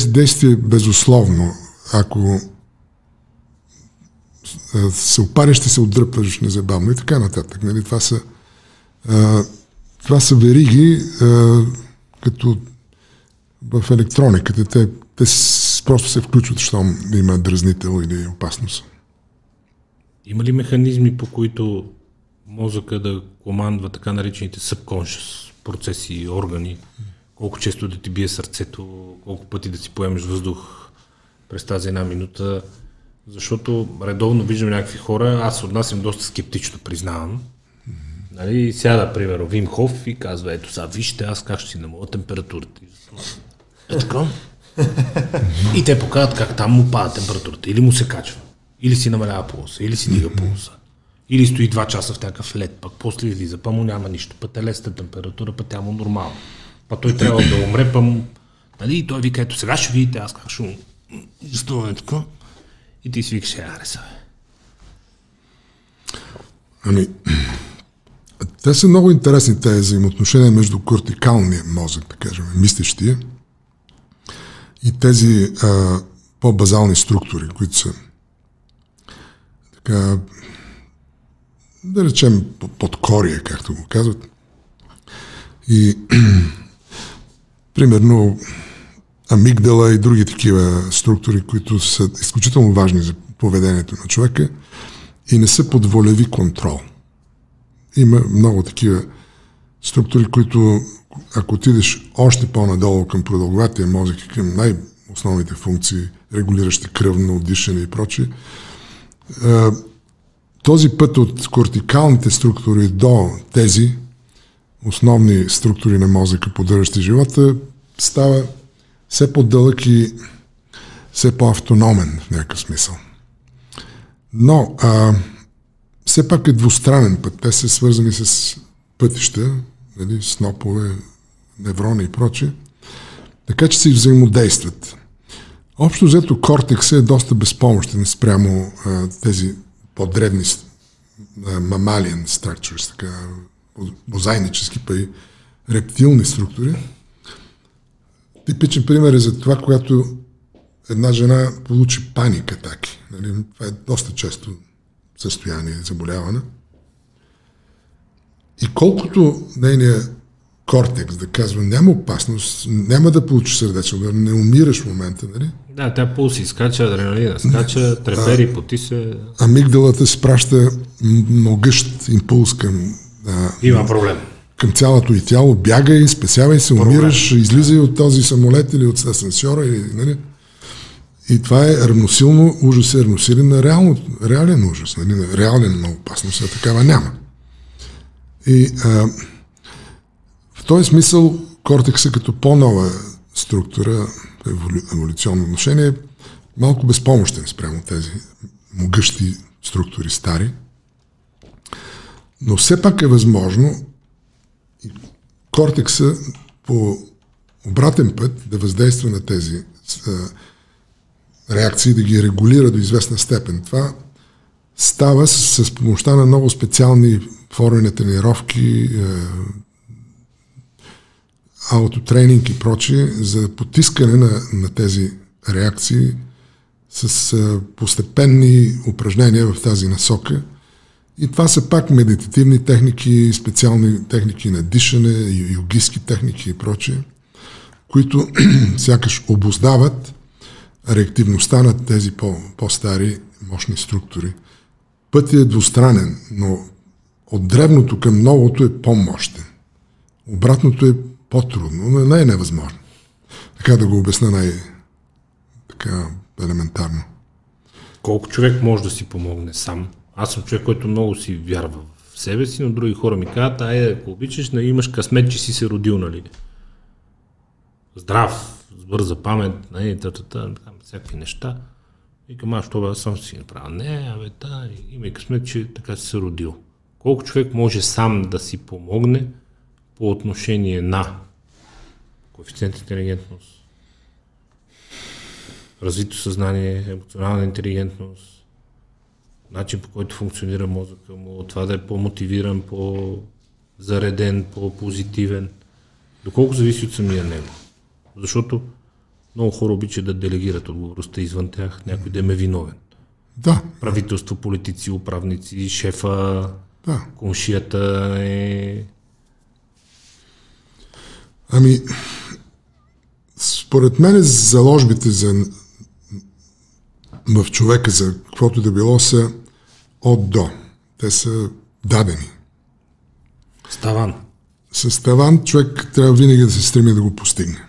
действие безусловно. Ако се опариш, ще се отдръпваш незабавно и така нататък. Нали? Това, са, това са вериги, като в електрониката. Те, те просто се включват, щом има дразнител или опасност. Има ли механизми, по които мозъка да командва така наречените subconscious процеси и органи, колко често да ти бие сърцето, колко пъти да си поемеш въздух през тази една минута, Защото редовно виждам някакви хора, аз отнасям доста скептично, признавам. Нали, сяда, примерно, Вим Хоф и казва, ето сега, вижте аз как ще си намаля температурата. Е така. И те показват как там му пада температурата. Или му се качва, или си намалява пулса, или си дига пулса. Или стои два часа в някакъв лед, пък после излиза, па му няма нищо, па телесната температура, па тя му нормално. Па той трябва да умре, па. Нали, и той вика, ето сега ще видите аз как ще му... Така. И ти си викаш, аре са. Ами, те са много интересни тези взаимоотношения между кортикалния мозък, да кажем, мислещия, и тези а, по-базални структури, които са така, да речем, подкорие, както го казват. И примерно амигдала и други такива структури, които са изключително важни за поведението на човека и не са под волеви контрол. Има много такива структури, които ако отидеш още по-надолу към продълговатия мозък и към най-основните функции, регулиращи кръвно, дишане и прочие, този път от кортикалните структури до тези основни структури на мозъка, поддържащи живота, става все по-дълъг и все по-автономен в някакъв смисъл. Но а, все пак е двустранен път. Те са свързани с пътища, нали, снопове, неврони и прочее, така че си взаимодействат. Общо взето кортекса е доста безпомощен спрямо а, тези по-древни мамалиен structures, така, мозайнически, па и рептилни структури. Типичен пример е за това, когато една жена получи паник атаки. Нали? Това е доста често състояние, заболяване. И колкото нейният кортекс да казва, няма опасност, няма да получиш сърдечно удар, не умираш в момента, нали? Да, тя пулс изкача, адреналина скача, трепери, поти се. Амигдалата спраща могъщ импулс към... Има проблем. Към цялото и тяло, бягай, спесявай се, проблем. умираш, излизай от този самолет или от асансьора, или, нали? И това е равносилно, ужас е равносилен на реално, реален ужас, нали? на реален на опасност, а такава няма. И а, в този смисъл кортекса като по-нова структура еволюционно отношение, малко безпомощен спрямо тези могъщи структури стари. Но все пак е възможно кортекса по обратен път да въздейства на тези реакции, да ги регулира до известна степен. Това става с, с помощта на много специални форми на тренировки, аутотренинг и прочие за потискане на, на тези реакции с а, постепенни упражнения в тази насока. И това са пак медитативни техники, специални техники на дишане, йогистки техники и прочие, които сякаш обоздават реактивността на тези по, по-стари мощни структури. Пътят е двустранен, но от древното към новото е по-мощен. Обратното е по-трудно, но не е невъзможно. Така да го обясна най- така елементарно. Колко човек може да си помогне сам? Аз съм човек, който много си вярва в себе си, но други хора ми казват, ай, ако обичаш, нали, имаш късмет, че си се родил, нали? Здрав, с бърза памет, нали, тата, всякакви неща. Викам, аз това съм си направил. Не, абе, та, има и късмет, че така си се родил. Колко човек може сам да си помогне по отношение на коефициент интелигентност, развито съзнание, емоционална интелигентност, начин по който функционира мозъка му, това да е по-мотивиран, по-зареден, по-позитивен. Доколко зависи от самия него. Защото много хора обичат да делегират отговорността извън тях, някой да е виновен. Да. Правителство, политици, управници, шефа, да. коншията е... Ами, според мен заложбите за, в човека за каквото да било са от до. Те са дадени. Ставан. С таван човек трябва винаги да се стреми да го постигне.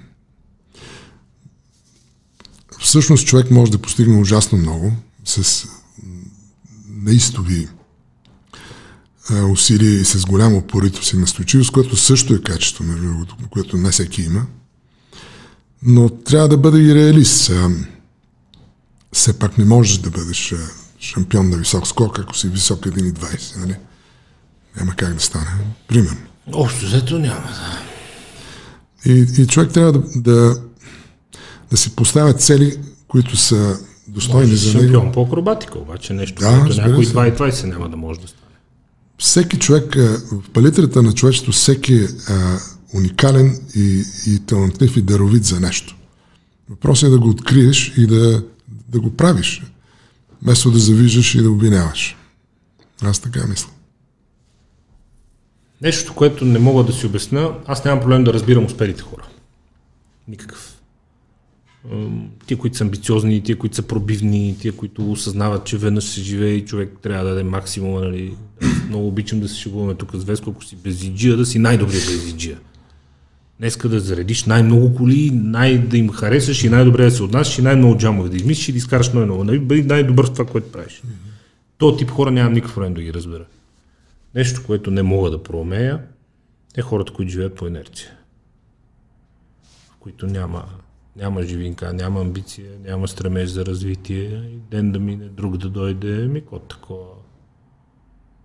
Всъщност човек може да постигне ужасно много с неистови усилия и с голяма упоритост и настойчивост, което също е качество, между другото, което не всеки има. Но трябва да бъде и реалист. Все пак не можеш да бъдеш шампион на висок скок, ако си висок 1,20, нали? Няма как да стане. Примерно. Общо взето няма. И, и човек трябва да, да, да си поставя цели, които са достойни може за него. Шампион по акробатика, обаче нещо, Да, което някой се. 2,20 няма да може да стане. Всеки човек, в палитрата на човечеството, всеки е уникален и, и талантлив и даровит за нещо. Въпросът е да го откриеш и да, да го правиш, вместо да завиждаш и да обвиняваш. Аз така мисля. Нещо, което не мога да си обясня, аз нямам проблем да разбирам успелите хора. Никакъв. Тия, които са амбициозни, тия, които са пробивни, тия, които осъзнават, че веднъж се живее и човек трябва да даде максимума. Нали. Много обичам да се шегуваме тук с Веско, ако си безиджия, да си най-добрият безиджия. Днеска да заредиш най-много коли, най- да им харесаш и най-добре да се отнасяш и най-много джамове да измислиш и да изкараш най-много. Нали? Бъди най-добър в това, което правиш. То тип хора нямам никакъв проблем да ги разбера. Нещо, което не мога да проумея, е хората, които живеят по инерция. В които няма, няма живинка, няма амбиция, няма стремеж за развитие. Ден да мине, друг да дойде, ми какво такова.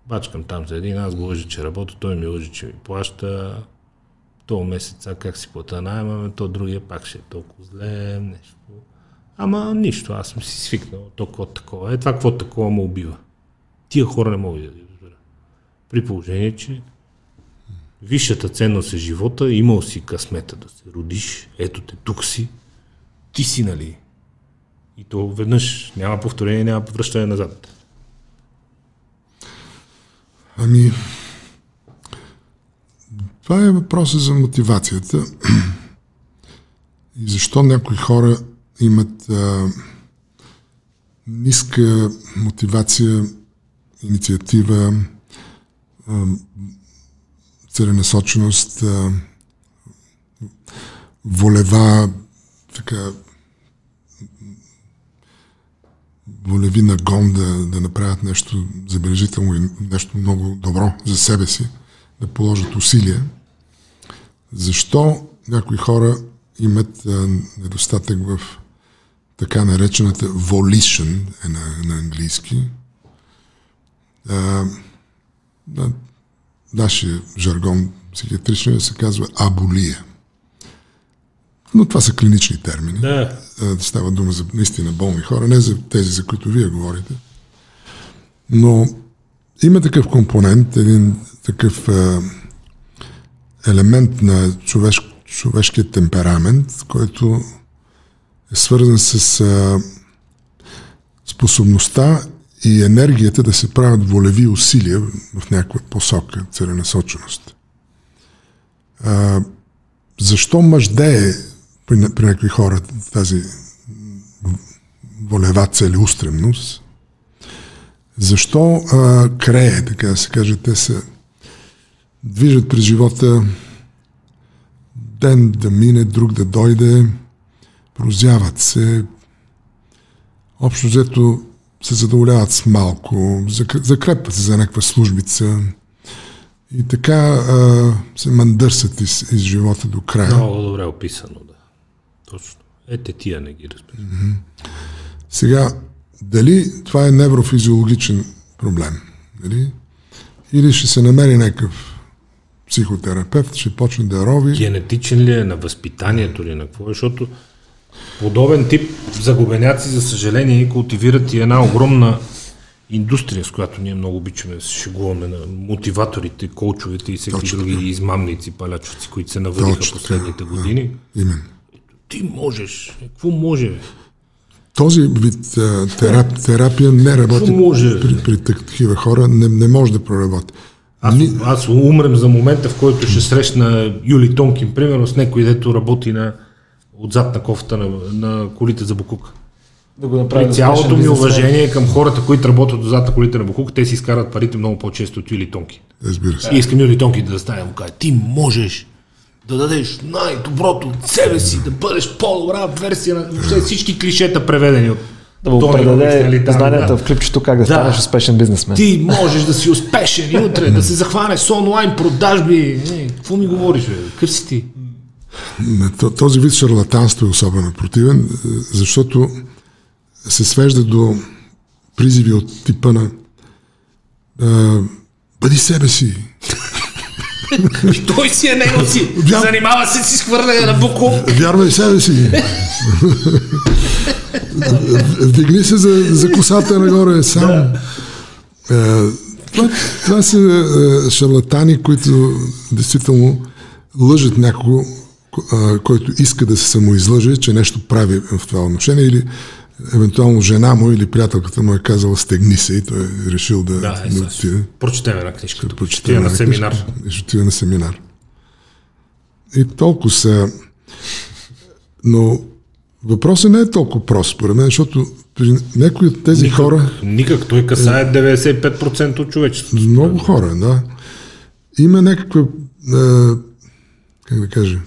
Бачкам там за един, аз го лъжа, че работя, той ми лъжи, че ми плаща. То месец, а как си плата найма, ме, то другия пак ще е толкова зле, нещо. Ама нищо, аз съм си свикнал, то какво такова. Е, това какво такова му убива. Тия хора не мога да ги разбера. При положение, че висшата ценност е живота, имал си късмета да се родиш, ето те, тук си, ти си, нали? И то веднъж няма повторение, няма връщане назад. Ами, това е въпросът за мотивацията. И защо някои хора имат а, ниска мотивация, инициатива, а, целенасоченост, а, волева, така, волеви нагон да, да направят нещо забележително и нещо много добро за себе си, да положат усилия. Защо някои хора имат недостатък в така наречената volition е на, на английски. А, на нашия жаргон психиатричния се казва аболия. Но това са клинични термини. Да, А, Става дума за наистина болни хора, не за тези, за които вие говорите. Но има такъв компонент, един такъв а, елемент на човеш, човешкия темперамент, който е свързан с а, способността и енергията да се правят волеви усилия в някаква посока, целенасоченост. А, защо мъждее при, при някакви хора тази волева целеустремност? Защо а, крее, така да се каже, те се движат през живота ден да мине, друг да дойде, прозяват се, общо взето се задоволяват с малко, зак- закрепват се за някаква службица и така а, се мандърсат из, из живота до края. много добре описано, да. Точно. Ете тия не ги разбирам. Сега, дали това е неврофизиологичен проблем? Нали? Или ще се намери някакъв психотерапевт, ще почне да рови. Генетичен ли е, на възпитанието ли, на какво е, защото подобен тип загубеняци, за съжаление, култивират и една огромна индустрия, с която ние много обичаме да се шегуваме на мотиваторите, коучовете и всеки Точно други измамници, палячовци, които се Точно последните години. Именно. Ти можеш. Е, Какво може? бе? Този вид терап, терапия не работи може? при, при такива хора, не, не може да проработи. Аз, аз умрем за момента, в който ще срещна Юли Тонкин, примерно, с някой, дето работи на, отзад на кофта на, на колите за Букук. Да го направи При цялото ми уважение към хората, които работят отзад на колите на Букук, те си изкарат парите много по-често от Юли Тонкин. Разбира се. И искам Юли Тонкин да стане му каже, ти можеш да дадеш най-доброто от себе си, да бъдеш по-добра версия на въобще всички клишета преведени от Да му предаде там, знанията да. в клипчето как да, Да. станеш успешен бизнесмен. Ти можеш да си успешен и утре да се захване с онлайн продажби. Е, какво ми говориш, бе? Какъв си ти? Този вид шарлатанство е особено противен, е, защото се свежда до призиви от типа на а, бъди себе си. И той си е него си. Занимава се с изхвърляне на буклук. Вярвай себе си. Вдигни се за, за косата нагоре сам. Е, Това, това са е, шарлатани, които действително лъжат някого, ко- а, който иска да се самоизлъже, че нещо прави в това отношение или евентуално жена му или приятелката му е казала стегни се и той е решил да, Да, е, да отиде. Прочетем една книжка. Ще я на семинар. ще отида на семинар. И толкова са... Но въпросът не е толкова прост, според мен, защото при някои от тези Никак, хора, Никак. Той касае 95% от човечеството. много хора, да, има някаква, а, как да кажа,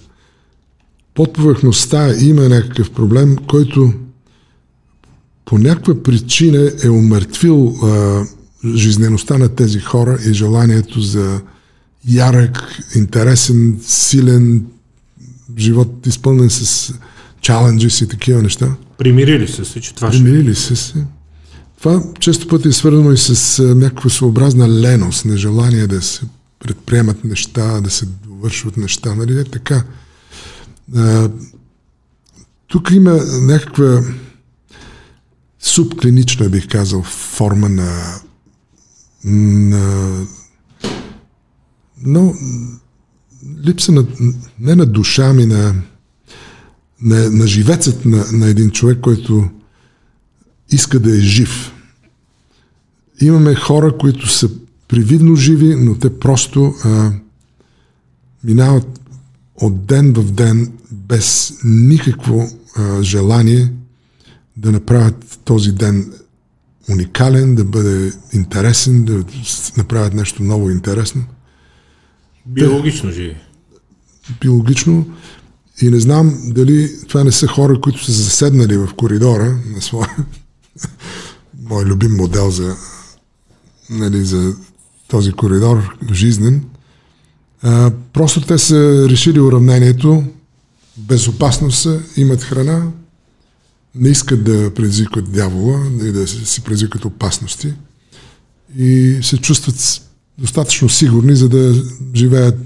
под повърхността има някакъв проблем, който по някаква причина е умъртвил а, жизнеността на тези хора и желанието за ярък, интересен, силен живот, изпълнен с чаленджи и такива неща. Примирили се се, че това ще... Примирили се се. Това често пъти е свързано и с а, някаква своеобразна леност, нежелание да се предприемат неща, да се довършват неща. Нали? Е така. А, тук има някаква субклинична, бих казал, форма на, на но липса на, не на душа ми, на, на, на живецът на, на един човек, който иска да е жив. Имаме хора, които са привидно живи, но те просто а, минават от ден в ден без никакво а, желание да направят този ден уникален, да бъде интересен, да направят нещо много интересно Биологично живи. биологично и не знам дали това не са хора, които са заседнали в коридора на своя мой любим модел за, нали, за този коридор жизнен. А, просто те са решили уравнението, безопасно са, имат храна, не искат да предизвикват дявола и да си предизвикат опасности и се чувстват достатъчно сигурни, за да живеят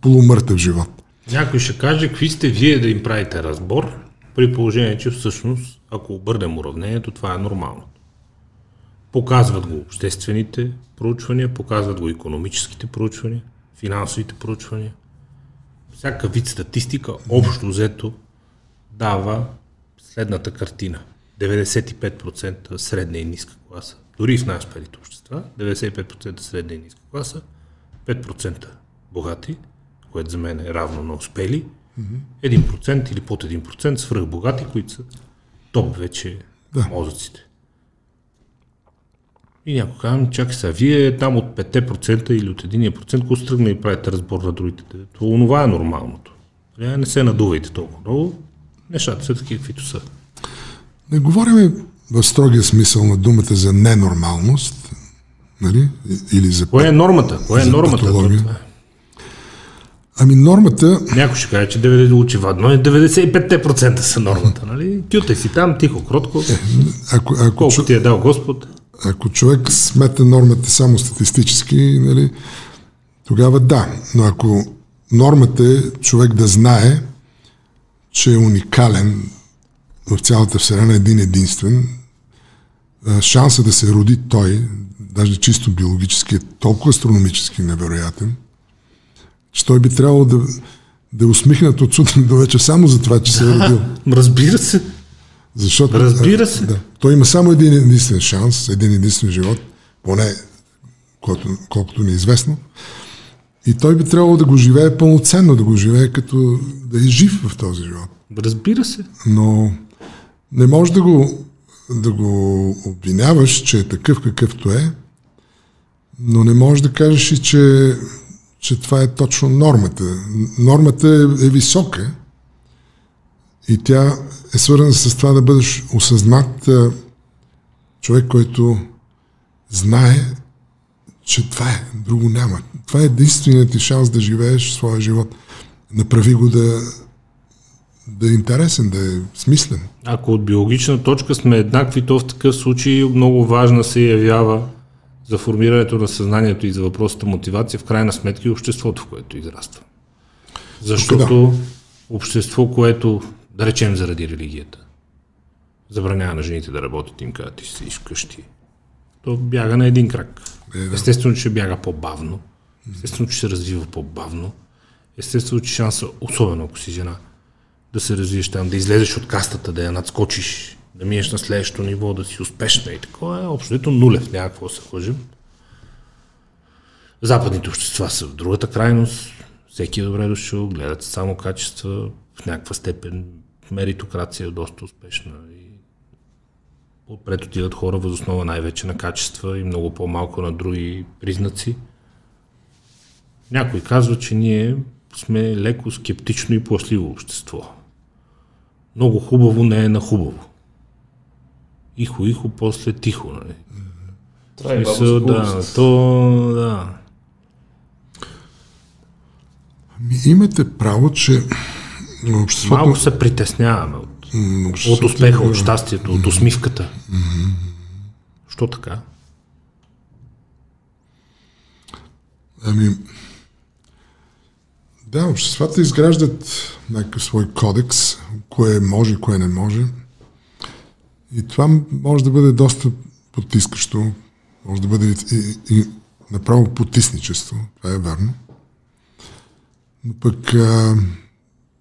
полумъртъв живот. Някой ще каже, какви сте вие да им правите разбор, при положение, че всъщност, ако обърнем уравнението, това е нормално. Показват го обществените проучвания, показват го економическите проучвания, финансовите проучвания. Всяка вид статистика, общо взето, дава следната картина. 95% средна и ниска класа, дори в най-успелите общества, 95% средна и ниска класа, 5% богати, което за мен е равно на успели, 1% или под 1% свръхбогати, които са топ вече Да. мозъците. И някой казвам, чакай сега, вие там от 5% или от 1%, ако стръгне и правите разбор на другите, то онова е нормалното. Е, Не се надувайте толкова много, нещата са такива, каквито са. Не говорим в строгия смисъл на думата за ненормалност, нали? Или за... Кое е нормата? Кое е нормата? патология. Е. Ами нормата, Някой ще каже, че 90 очевидно е 95% са нормата, нали? Кютай си там, тихо, кротко, ако, ако, колко чу, ти е дал Господ. ако човек смета нормата само статистически, нали, тогава да. Но ако нормата е човек да знае, че е уникален в цялата Вселена един единствен, шанса да се роди той, даже чисто биологически, е толкова астрономически невероятен, че той би трябвало да, да е усмихнат от сутрин до вечер само за това, че се е родил. Разбира се. Защото, Разбира се. Да. Той има само един единствен шанс, един единствен живот, поне колкото, колкото ни е известно. И той би трябвало да го живее пълноценно, да го живее като да е жив в този живот. Разбира се. Но не можеш да го, да го обвиняваш, че е такъв какъвто е, но не можеш да кажеш и, че, че това е точно нормата. Нормата е, е висока И тя е свързана с това да бъдеш осъзнат човек, който знае, че това е, друго няма. Това е единственият ти шанс да живееш своя живот. Направи го да, да е интересен, да е смислен. Ако от биологична точка сме еднакви, то в такъв случай много важна се явява за формирането на съзнанието и за въпросата мотивация, в крайна сметка и обществото, в което израства. Защото общество, което, да речем заради религията, забранява на жените да работят, им казват, ти си изкъщи, то бяга на един крак. Е. Естествено, че бяга по-бавно, естествено, че се развива по-бавно, естествено, че шанса, особено ако си жена, да се развиеш там, да излезеш от кастата, да я надскочиш, да минеш на следващото ниво, да си успешна и такова е общо нулев, няма какво се лъжим. Западните общества са в другата крайност, всеки е добре дошъл, гледат само качества, в някаква степен меритокрация е доста успешна и отпред отиват хора възоснова най-вече на качества и много по-малко на други признаци. Някой казва, че ние сме леко скептично и плашливо общество. Много хубаво не е на хубаво. Ихо, ихо, после тихо. Нали? Това е Смисъл, да, то, да. Ами, имате право, че обществото... Малко се притесняваме от, от успеха, от щастието, от усмивката. Mm-hmm. Що така? Ами, да, обществата изграждат някакъв свой кодекс, кое може, кое не може. И това може да бъде доста потискащо, може да бъде и, и направо потисничество, това е верно. Но пък а,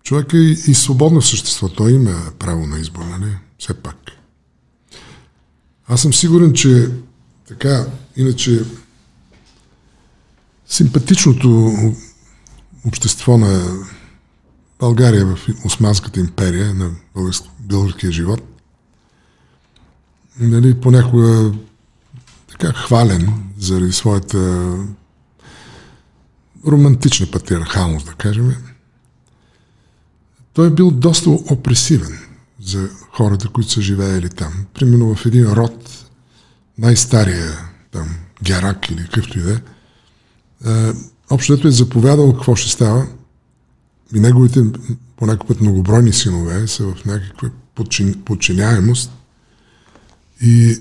човек е и свободно същество, той има право на избор, нали? Все пак. Аз съм сигурен, че така, иначе симпатичното общество на България в Османската империя, на българския живот, нали, понякога така хвален заради своята романтична патриархалност, да кажем, той е бил доста опресивен за хората, които са живеели там. Примерно в един род, най-стария там, Герак или какъвто и да е, общото е заповядал какво ще става и неговите по път многобройни синове са в някаква подчин, подчиняемост и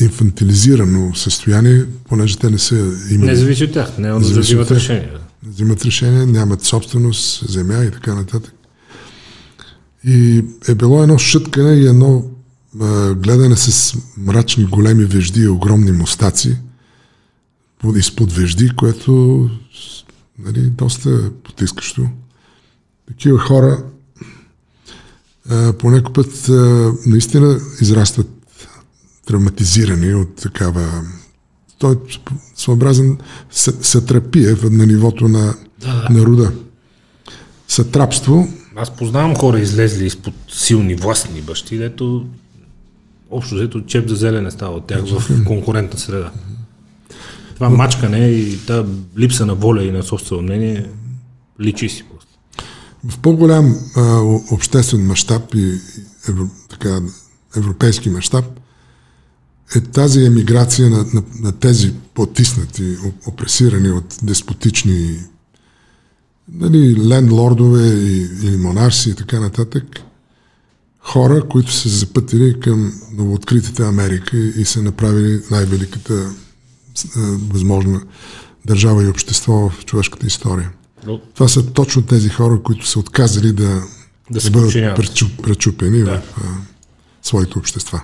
инфантилизирано състояние, понеже те не са имали... Не зависи от тях, не да взимат решение. Взимат решение, нямат собственост, земя и така нататък. И е било едно шъткане и едно а, гледане с мрачни големи вежди и огромни мустаци изпод вежди, което нали, доста потискащо. Такива хора а, по някой път а, наистина израстват травматизирани от такава той е своеобразен сатрапия на нивото на, да, да. на рода. Сатрапство. Аз познавам хора излезли изпод силни властни бащи, дето общо взето чеп за зелене става от тях в конкурентна среда. Това мачкане и та липса на воля и на собствено мнение личи си просто. В по-голям а, обществен мащаб и евро, така, европейски мащаб е тази емиграция на, на, на тези потиснати, опресирани от деспотични нали, лендлордове и, или монарси и така нататък, хора, които са запътили към новооткритата Америка и са направили най-великата възможна държава и общество в човешката история. Но... Това са точно тези хора, които са отказали да, да, да бъдат пречупени да. в а, своите общества.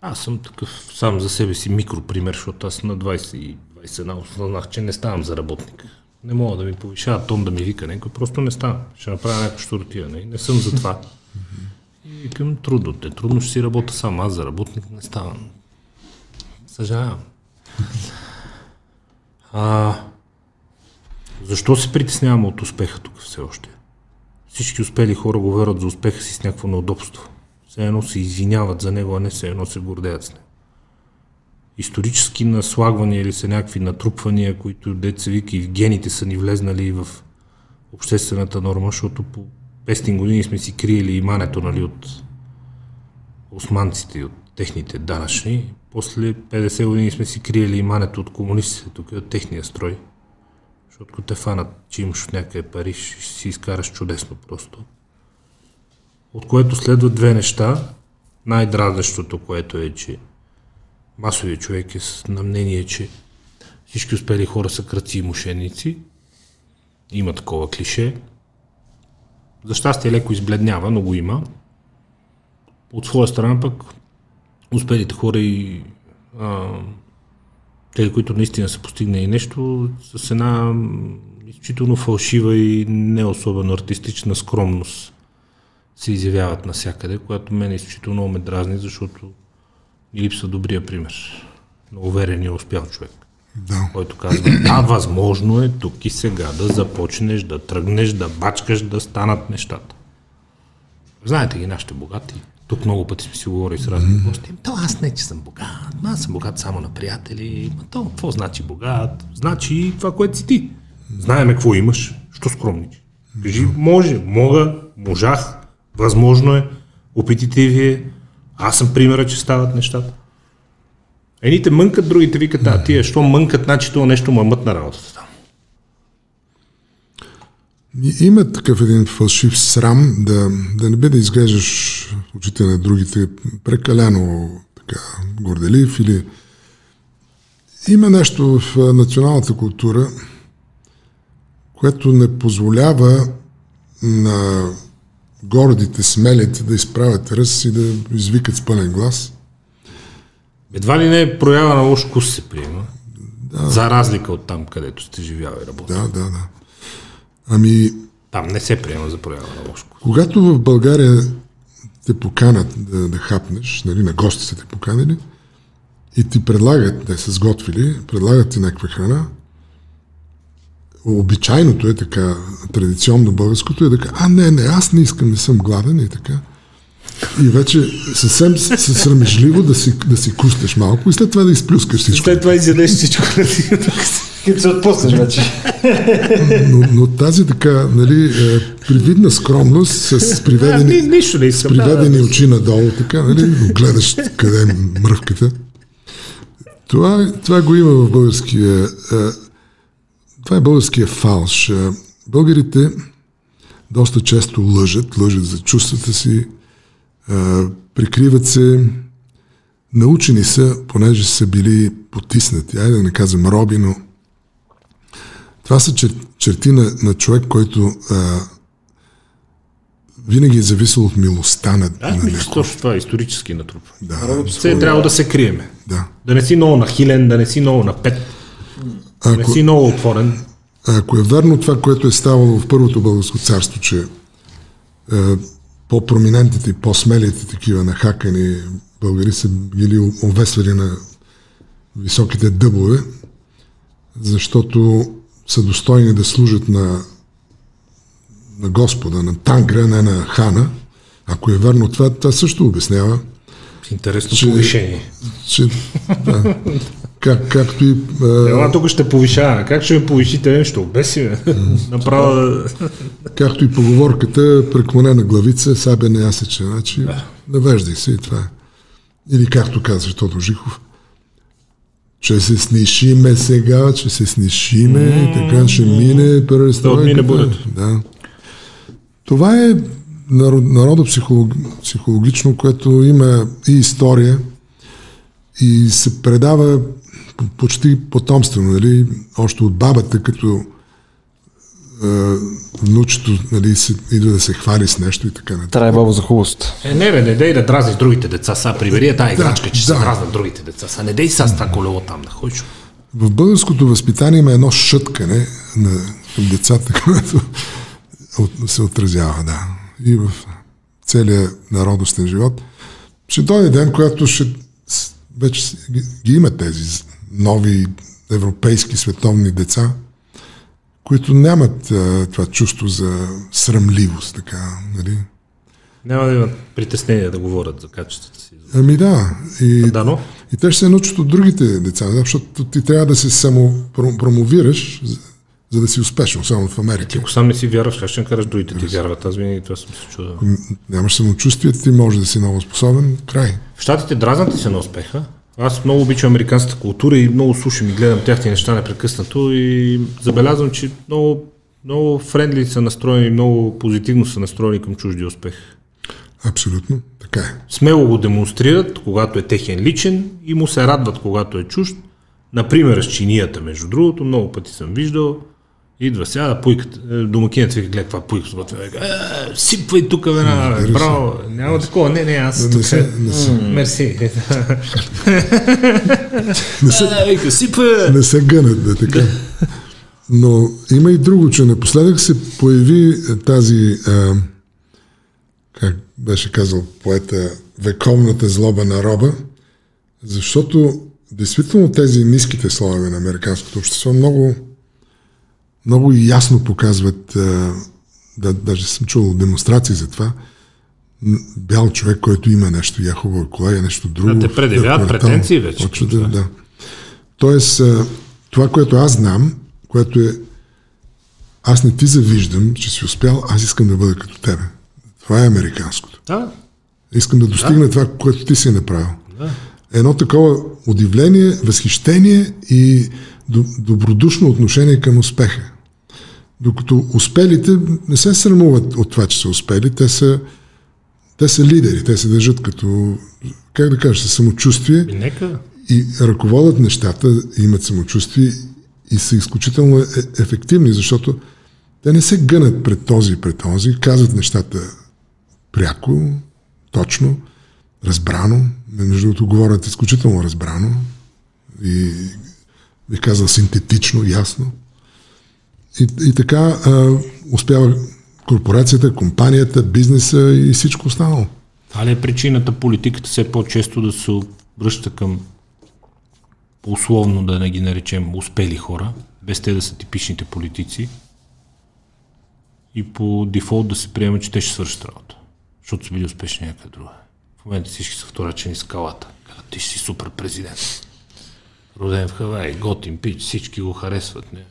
Аз съм такъв сам за себе си микропример, защото аз на 20 и 21 осъзнах, че не ставам за работник. Не мога да ми повишава тон да ми вика някой, просто не става. Ще направя някакво штуртиране. Не съм за това. И към трудно те. Трудно ще си работя сам. Аз за работник не ставам. Съжалявам. А, защо се притесняваме от успеха тук все още? Всички успели хора говорят за успеха си с някакво неудобство. Все едно се извиняват за него, а не все едно се гордеят с него. Исторически наслагвания или са някакви натрупвания, които деца вика и в гените са ни влезнали в обществената норма, защото по 500 години сме си криели имането нали, от османците и от техните данъчни. После 50 години сме си криели имането от комунистите, тук и от техния строй. Защото те фанат, че имаш от някъде пари, ще си изкараш чудесно просто. От което следват две неща. Най-дразнещото, което е, че масовият човек е на мнение, че всички успели хора са кръци и мошенници. Има такова клише. За щастие леко избледнява, но го има. От своя страна пък успелите хора и а, тези, които наистина са постигнали нещо, с една изключително фалшива и не особено артистична скромност се изявяват навсякъде, която мен изключително много ме дразни, защото ни липсва добрия пример на уверен и успял човек. Да. Който казва, да, възможно е тук и сега да започнеш, да тръгнеш, да бачкаш, да станат нещата. Знаете ги нашите богати. Тук много пъти сме си говорили с разни гости. То аз не, че съм богат. Ма Аз съм богат само на приятели. Ма то, какво значи богат? Значи това, което си ти. Знаеме какво имаш. Що скромничи? Кажи, може, мога, можах, възможно е, опитите вие. Аз съм примера, че стават нещата. Едните мънкат, другите викат, а тия, що мънкат, значи това нещо му е мътна работата там. Има такъв един фалшив срам да, да не бе да изглеждаш в очите на другите прекалено така, горделив или има нещо в националната култура, което не позволява на гордите, смелите да изправят ръст и да извикат с пълен глас. Едва ли не е проява на лош вкус се приема. Да. За разлика от там, където сте живяли и работили. Да, да, да. Ами, Там не се приема за проява на лош вкус. Когато в България те поканат да, да хапнеш, нали, на гости са те поканили, и ти предлагат, те са сготвили, предлагат ти някаква храна, обичайното е така, традиционно българското е така, а не, не, аз не искам, не съм гладен и така. И вече съвсем с- с- срамежливо да си, да си куснеш малко и след това да изплюскаш всичко. След това изядеш всичко на ти. Като се отпуснеш вече. Но, но тази така, нали, е, привидна скромност с приведени, Ни, нищо не искам. приведени да, очи надолу, така, нали, гледаш къде е мръвката. Това, това го има в българския... е, Това е българския фалш. Е, Българите доста често лъжат, лъжат за чувствата си, е, прикриват се, научени са, понеже са били потиснати, айде да не казвам роби, но това са чер, черти на, на човек, който а, винаги е зависел от милостта на, Аз на някой. точно това е исторически натрупване. Да, Все е трябва да се криеме. да. Да не си много нахилен, да не си много напет, да не Ако, си много отворен. ако е верно това, което е ставало в Първото българско царство, че е, по-проминентите и по-смелите такива нахакани българи са били овесвали на високите дъбове, защото са достойни да служат на, на Господа, на Тангра, не на Хана. Ако е верно това, това също обяснява, Интересно Че- повишение. че да, как, както и а, Ела тук ще повишаваме. Как ще ме повишите? Ще обеси, ме. Направо да... Както и поговорката, преклонена главица, сабя не ясече. Значи, навеждай се и това. е. Или както казва Тодор Жихов, че се снишиме сега, че се снишиме и така ще мине престройката. отмине бурето. Да. Това е народ- народопсихологично, което има и история и се предава по- почти потомствено, нали? още от бабата, като е, внучето нали, се, идва да се хвали с нещо и така нататък. Трае баба за хубост. Е, не бе, не дей да дразниш другите деца. Са, прибери тая Да, играчка, че да. се дразнат другите деца. Са, не дей са с това колело там да ходиш. В българското възпитание има едно шъткане на, към децата, което от, се отразява, да. И в целия народностен живот. Ще дойде ден, когато ще вече ги, има тези нови европейски световни деца, които нямат а, това чувство за срамливост, така, нали? Няма да имат притеснение да говорят за качествата си. Ами да. И, Да, но И те ще се научат от другите деца, защото ти трябва да се само про- промовираш, за да си успешен, само в Америка. Ти ако сам не си вярваш, как ще караш другите ти вярват? Аз винаги това съм се чудил. Нямаш самочувствие, ти може да си много способен. Край. В Штатите дразнат се на успеха? Аз много обичам американската култура и много слушам и гледам тяхти неща непрекъснато и забелязвам, че много, много френдли са настроени, много позитивно са настроени към чужди успех. Абсолютно, така е. Смело го демонстрират, когато е техен личен и му се радват, когато е чужд. Например, с чинията, между другото, много пъти съм виждал. Идва сега да пуйкат. е, Домакинът вика, гледа каква пуйка. Е, сипвай тук, бе, се. браво. Няма такова, не, не, аз Не тук. Мерси. Не се, Е, сипа. не се гънат, да така. Но има и друго, че напоследък се появи е, тази, а, как беше казал поета, вековната злоба на роба, защото действително тези ниските слоеве на американското общество много, много ясно показват, да, даже съм чувал демонстрации за това, бял човек, който има нещо, я хубава кола, я нещо друго. Да те предявяват квартал. претенции вече към да, да. Тоест, това, което аз знам, което е аз не ти завиждам, че си успял, аз искам да бъда като тебе. Това е американското. Да, Искам да достигна да. това, което ти си направил. да. Едно такова удивление, възхищение и добродушно отношение към успеха. Докато успелите не се срамуват от това, че са успели, те са, те са лидери, те се държат като, как да кажа, самочувствие И нека. и ръководят нещата, имат самочувствие и са изключително е- ефективни, защото те не се гънат пред този и пред този, казват нещата пряко, точно, разбрано. Между другото, говорят изключително разбрано и бих казал синтетично, ясно. И, и така а, успява корпорацията, компанията, бизнеса и всичко останало. Това ли е причината политиката все по-често да се обръща към условно да не ги наречем успели хора, без те да са типичните политици и по дефолт да се приема, че те ще свършат работа, защото са били успешни някъде друга. В момента всички са вторачени скалата. Ти ще си супер президент. Роден в Хавай, готин пич, всички го харесват. Не?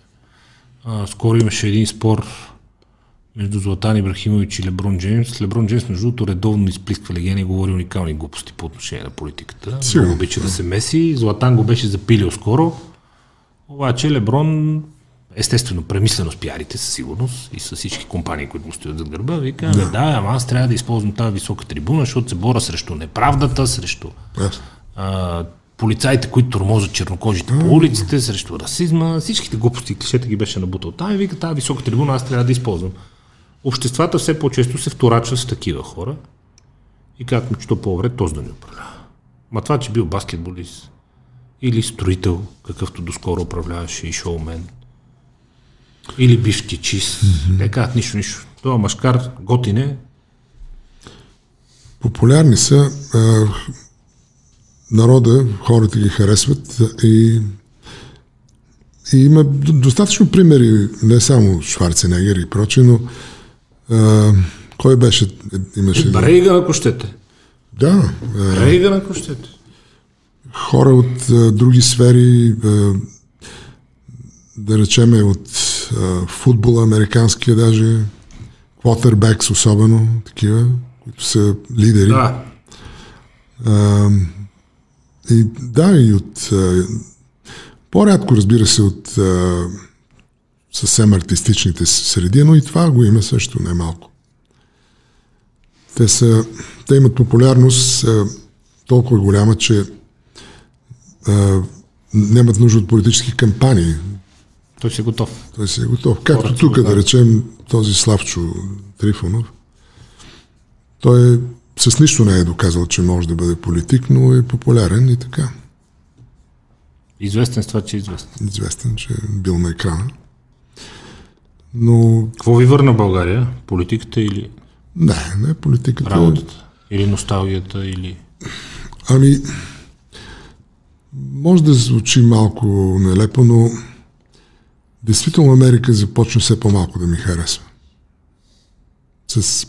А, скоро имаше един спор между Златан Ибрахимович и Леброн Джеймс. Леброн Джеймс, между другото, редовно изплисква легени и говори уникални глупости по отношение на политиката. Сигурно. Обича да се меси. Златан го беше запилил скоро. Обаче Леброн, естествено, премислено с пиарите със сигурност и с всички компании, които му стоят зад гърба, вика, да. да, ама аз трябва да използвам тази висока трибуна, защото се боря срещу неправдата, срещу а, полицаите, които тормозят чернокожите по улиците, срещу расизма, всичките глупости и клишета ги беше набутал там и вика, тази висока трибуна аз трябва да използвам. Обществата все по-често се вторачват с такива хора и казват му, че то по-добре този да ни управлява. Ма това, че бил баскетболист или строител, какъвто доскоро управляваше и шоумен, или бивш чист, не казват нищо, нищо. Това машкар готин е, Популярни са, народа, хората ги харесват и, и има достатъчно примери, не само Шварценегер и проче, но а, кой беше, имаше... Рейган, ако щете. Да, а, Рейган, ако щете. хора от а, други сфери, а, да речеме от а, футбола, американския даже, квотербекс особено, такива, които са лидери. Да, А, и да, и от а, по-рядко, разбира се, от а, съвсем артистичните среди, но и това го има също немалко. Те, са, те имат популярност а, толкова голяма, че а, нямат нужда от политически кампании. той си е готов. Той си е готов. Както Хората тук, да речем, този Славчо Трифонов. Той е, с нищо не е доказал, че може да бъде политик, но е популярен и така. Известен с това, че е известен. Известен, че е бил на екрана. Но Какво ви върна България? Политиката или не, не политиката. работата? Или носталгията, или... Ами, може да звучи малко нелепо, но действително Америка започна все по-малко да ми харесва. С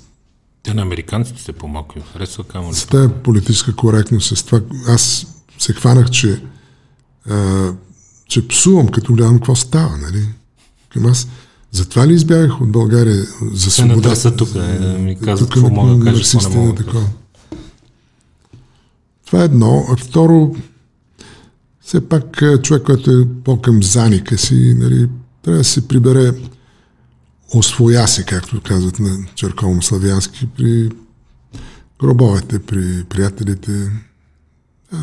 Те на американците се им харесва, камо? С тази политическа коректност, с това, аз се хванах, че, а, че псувам, като гледам какво става, нали? към аз. Затова ли избягах от България за Се свобода? натреса тук, е, да ми казват Тук какво мога да кажа, какво не мога да кажа. Това е едно. А второ, все пак е, човек, който е по-към заника си, нали, трябва да се прибере освоя се, както казват на черковно-славянски, при гробовете, при приятелите.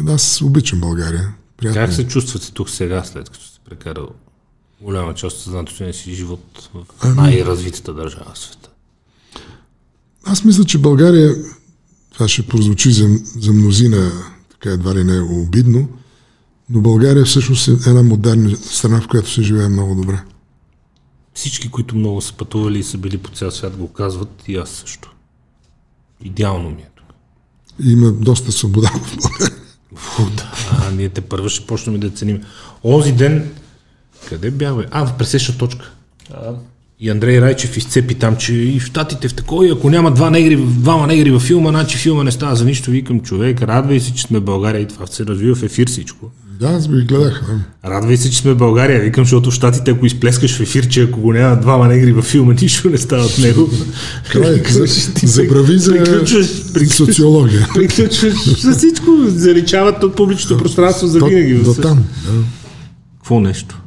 Аз обичам България. Приятно. Как се чувствате тук сега, след като сте прекарал голяма част от съзнателния си живот в Ами- най-развитата държава в света? Аз мисля, че България, това ще прозвучи за, за мнозина, така едва ли не е обидно, но България всъщност е една модерна страна, в която се живее много добре. Всички, които много са пътували и са били по цял свят, го казват и аз също. Идеално ми е тук. Има доста свобода в България. Да. А, ние те първо ще почнем да ценим. Онзи ден, къде бяхме? А, в пресечна точка. А, И Андрей Райчев изцепи там, че и в Штатите в такова, и ако няма два негри, двама негри във филма, значи филма не става за нищо. Викам, човек, радвай се, че сме в България и това се развива в ефир всичко. Да, аз ви гледах. а. Радвай се, че сме в България. Викам, защото в Штатите, ако изплескаш в ефир, че ако го няма двама негри във филма, нищо не става от него. Край, за, забрави за приключваш, приключваш, социология. приключваш за всичко. Заличават от публичното пространство за До, винаги. до там. Да. Какво нещо?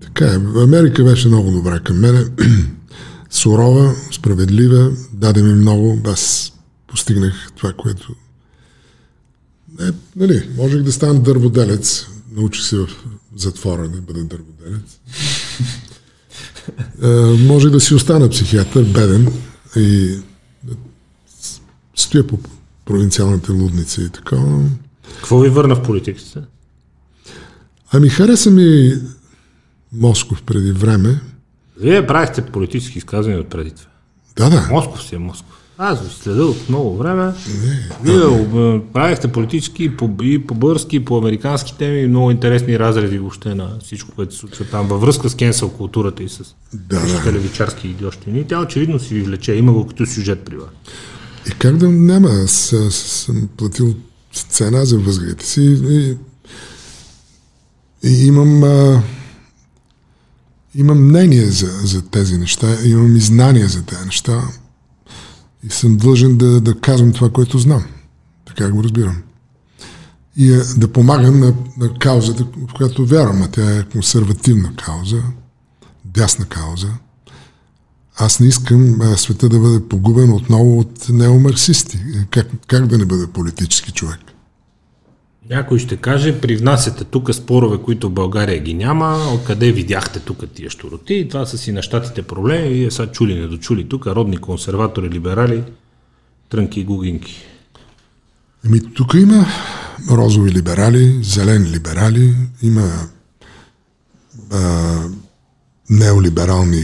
Така е. Америка беше много добра към мене. Сурова, справедлива, даде ми много. Аз постигнах това, което... Е, нали, можех да стана дърводелец. Научих се в затвора да бъда дърводелец. е, може да си остана психиатър, беден и да стоя по провинциалните лудници и така. Какво ви върна в политиката? Ами хареса ми Москов преди време. Вие правихте политически изказвания преди това. Да, да. Москов си е Москов. Аз ви следа от много време. Вие об- правихте политически и по, и по български, и по американски теми, много интересни разреди въобще на всичко, което се случва там, във връзка с кенсъл културата и с Да, да, да. левичарски идиощини. Тя очевидно си ви влече, има го като сюжет при вас. И как да няма? Аз съм платил цена за възгледите си и, и имам, а, имам мнение за, за тези неща, имам и знания за тези неща и съм длъжен да, да казвам това, което знам. Така го разбирам. И а, да помагам на, на каузата, в която вярвам, а тя е консервативна кауза, дясна кауза. Аз не искам света да бъде погубен отново от неомарксисти. Как, как да не бъде политически човек? Някой ще каже, привнасяте тук спорове, които в България ги няма, къде видяхте тук тия щуроти, това са си на щатите проблеми, вие са чули, недочули тук, родни консерватори, либерали, трънки и гугинки. Еми, тук има розови либерали, зелени либерали, има а, неолиберални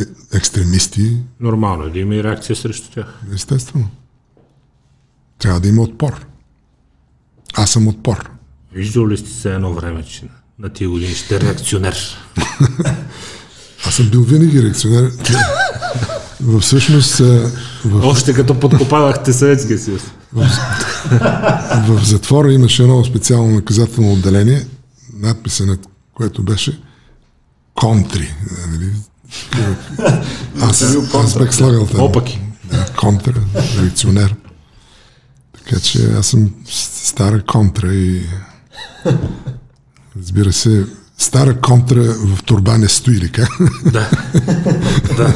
е- екстремисти, Нормално е да има и реакция срещу тях. естествено. Трябва да има отпор. Аз съм отпор. Виждал ли сте се едно време, че на, тия години ще е реакционер? Аз съм бил винаги реакционер. Всъщност, а, в Още като подкопавахте Съветския съюз. В затвора имаше едно специално наказателно отделение, надписа на което беше контри. Нали? Аз, аз бях слагал там. Опаки. Да, контра, реакционер. Така че аз съм стара контра и разбира се, стара контра в турба не стои ли как? Да. да.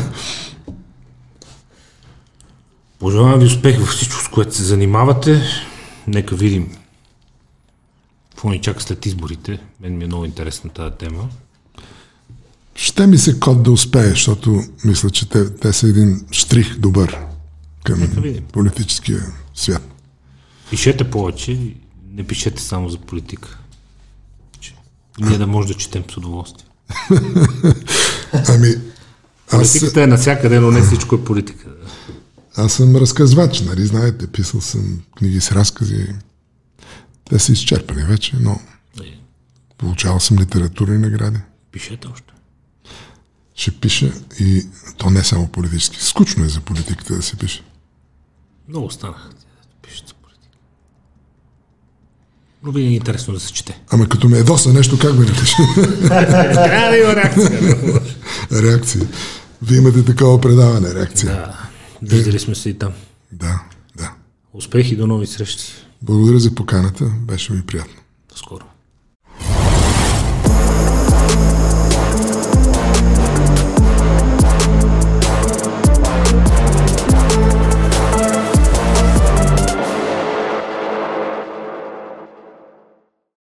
Пожелавам ви успех във всичко, с което се занимавате. Нека видим какво ни чака след изборите. Мен ми е много интересна тази тема. Ще ми се код да успее, защото мисля, че те, те са един штрих добър към политическия свят. Пишете повече, не пишете само за политика. Ние да може да четем с удоволствие. Ами, аз, Политиката е навсякъде, но не всичко е политика. аз съм разказвач, нали знаете, писал съм книги с разкази. Те са изчерпани вече, но Е, получавал съм литературни награди. Пишете още. Ще пиша и то не само политически. Скучно е за политиката да се пише. Много станаха. те да Пишат за политика. Но винаги е интересно да се чете. Ама като ме едоса нещо, как ме напише? Трябва да има реакция. реакция. Вие имате такова предаване, реакция. Да, виждали сме се и там. Да, да. Успехи до нови срещи. Благодаря за поканата, беше ми приятно. До скоро.